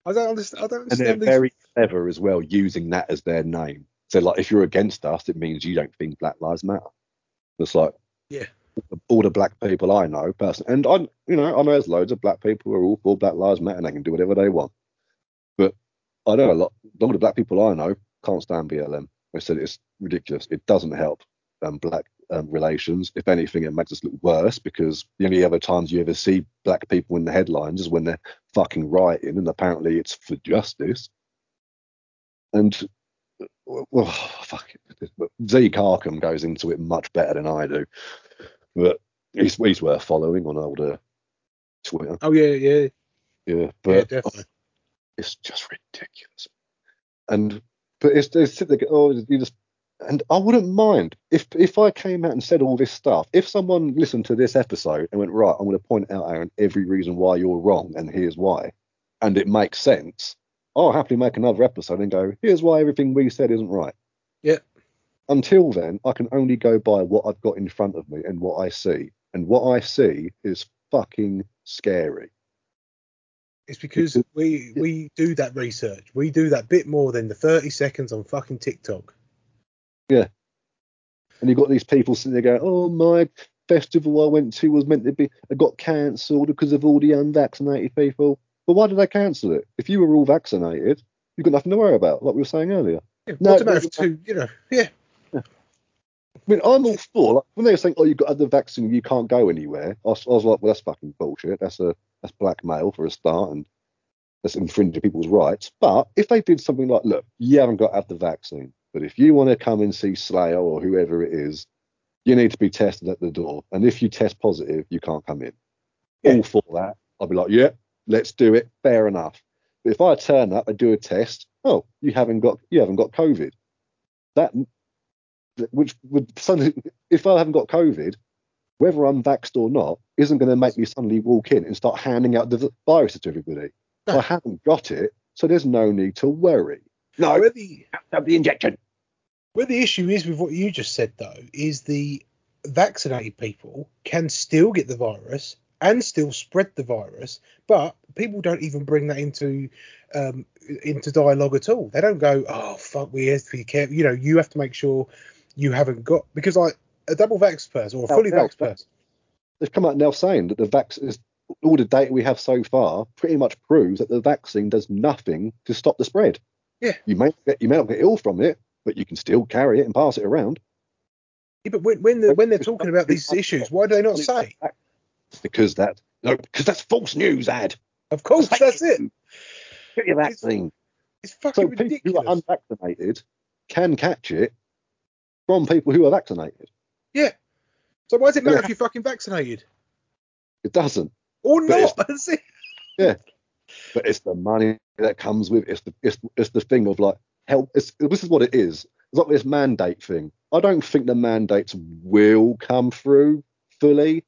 I don't understand. I don't And they're these. very clever as well, using that as their name. So, like, if you're against us, it means you don't think Black Lives Matter. It's like, Yeah. all the black people I know, personally, and I, you know, I know there's loads of black people who are all for Black Lives Matter and they can do whatever they want. I know a lot, a lot of black people I know can't stand BLM. They said it's ridiculous. It doesn't help um, black um, relations. If anything, it makes us look worse because the only other times you ever see black people in the headlines is when they're fucking rioting, and apparently it's for justice. And well, fuck it. Zeke Arkham goes into it much better than I do, but he's he's worth following on older Twitter. Oh yeah, yeah, Yeah, yeah, but definitely. It's just ridiculous. And but it's, it's go, oh, you just and I wouldn't mind if if I came out and said all this stuff. If someone listened to this episode and went, right, I'm going to point out Aaron every reason why you're wrong, and here's why, and it makes sense. I'll happily make another episode and go, here's why everything we said isn't right. Yeah. Until then, I can only go by what I've got in front of me and what I see, and what I see is fucking scary. It's because we we do that research. We do that bit more than the 30 seconds on fucking TikTok. Yeah. And you've got these people sitting there going, "Oh, my festival I went to was meant to be, it got cancelled because of all the unvaccinated people." But why did they cancel it? If you were all vaccinated, you've got nothing to worry about, like we were saying earlier. Yeah, No, matter if two, you know, yeah. I mean, I'm all for like, when they were saying, "Oh, you've got the vaccine, you can't go anywhere." I was, I was like, "Well, that's fucking bullshit. That's a that's blackmail for a start, and that's infringing people's rights." But if they did something like, "Look, you haven't got to have the vaccine, but if you want to come and see Slayer or whoever it is, you need to be tested at the door, and if you test positive, you can't come in." Yeah. All for that. I'll be like, "Yeah, let's do it. Fair enough." But if I turn up I do a test, oh, you haven't got you haven't got COVID. That which would suddenly, if I haven't got COVID, whether I'm vaxxed or not, isn't going to make me suddenly walk in and start handing out the v- viruses to everybody. No. I haven't got it, so there's no need to worry. No, Where the have the injection. where the issue is with what you just said though is the vaccinated people can still get the virus and still spread the virus, but people don't even bring that into um, into dialogue at all. They don't go, "Oh fuck, we have to be careful." You know, you have to make sure you haven't got because like a double vax person or a fully vax person. They've come out now saying that the vaccine is all the data we have so far pretty much proves that the vaccine does nothing to stop the spread. Yeah. You may get you may not get ill from it, but you can still carry it and pass it around. Yeah, but when when, the, when they're talking about these issues, why do they not say? Because that no, because that's false news, ad. Of course, that's it. Get your vaccine. It's-. It's So fucking people who are unvaccinated can catch it from people who are vaccinated. Yeah. So why does it matter Yeah. if you're fucking vaccinated It doesn't, or not? it. Yeah. But it's the money that comes with it's the it's, it's the thing of like help. It's, this is what it is. It's like this mandate thing. I don't think the mandates will come through fully,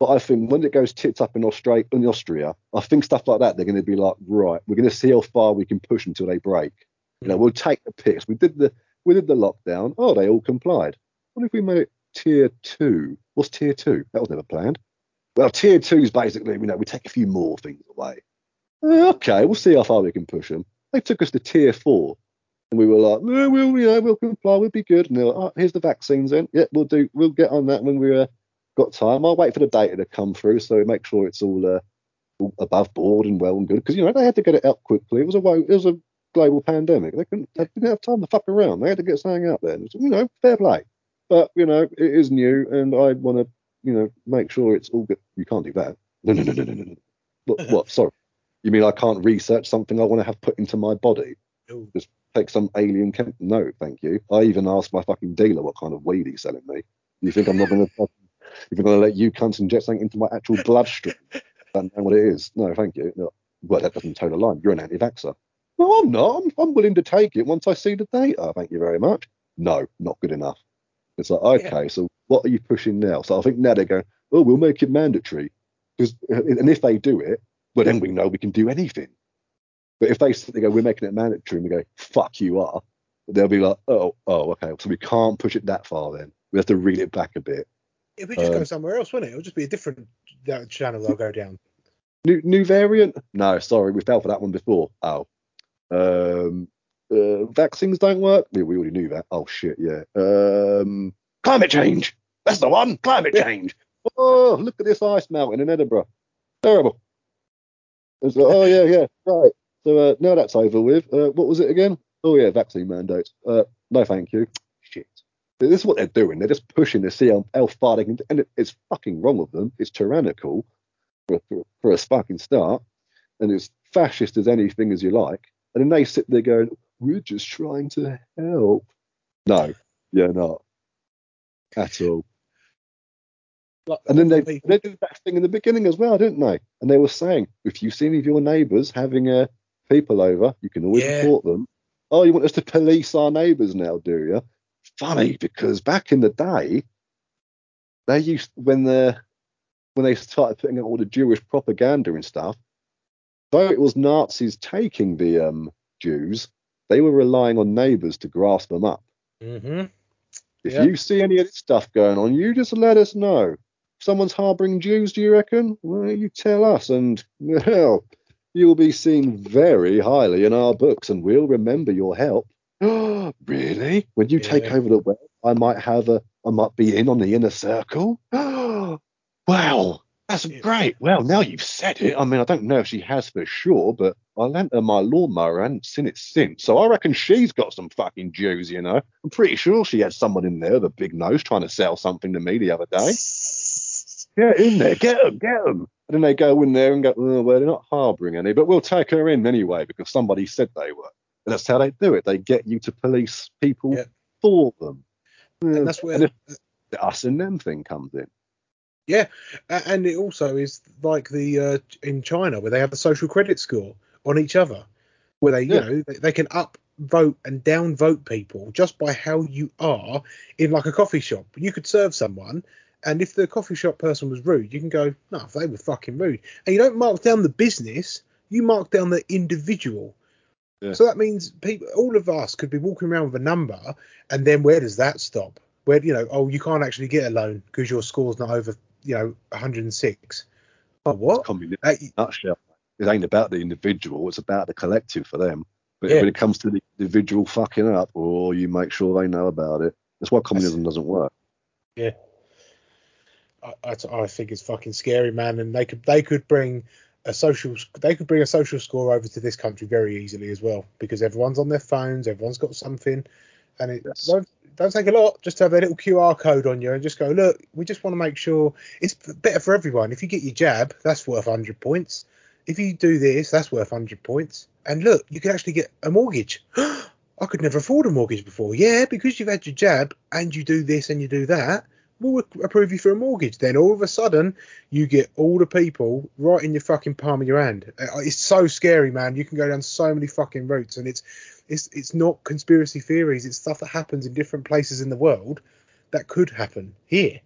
but I think when it goes tits up in Australia, in Austria, I think stuff like that they're going to be like, right, we're going to see how far we can push until they break. You know, Mm. we'll take the piss. We did the we did the lockdown. Oh, they all complied. What if we made it tier two? What's tier two? That was never planned. Well, tier two is basically, you know, we take a few more things away. Uh, Okay, we'll see how far we can push them. They took us to tier four, and we were like, we'll, you know, we'll comply, we'll be good. And they're like, oh, here's the vaccines then. Yeah, we'll do, we'll get on that when we uh, got time. I'll wait for the data to come through, so we make sure it's all, uh, all above board and well and good. Because you know they had to get it out quickly. It was a it was a global pandemic. They couldn't, they didn't have time to fuck around. They had to get something out there. You know, fair play. But you know, it is new, and I want to, you know, make sure it's all good. You can't do that. No, no, no, no, no, no. no. What? what? Sorry. You mean I can't research something I want to have put into my body? No. Just take some alien chem? No, thank you. I even asked my fucking dealer what kind of weed he's selling me. You think I'm not going to? You think I'm going to let you cunts inject something into my actual bloodstream? Don't know what it is. No, thank you. No. Well, that doesn't toe the line. You're an anti-vaxxer. No, I'm not. I'm, I'm willing to take it once I see the data. Thank you very much. No, not good enough. It's like, okay, so what are you pushing now? So I think now they're going, oh, we'll make it mandatory. Because, and if they do it, well, then we know we can do anything. But if they, they go, we're making it mandatory, and we go, fuck you are, they'll be like, oh, oh, okay, so we can't push it that far then. We have to reel it back a bit. If we just go Um, somewhere else, wouldn't it? It'll just be a different uh, channel I'll go down. New new variant? No, sorry, we fell for that one before. Oh, um, uh, vaccines don't work. We, we already knew that. Oh shit, yeah. Um, Climate change. That's the one. Climate change. oh, look at this ice mountain in Edinburgh. Terrible. It's like, oh yeah, yeah, right. So uh, now that's over with. Uh, what was it again? Oh yeah, vaccine mandates. Uh, no, thank you. Shit. This is what they're doing. They're just pushing to see how, how far they can. And it, it's fucking wrong of them. It's tyrannical for, for, for a fucking start, and it's fascist as anything as you like. And then they sit there going, "We're just trying to help." No, you're not at all. Like, And then they, people- they did that thing in the beginning as well, didn't they? And they were saying, if you see any of your neighbours having uh, people over, you can always Yeah. report them. Oh, you want us to police our neighbours now, do you? Funny, because back in the day, they used when the when they started putting out all the Jewish propaganda and stuff, though it was Nazis taking the um, Jews, they were relying on neighbours to grasp them up. Mhm. If Yeah. you see any of this stuff going on, you just let us know. If someone's harbouring Jews, do you reckon? Well, you tell us, and well, you'll be seen very highly in our books, and we'll remember your help. really? When you take over the world, I might have a, I might be in on the inner circle. wow, that's great. Well, now you've said it. I mean, I don't know if she has for sure, but I lent her my lawnmower and seen it since. So I reckon she's got some fucking Jews, you know. I'm pretty sure she had someone in there with a big nose trying to sell something to me the other day. Get in there, get them, get them. And then they go in there and go, oh, well, they're not harbouring any, but we'll take her in anyway because somebody said they were. And that's how they do it. They get you to police people Yeah. for them. and that's where And the us and them thing comes in. A- and it also is like the uh, in China where they have the social credit score on each other, where they Yeah. you know they, they can up vote and down vote people just by how you are in like a coffee shop. You could serve someone, and if the coffee shop person was rude, you can go, no, they were fucking rude, and you don't mark down the business, you mark down the individual. Yeah. So that means people, all of us could be walking around with a number, and then where does that stop? Where you know, oh, you can't actually get a loan because your score's not over, you know, 106. Oh, what? Communism Uh, nutshell. It ain't about the individual, it's about the collective for them. But Yeah. when it comes to the individual fucking up, or you make sure they know about it. That's why communism doesn't work. I, I, I think it's fucking scary, man. And they could they could bring a social they could bring a social score over to this country very easily as well because everyone's on their phones, everyone's got something, and it Yes. don't, don't take a lot just to have a little QR code on you and just go look. We just want to make sure it's better for everyone. If you get your jab, that's worth 100 points. If you do this, that's worth 100 points. And look, you can actually get a mortgage. I could never afford a mortgage before. Yeah, because you've had your jab and you do this and you do that, we'll approve you for a mortgage. Then all of a sudden, you get all the people right in your fucking palm of your hand. Uh, It's so scary, man. You can go down so many fucking routes, and it's it's it's not conspiracy theories. It's stuff that happens in different places in the world that could happen here.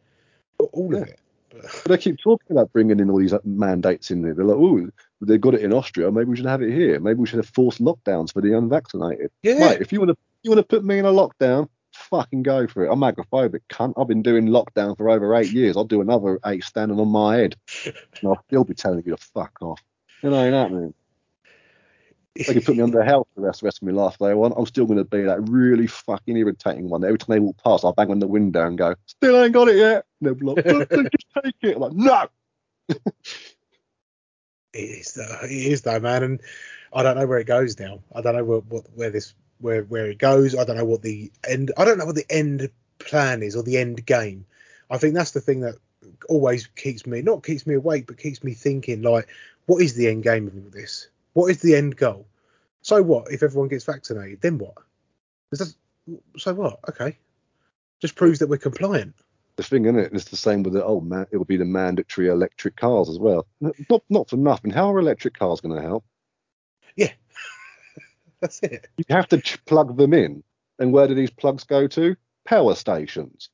All of it. But, they keep talking about bringing in all these uh, mandates in there. They're like, oh, they've got it in Austria. Maybe we should have it here. Maybe we should have forced lockdowns for the unvaccinated. yeah, Mate, if you want to, you want to put me in a lockdown, fucking go for it. I'm agoraphobic, cunt. I've been doing lockdown for over eight years. I'll do another eight standing on my head, and I'll still be telling you to fuck off. It ain't happening. They could put me under house arrest the rest of my life if they want. I'm still going to be that really fucking irritating one. Every time they walk past, I'll bang on the window and go, "Still ain't got it yet." And they'll be like, "Just take it." I'm like, "No." It is though. It is though, man. And I don't know where it goes now. I don't know what where this where where it goes. I don't know what the end. I don't know what the end plan is or the end game. I think that's the thing that always keeps me not keeps me awake, but keeps me thinking. Like, what is the end game of all this? What is the end goal? So what if everyone gets vaccinated? Then what? that's- So what? Okay, just proves that we're compliant. the thing in it is the same with the oh man it will be the mandatory electric cars as well not not for nothing how are electric cars going to help That's it. you have to plug them in. And where do these plugs go to? Power stations.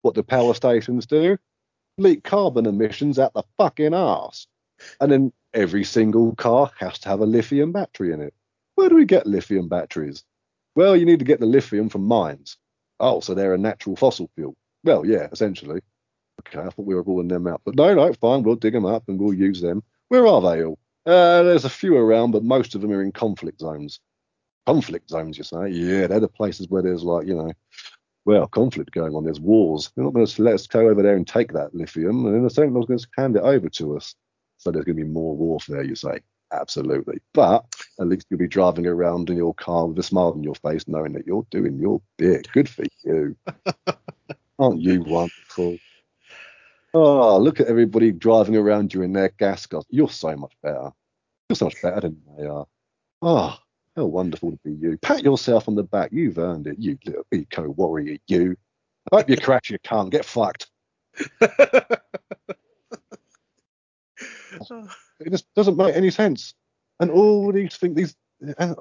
What do power stations do? Leak carbon emissions at the fucking arse. And then every single car has to have a lithium battery in it. Where do we get lithium batteries? Well you need to get the lithium from mines. Oh so they're a natural fossil fuel. Well yeah essentially. Okay, I thought we were ruling them out. But no, no, fine, we'll dig them up and we'll use them. Where are they all? Uh, there's a few around, but most of them are in conflict zones. Conflict zones, you say? Yeah, they're the places where there's like, you know, well, conflict going on. There's wars. They're not going to let us go over there and take that lithium, and in a second, they're going to hand it over to us. So there's going to be more warfare, you say? Absolutely. But at least you'll be driving around in your car with a smile on your face, knowing that you're doing your bit. Good for you. Aren't you wonderful? Oh, look at everybody driving around you in their gas cars. You're so much better. You're so much better than they are. Oh, how wonderful to be you. Pat yourself on the back. You've earned it, you little eco warrior, you. I hope you crash your car. Get fucked. It just doesn't make any sense. And all these things, these, and,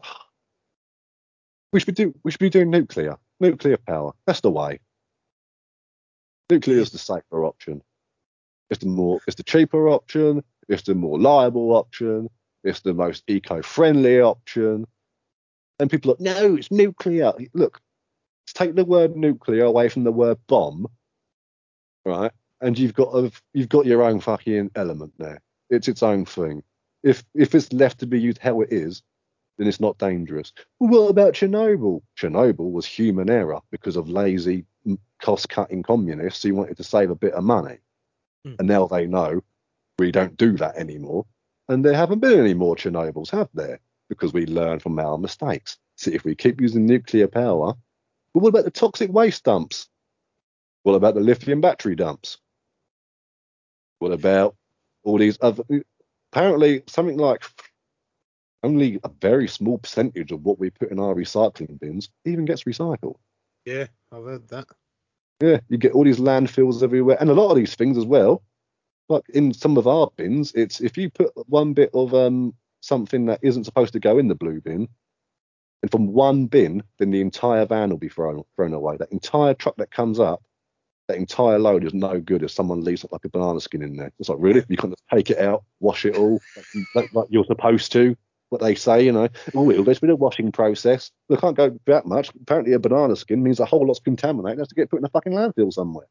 we should be do, we should be doing nuclear, nuclear power. That's the way. Nuclear is the safer option. It's the more, it's the cheaper option. It's the more liable option. It's the most eco-friendly option. And people are like, no, it's nuclear. Look, let's take the word nuclear away from the word bomb, right? And you've got a, you've got your own fucking element there. It's its own thing. If if it's left to be used how it is, then it's not dangerous. Well, what about Chernobyl? Chernobyl was human error because of lazy, cost cutting communists who wanted to save a bit of money. And now they know we don't do that anymore. And there haven't been any more Chernobyls, have there? Because we learn from our mistakes. See, if we keep using nuclear power, but what about the toxic waste dumps? What about the lithium battery dumps? What about all these other? Apparently, something like only a very small percentage of what we put in our recycling bins even gets recycled. Yeah, I've heard that. Yeah, you get all these landfills everywhere, and a lot of these things as well. Like in some of our bins, it's if you put one bit of um something that isn't supposed to go in the blue bin, and from one bin, then the entire van will be thrown thrown away. That entire truck that comes up, that entire load is no good if someone leaves like a banana skin in there. It's like really, you can't just take it out, wash it all like, like, like you're supposed to. What they say, you know, oh, it'll go through the washing process. They can't go that much. Apparently, a banana skin means a whole lot's contaminated. It has to get put in a fucking landfill somewhere.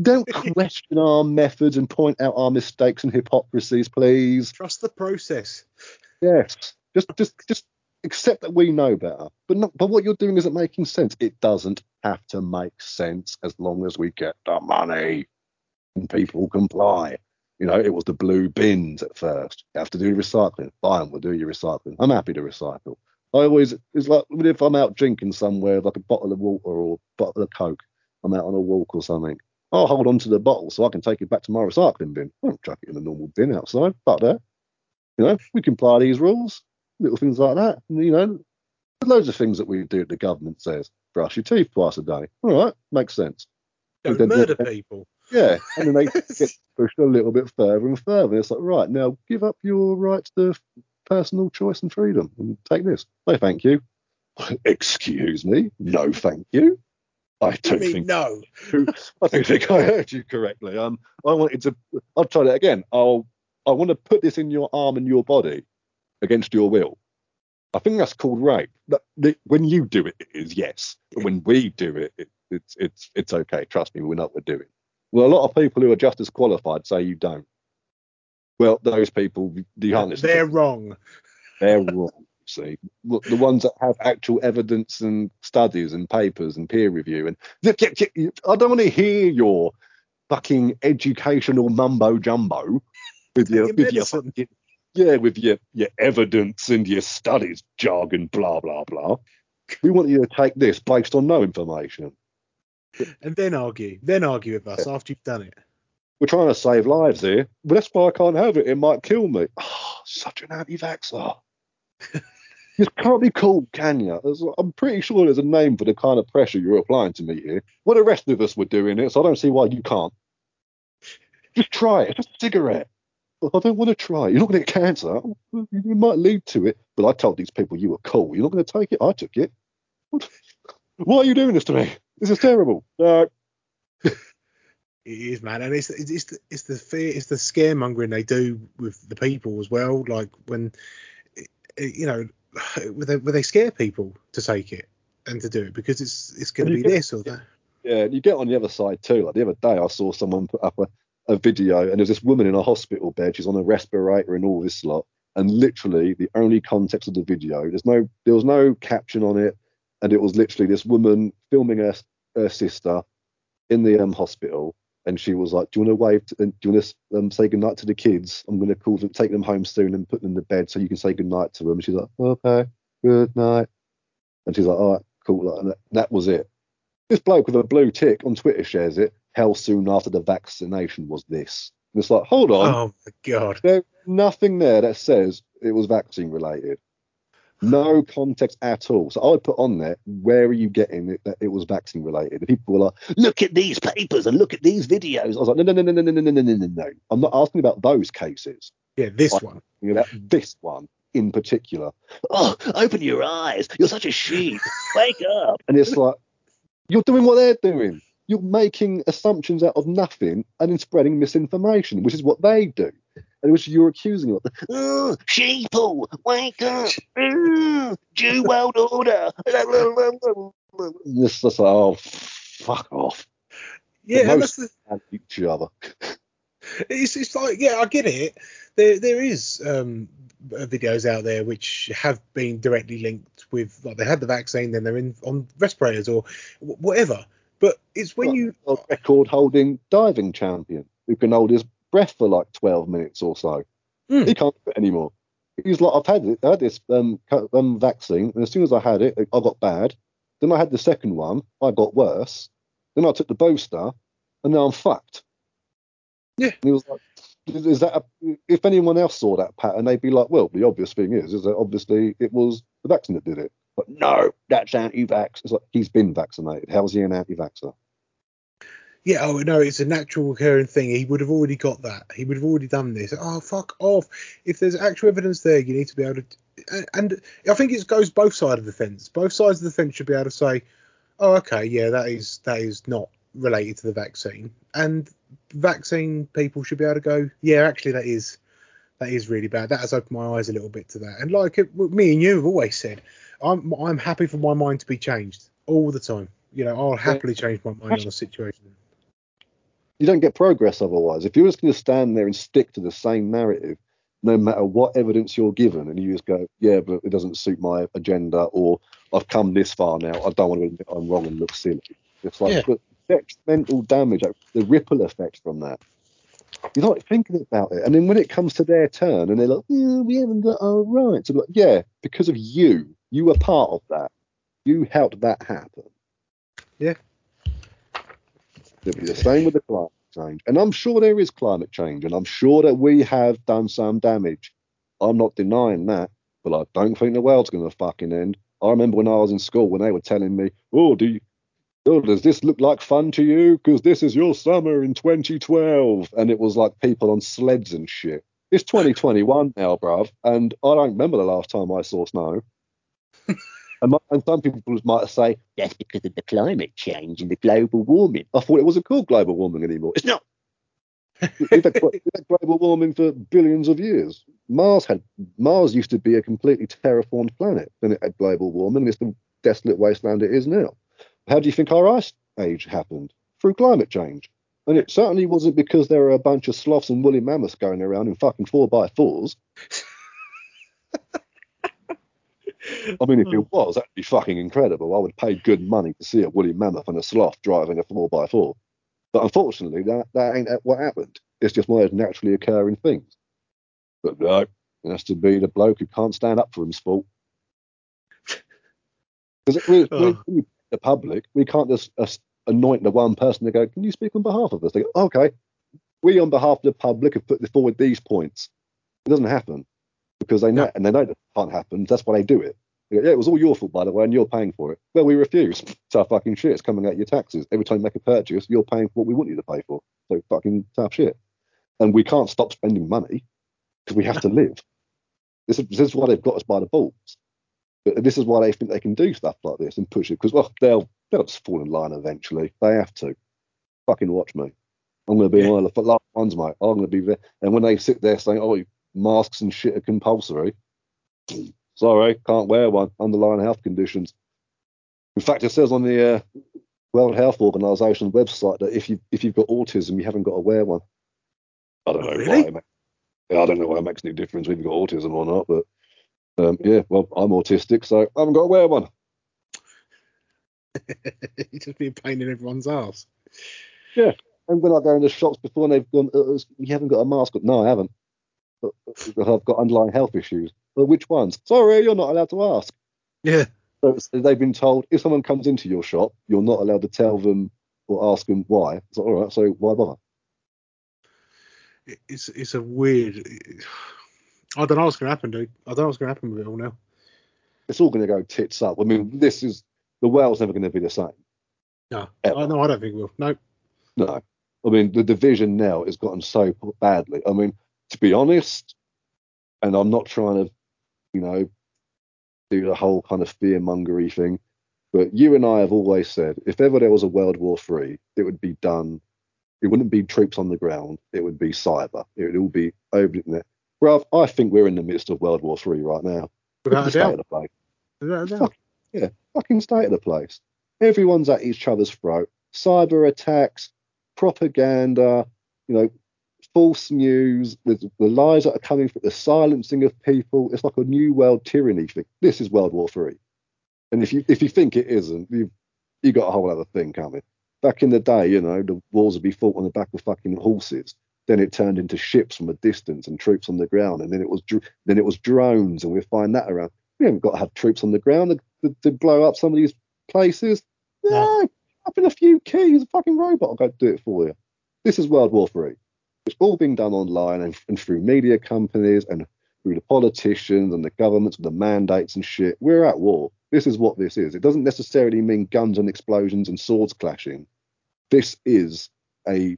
Don't question our methods and point out our mistakes and hypocrisies, please. Trust the process. Yes, just just just accept that we know better. But not, but what you're doing isn't making sense. It doesn't have to make sense as long as we get the money and people comply. You know, it was the blue bins at first. You have to do recycling. Fine, we'll do your recycling. I'm happy to recycle. I always it's like if I'm out drinking somewhere, like a bottle of water or a bottle of coke, I'm out on a walk or something. I'll hold on to the bottle so I can take it back to my recycling bin. I won't chuck it in the normal bin outside. Fuck that. You know, we can comply these rules, little things like that. And, you know, there's loads of things that we do. The government says brush your teeth twice a day. All right, makes sense. Don't murder people. Yeah, and then they get pushed a little bit further and further. It's like, right, now give up your right to personal choice and freedom and take this. No, thank you. Excuse me. No, thank you. I don't think no. I don't think I heard you correctly. Um, I wanted to. I'll try that again. I'll. I want to put this in your arm and your body against your will. I think that's called rape. That- When you do it, it is yes. But when we do it, it, it's it's it's okay. Trust me, we know what we're doing. Well, a lot of people who are just as qualified say you don't. Well, those people, the honest, They're wrong. they're wrong. See, Look, the ones that have actual evidence and studies and papers and peer review, and look, yeah, yeah, I don't want to hear your fucking educational mumbo jumbo with your, your with your medicine. yeah, with your your evidence and your studies jargon, blah blah blah. We want you to take this based on no information. And then argue. Then argue with us after you've done it. We're trying to save lives here, but that's why I can't have it. It might kill me. Oh, such an anti-vaxxer. This can't be cool, can you? There's- I'm pretty sure there's a name for the kind of pressure you're applying to me here. Well, the rest of us were doing it, so I don't see why you can't. Just try it. It's just a cigarette. I don't want to try. You're not going to get cancer. It might lead to it. But I told these people you were cool. You're not going to take it. I took it. What? Why are you doing this to me? This is terrible. No. It is, man, and it's it's the, it's the fear, it's the scaremongering they do with the people as well. Like when, you know, where they, where they scare people to take it and to do it because it's it's going to be get- this or that. Yeah, and you get on the other side too. Like the other day, I saw someone put up a, a video, and there's this woman in a hospital bed. She's on a respirator and all this lot. And literally, the only context of the video, there's no, there was no caption on it, and it was literally this woman filming her, her sister in the um, hospital, and she was like, "Do you want to wave? To, do you want to um, say goodnight to the kids? I'm going to call them, take them home soon, and put them to bed so you can say goodnight to them." She's like, "Okay, good night," and she's like, "All right, cool." And that, that was it. This bloke with a blue tick on Twitter shares it. How soon after the vaccination was this? And it's like, hold on, Oh my god! there's nothing there that says it was vaccine related. No context at all. So I would put on there, where are you getting it that it was vaccine related? And people were like, look at these papers and look at these videos. I was like, no, no, no, no, no, no, no, no, no, no, no. I'm not asking about those cases. Yeah, this one. I'm asking about this one in particular. Oh, open your eyes. You're such a sheep. Wake up. And it's like, you're doing what they're doing. You're making assumptions out of nothing and then spreading misinformation, which is what they do. And which you're accusing of. Oh, sheeple. Wake up. Jew world order. It's just like, oh, fuck off. Yeah, most- that's the, each other. it's it's like yeah, I get it. there there is um, videos out there which have been directly linked with like they had the vaccine, then they're in on respirators or whatever. But it's when you a record holding diving champion who can hold his breath for like 12 minutes or so. Hmm. He can't do it anymore. He's like, I've had it, I had this um, um, vaccine, and as soon as I had it, I got bad. Then I had the second one, I got worse. Then I took the booster, and now I'm fucked. Yeah. And he was like, is that a, if anyone else saw that pattern, they'd be like, well, the obvious thing is, is that obviously it was the vaccine that did it. But no, that's anti-vax. It's like he's been vaccinated. How's he an anti-vaxxer? Yeah, oh no, it's a natural recurring thing. He would have already got that. He would have already done this. Oh fuck off! If there's actual evidence there, you need to be able to. and- And I think it goes both sides of the fence. Both sides of the fence should be able to say, "Oh, okay, yeah, that is that is not related to the vaccine." And vaccine people should be able to go, "Yeah, actually, that is that is really bad. That has opened my eyes a little bit to that." And like it, me and you have always said, I'm I'm happy for my mind to be changed all the time. You know, I'll happily change my mind on a situation. You don't get progress otherwise. If you're just going to stand there and stick to the same narrative, no matter what evidence you're given, and you just go, yeah, but it doesn't suit my agenda, or I've come this far now, I don't want to admit I'm wrong and look silly. It's like Yeah. the detrimental damage, like, the ripple effect from that. You're not thinking about it. And then when it comes to their turn and they're like, "Yeah, we haven't got our rights. I'm like, yeah, because of you. You were part of that. You helped that happen. Yeah. It'll be the same with the climate change. And I'm sure there is climate change, and I'm sure that we have done some damage. I'm not denying that, but I don't think the world's going to fucking end. I remember when I was in school when they were telling me, "Oh, do you, oh, does this look like fun to you? Because this is your summer in 2012," and it was like people on sleds and shit. It's 2021 now, bruv, and I don't remember the last time I saw snow. and, my, and some people might say, That's because of the climate change and the global warming. I thought it wasn't called global warming anymore. It's not. We've had, we've had global warming for billions of years. Mars had Mars used to be a completely terraformed planet. Then it had global warming. and It's the desolate wasteland it is now. How do you think our ice age happened? Through climate change. And it certainly wasn't because there were a bunch of sloths and woolly mammoths going around in fucking four by fours. I mean, if it was, that'd be fucking incredible. I would pay good money to see a woolly mammoth and a sloth driving a four by four. But unfortunately, that, that ain't what happened. It's just one of those naturally occurring things. But no, it has to be the bloke who can't stand up for him's fault. Because we, we, Oh. we, the public, we can't just uh, anoint the one person to go, can you speak on behalf of us? They go, okay, we on behalf of the public have put forward these points. It doesn't happen because they know, No. and they know that can't happen. That's why they do it. Go, yeah, it was all your fault, by the way, and you're paying for it. Well, we refuse. Tough fucking shit. It's coming out of your taxes. Every time you make a purchase, you're paying for what we want you to pay for. So fucking tough shit. And we can't stop spending money because we have to live. This is, this is why they've got us by the balls. But this is why they think they can do stuff like this and push it because well, they'll they'll just fall in line eventually. They have to. Fucking watch me. I'm going to be Yeah. one of the last ones, mate. I'm going to be there. And when they sit there saying, "Oh, masks and shit are compulsory," sorry, can't wear one. Underlying health conditions. In fact, it says on the uh, World Health Organization website that if you if you've got autism, you haven't got to wear one. I don't know really? why. it ma- Yeah, I don't know why it makes any difference if you've got autism or not, but um, yeah, well, I'm autistic, so I haven't got to wear one. It's just be a pain in everyone's ass. Yeah. And when I go in the shops before and they've gone, uh, you haven't got a mask. No, I haven't. I've got underlying health issues. Well, which ones? Sorry, you're not allowed to ask. Yeah. So they've been told if someone comes into your shop, you're not allowed to tell them or ask them why. It's like, all right, so why bother? It's it's a weird. I don't know what's gonna happen, dude. I don't know what's gonna happen with it all now. It's all going to go tits up. I mean, this is the world's never going to be the same. No, Ever. I, no, I don't think it will. No. No. I mean, the division now has gotten so badly. I mean, to be honest, and I'm not trying to, you know, do the whole kind of fear mongery thing, but you and I have always said if ever there was a World War Three, it would be done. It wouldn't be troops on the ground. It would be cyber. It would all be over the internet. Bruv, I think we're in the midst of World War Three right now. Without the a state of the place Without a doubt. Fuck. fucking state of the place. Everyone's at each other's throat. Cyber attacks, propaganda, you know, false news, the lies that are coming from the silencing of people. It's like a new world tyranny thing. This is World War Three. And if you if you think it isn't, you've you got a whole other thing coming. Back in the day, you know, the wars would be fought on the back of fucking horses. Then it turned into ships from a distance and troops on the ground, and then it was then it was drones, and we find that around. We haven't got to have troops on the ground to, to, to blow up some of these places. No. No, up in a few keys, a fucking robot will go do it for you. This is World War Three. It's all being done online and, and through media companies and through the politicians and the governments and the mandates and shit. We're at war. This is what this is. It doesn't necessarily mean guns and explosions and swords clashing. This is a,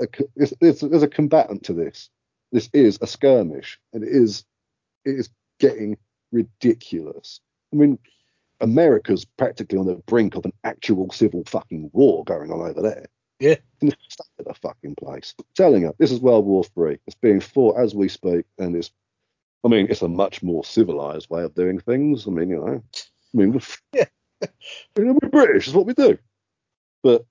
a, it's, it's, there's a combatant to this. This is a skirmish, and it is it is getting ridiculous. I mean, America's practically on the brink of an actual civil fucking war going on over there. Yeah. In the state of the fucking place. I'm telling you, this is World War Three. It's being fought as we speak, and it's I mean, it's a much more civilized way of doing things. I mean, you know, I mean, Yeah. you know, we're British, is what we do. But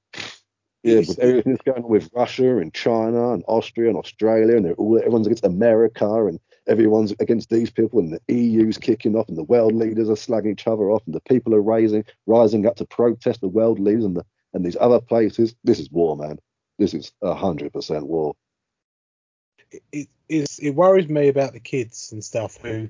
yeah, with everything that's going on with Russia and China and Austria and Australia, and they're all everyone's against America, and everyone's against these people, and the EU's kicking off, and the world leaders are slagging each other off, and the people are raising rising up to protest the world leaders and the and these other places. This is war, man. This is hundred percent war. it, it's, it worries me about the kids and stuff who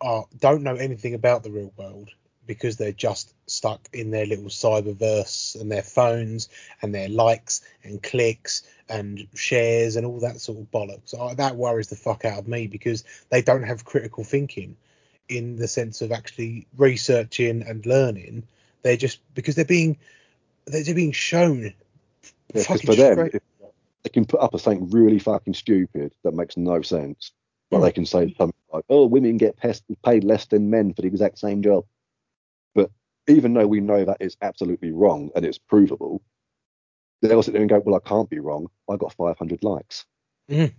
are don't know anything about the real world because they're just stuck in their little cyberverse and their phones and their likes and clicks and shares and all that sort of bollocks. I, that worries the fuck out of me because they don't have critical thinking in the sense of actually researching and learning. They're just because they're being they're being shown Yeah, 'cause fucking for them, straight- if they can put up a thing really fucking stupid that makes no sense. But Hmm. they can say something like, "Oh, women get paid less than men for the exact same job." But even though we know that is absolutely wrong and it's provable, they'll sit there and go, "Well, I can't be wrong. I got 500 likes." Mhm.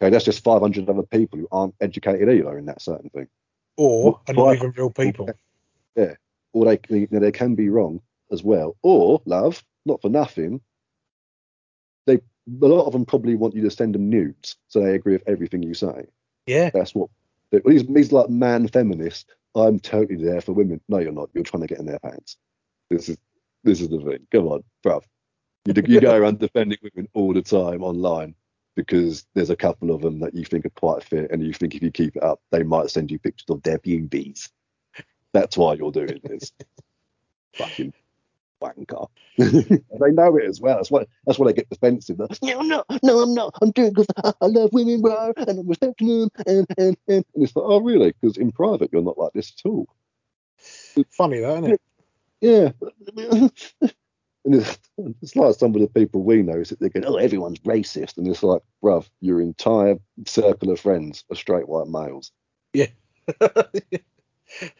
Okay, that's just 500 other people who aren't educated either in that certain thing. or are not even real people. Yeah, or they you know, they can be wrong as well. Or love, not for nothing. They a lot of them probably want you to send them nudes, so they agree with everything you say. Yeah. That's what these these like man feminists. I'm totally there for women. No, you're not. You're trying to get in their pants. This is this is the thing. Come on, bruv. You, you go around defending women all the time online because there's a couple of them that you think are quite fit, and you think if you keep it up, they might send you pictures of their boobies. That's why you're doing this. Fucking wanker. they know it as well. That's why that's why they get defensive. They're, No, no, no, I'm not. I'm doing because I, I love women, bro, and I'm respecting them. and, and, and, and it's like, oh really? Because in private you're not like this at all. Funny though, isn't it? Yeah. and it's, it's like some of the people we know sit there going, oh, everyone's racist. And it's like, bruv, your entire circle of friends are straight white males.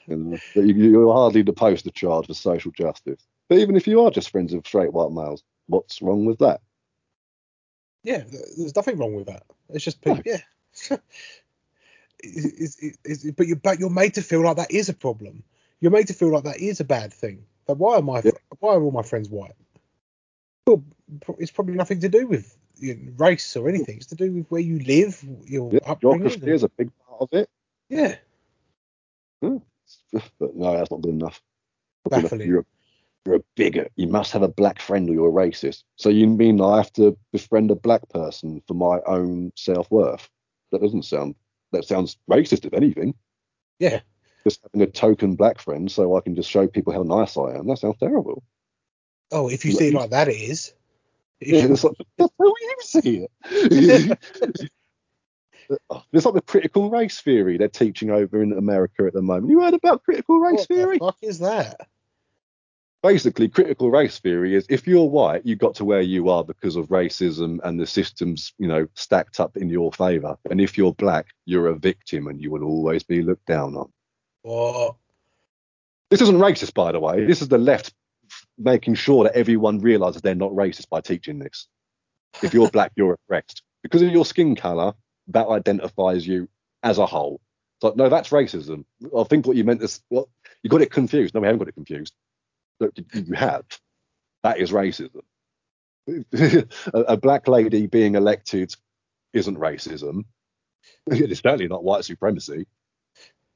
And you, you're hardly the poster child for social justice. But even if you are just friends of straight white males, what's wrong with that? yeah, there's nothing wrong with that. It's just people, yeah. It's- it's- it's- but you're but you're made to feel like that is a problem. You're made to feel like that is a bad thing. But why are my Yeah. why are all my friends white? Well, it's probably nothing to do with you know, race or anything. It's to do with where you live, your Yeah, upbringing. geography is a big part of it. yeah, hmm. But no, that's not good enough. Not good enough. Baffling. You're, you're a bigot. You must have a black friend or you're a racist. So you mean I have to befriend a black person for my own self worth? That doesn't sound. That sounds racist, if anything. yeah. Just having a token black friend so I can just show people how nice I am. That sounds terrible. Oh, if you see it like that, it is. Yeah, it's like, that's how you see it. It's like the critical race theory they're teaching over in America at the moment. You heard about critical race what theory? the fuck is that? Basically critical race theory is if you're white you got to where you are because of racism and the systems you know stacked up in your favor. And if you're black you're a victim and you will always be looked down on. What? this isn't racist by the way. This is the left making sure that everyone realizes they're not racist by teaching this. If you're black you're oppressed. Because of your skin color that identifies you as a whole. It's like no that's racism. I think what you meant is what you got it confused. No we haven't got it confused Look, you have that is racism a, black lady being elected isn't racism. It's certainly not white supremacy.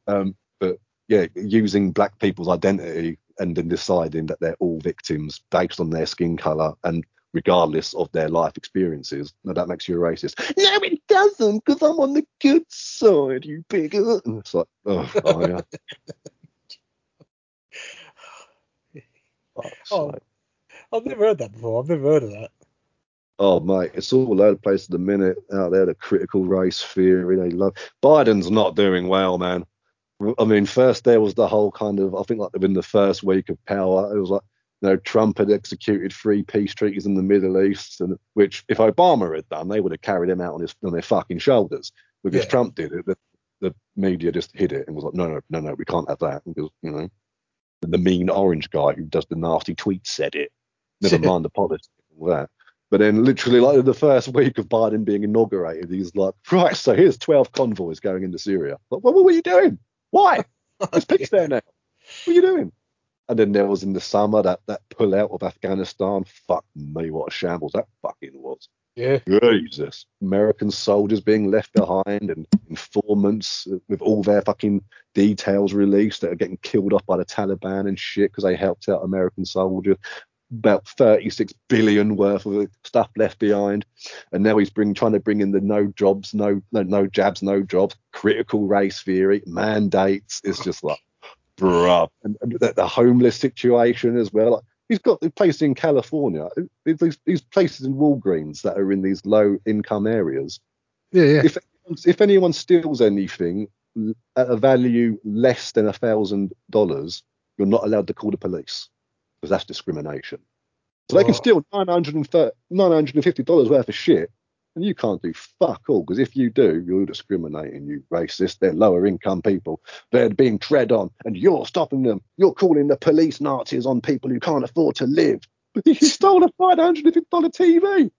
Um, but yeah, using black people's identity and then deciding that they're all victims based on their skin color and regardless of their life experiences. Now that makes you a racist. No, it doesn't, because I'm on the good side, you. And it's like, oh, oh yeah. Fuck's Oh. I've never heard that before. I've never heard of that. Oh mate, it's all over the place at the minute out there. The critical race theory they love. Biden's not doing well, man. I mean, first there was the whole kind of I think like within the first week of power, it was like you know Trump had executed three peace treaties in the Middle East, and which if Obama had done, they would have carried him out on his on their fucking shoulders. Because Yeah. Trump did it, the, the media just hid it and was like, no, no, no, no, we can't have that because you know the mean orange guy who does the nasty tweets said it. Never mind the politics and all that. But then, literally, like the first week of Biden being inaugurated, he's like, right, so here's 12 convoys going into Syria. Like, what, what were you doing? Why? There's peace there now. What are you doing? And then there was in the summer that, that pull out of Afghanistan. Fuck me, what a shambles that fucking was. Yeah. Jesus. American soldiers being left behind and informants with all their fucking details released that are getting killed off by the Taliban and shit because they helped out American soldiers. About 36 billion worth of stuff left behind. And now he's bring, trying to bring in the no jobs, no, no, no jabs, no jobs, critical race theory, mandates. It's just like, bruh. And, and the, the homeless situation as well. Like, he's got the place in California. These, these places in Walgreens that are in these low income areas. Yeah, yeah. If if anyone steals anything at a value less than a thousand dollars, you're not allowed to call the police because that's discrimination. So they can Oh. steal $950 worth of shit and you can't do fuck all because if you do, you're discriminating, you racist. They're lower income people. They're being tread on and you're stopping them. You're calling the police Nazis on people who can't afford to live. But you stole a $950 TV.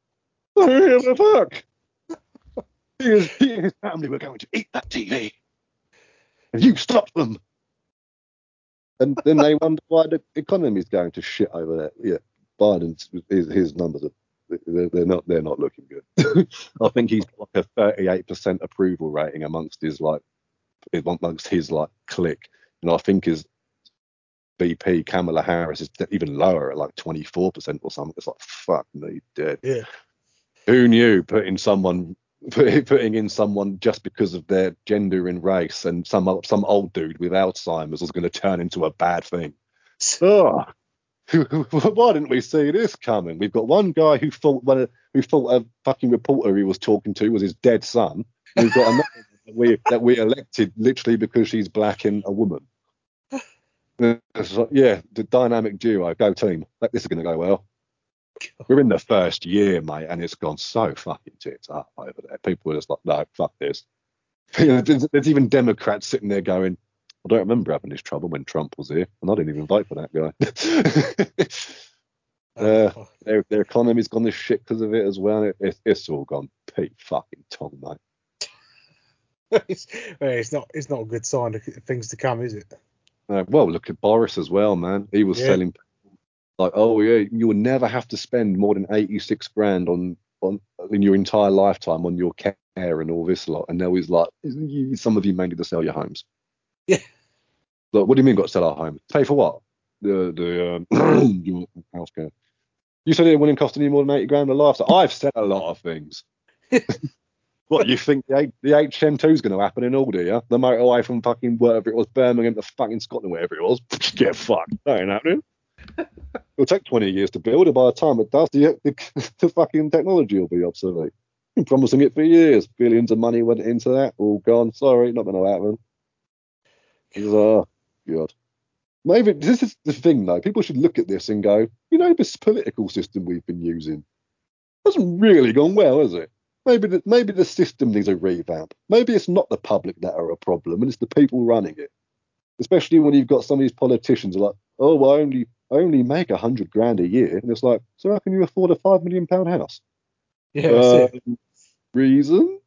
What the fuck? He and, he and his family were going to eat that TV. And you stopped them. And then they wonder why the economy is going to shit over there. Yeah, Biden's his, his numbers are they're, not they're not looking good. I think he's got like a 38% approval rating amongst his like amongst his like clique, and I think his VP Kamala Harris is even lower at like 24% or something. It's like fuck me dead. Yeah. Who knew putting someone putting in someone just because of their gender and race and some some old dude with Alzheimer's was going to turn into a bad thing. Oh, why didn't we see this coming? We've got one guy who thought of- who thought a fucking reporter he was talking to was his dead son. We've got another that we that we elected literally because she's black and a woman. Yeah, the dynamic duo, go team. Like, This is going to go well. We're in the first year, mate, and it's gone so fucking tits up over there. People are just like, no, fuck this. There's even Democrats sitting there going, I don't remember having this trouble when Trump was here, and I didn't even vote for that guy. Uh, Oh, their, their economy's gone to shit because of it as well. It, it, it's all gone Pete fucking Tong, mate. it's, it's not it's not a good sign of things to come, is it? Uh, well, look at Boris as well, man. He was Yeah. selling like, oh yeah, you will never have to spend more than eighty six grand on on in your entire lifetime on your care and all this lot. And now he's like, some of you may need to sell your homes. Yeah. Look, what do you mean got to sell our homes? Pay for what? The the um, your house care. You said it wouldn't cost any more than eighty grand a lifetime. I've said a lot of things. What you think the, H- the HM2 is going to happen in Aldi, yeah? The motorway from fucking wherever it was, Birmingham to fucking Scotland, wherever it was. Get fucked. That ain't happening. It'll take 20 years to build, and by the time it does, the, the, the fucking technology will be obsolete. Been promising it for years. Billions of money went into that. All gone. Sorry, not going to happen. Oh, God. Maybe this is the thing, though. People should look at this and go, you know, this political system we've been using hasn't really gone well, has it? Maybe the, maybe the system needs a revamp. Maybe it's not the public that are a problem, and it's the people running it. Especially when you've got some of these politicians who are like, oh, I only I only make a hundred grand a year, and it's like, so how can you afford a five million pound house? Yeah. Um, reasons,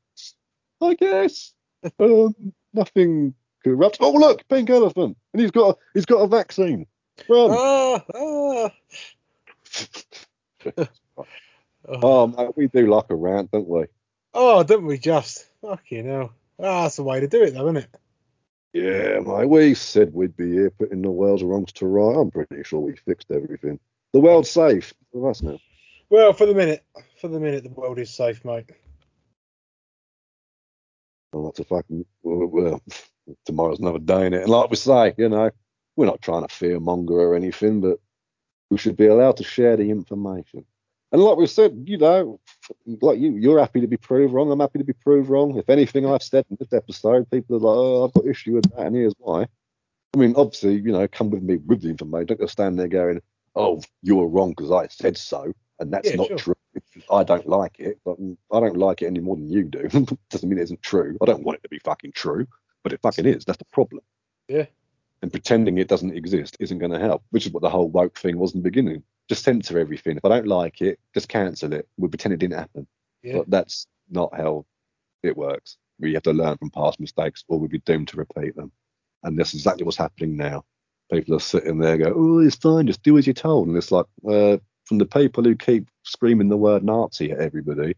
I guess. um, nothing Oh, look, pink elephant, and he's got a, he's got a vaccine. Run. Ah, ah. Oh, mate, we do like a rant, don't we? Oh, don't we just? Fucking hell. Ah, that's the way to do it, though, isn't it? Yeah, mate. We said we'd be here putting the world's wrongs to right. I'm pretty sure we fixed everything. The world's safe for us now. Well, for the minute, for the minute, the world is safe, mate. Well, that's a fucking well, well, tomorrow's another day in it. And like we say, you know, we're not trying to fear monger or anything, but we should be allowed to share the information. And like we said, you know, like you, you're happy to be proved wrong. I'm happy to be proved wrong. If anything I've said in this episode, people are like, oh, I've got issue with that, and here's why. I mean, obviously, you know, come with me with the information. Don't just stand there going, oh, you were wrong because I said so, and that's Yeah, not sure. true. I don't like it, but I don't like it any more than you do. Doesn't mean it isn't true. I don't want it to be fucking true, but it fucking is. That's the problem. Yeah. And pretending it doesn't exist isn't going to help, which is what the whole woke thing was in the beginning. Just censor everything. If I don't like it, just cancel it. We pretend it didn't happen. Yeah. But that's not how it works. We have to learn from past mistakes or we'll be doomed to repeat them. And that's exactly what's happening now. People are sitting there go, oh, it's fine, just do as you're told. And it's like, uh, from the people who keep screaming the word Nazi at everybody,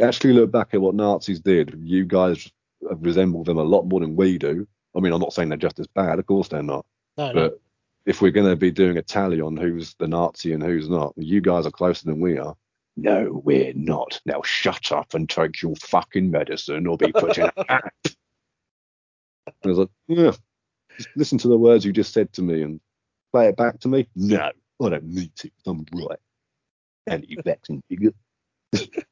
actually look back at what Nazis did. You guys resemble them a lot more than we do. I mean, I'm not saying they're just as bad. Of course they're not. No, no. But if we're going to be doing a tally on who's the Nazi and who's not, you guys are closer than we are. No, we're not. Now shut up and take your fucking medicine or be put in a camp. I was like, yeah, just listen to the words you just said to me and play it back to me. No, I don't need to. I'm right. Anti-vaccine bigot.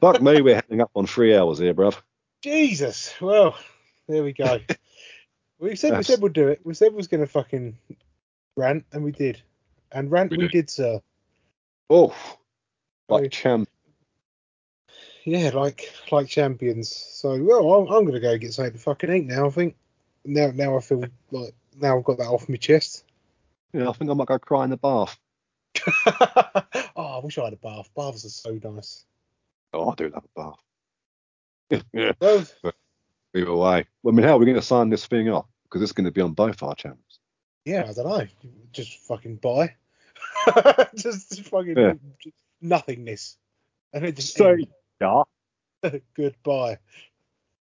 Fuck me, we're heading up on three hours here, bruv. Jesus. Well, there we go. we said we said we'd do it. We said we was gonna fucking rant, and we did. And rant We we, did. sir. Oh, like Oh. champ. Yeah, like like champions. So well, I'm, I'm gonna go get something to fucking eat now. I think now now I feel like now I've got that off my chest. Yeah, I think I might go cry in the bath. oh, I wish I had a bath. Baths are so nice. Oh, I do love a bath. Yeah. Either way. I mean, how are we going to sign this thing off? Because it's going to be on both our channels. yeah, I don't know. Just fucking buy. just fucking Yeah. just nothingness. And it just So-. Yeah. Goodbye.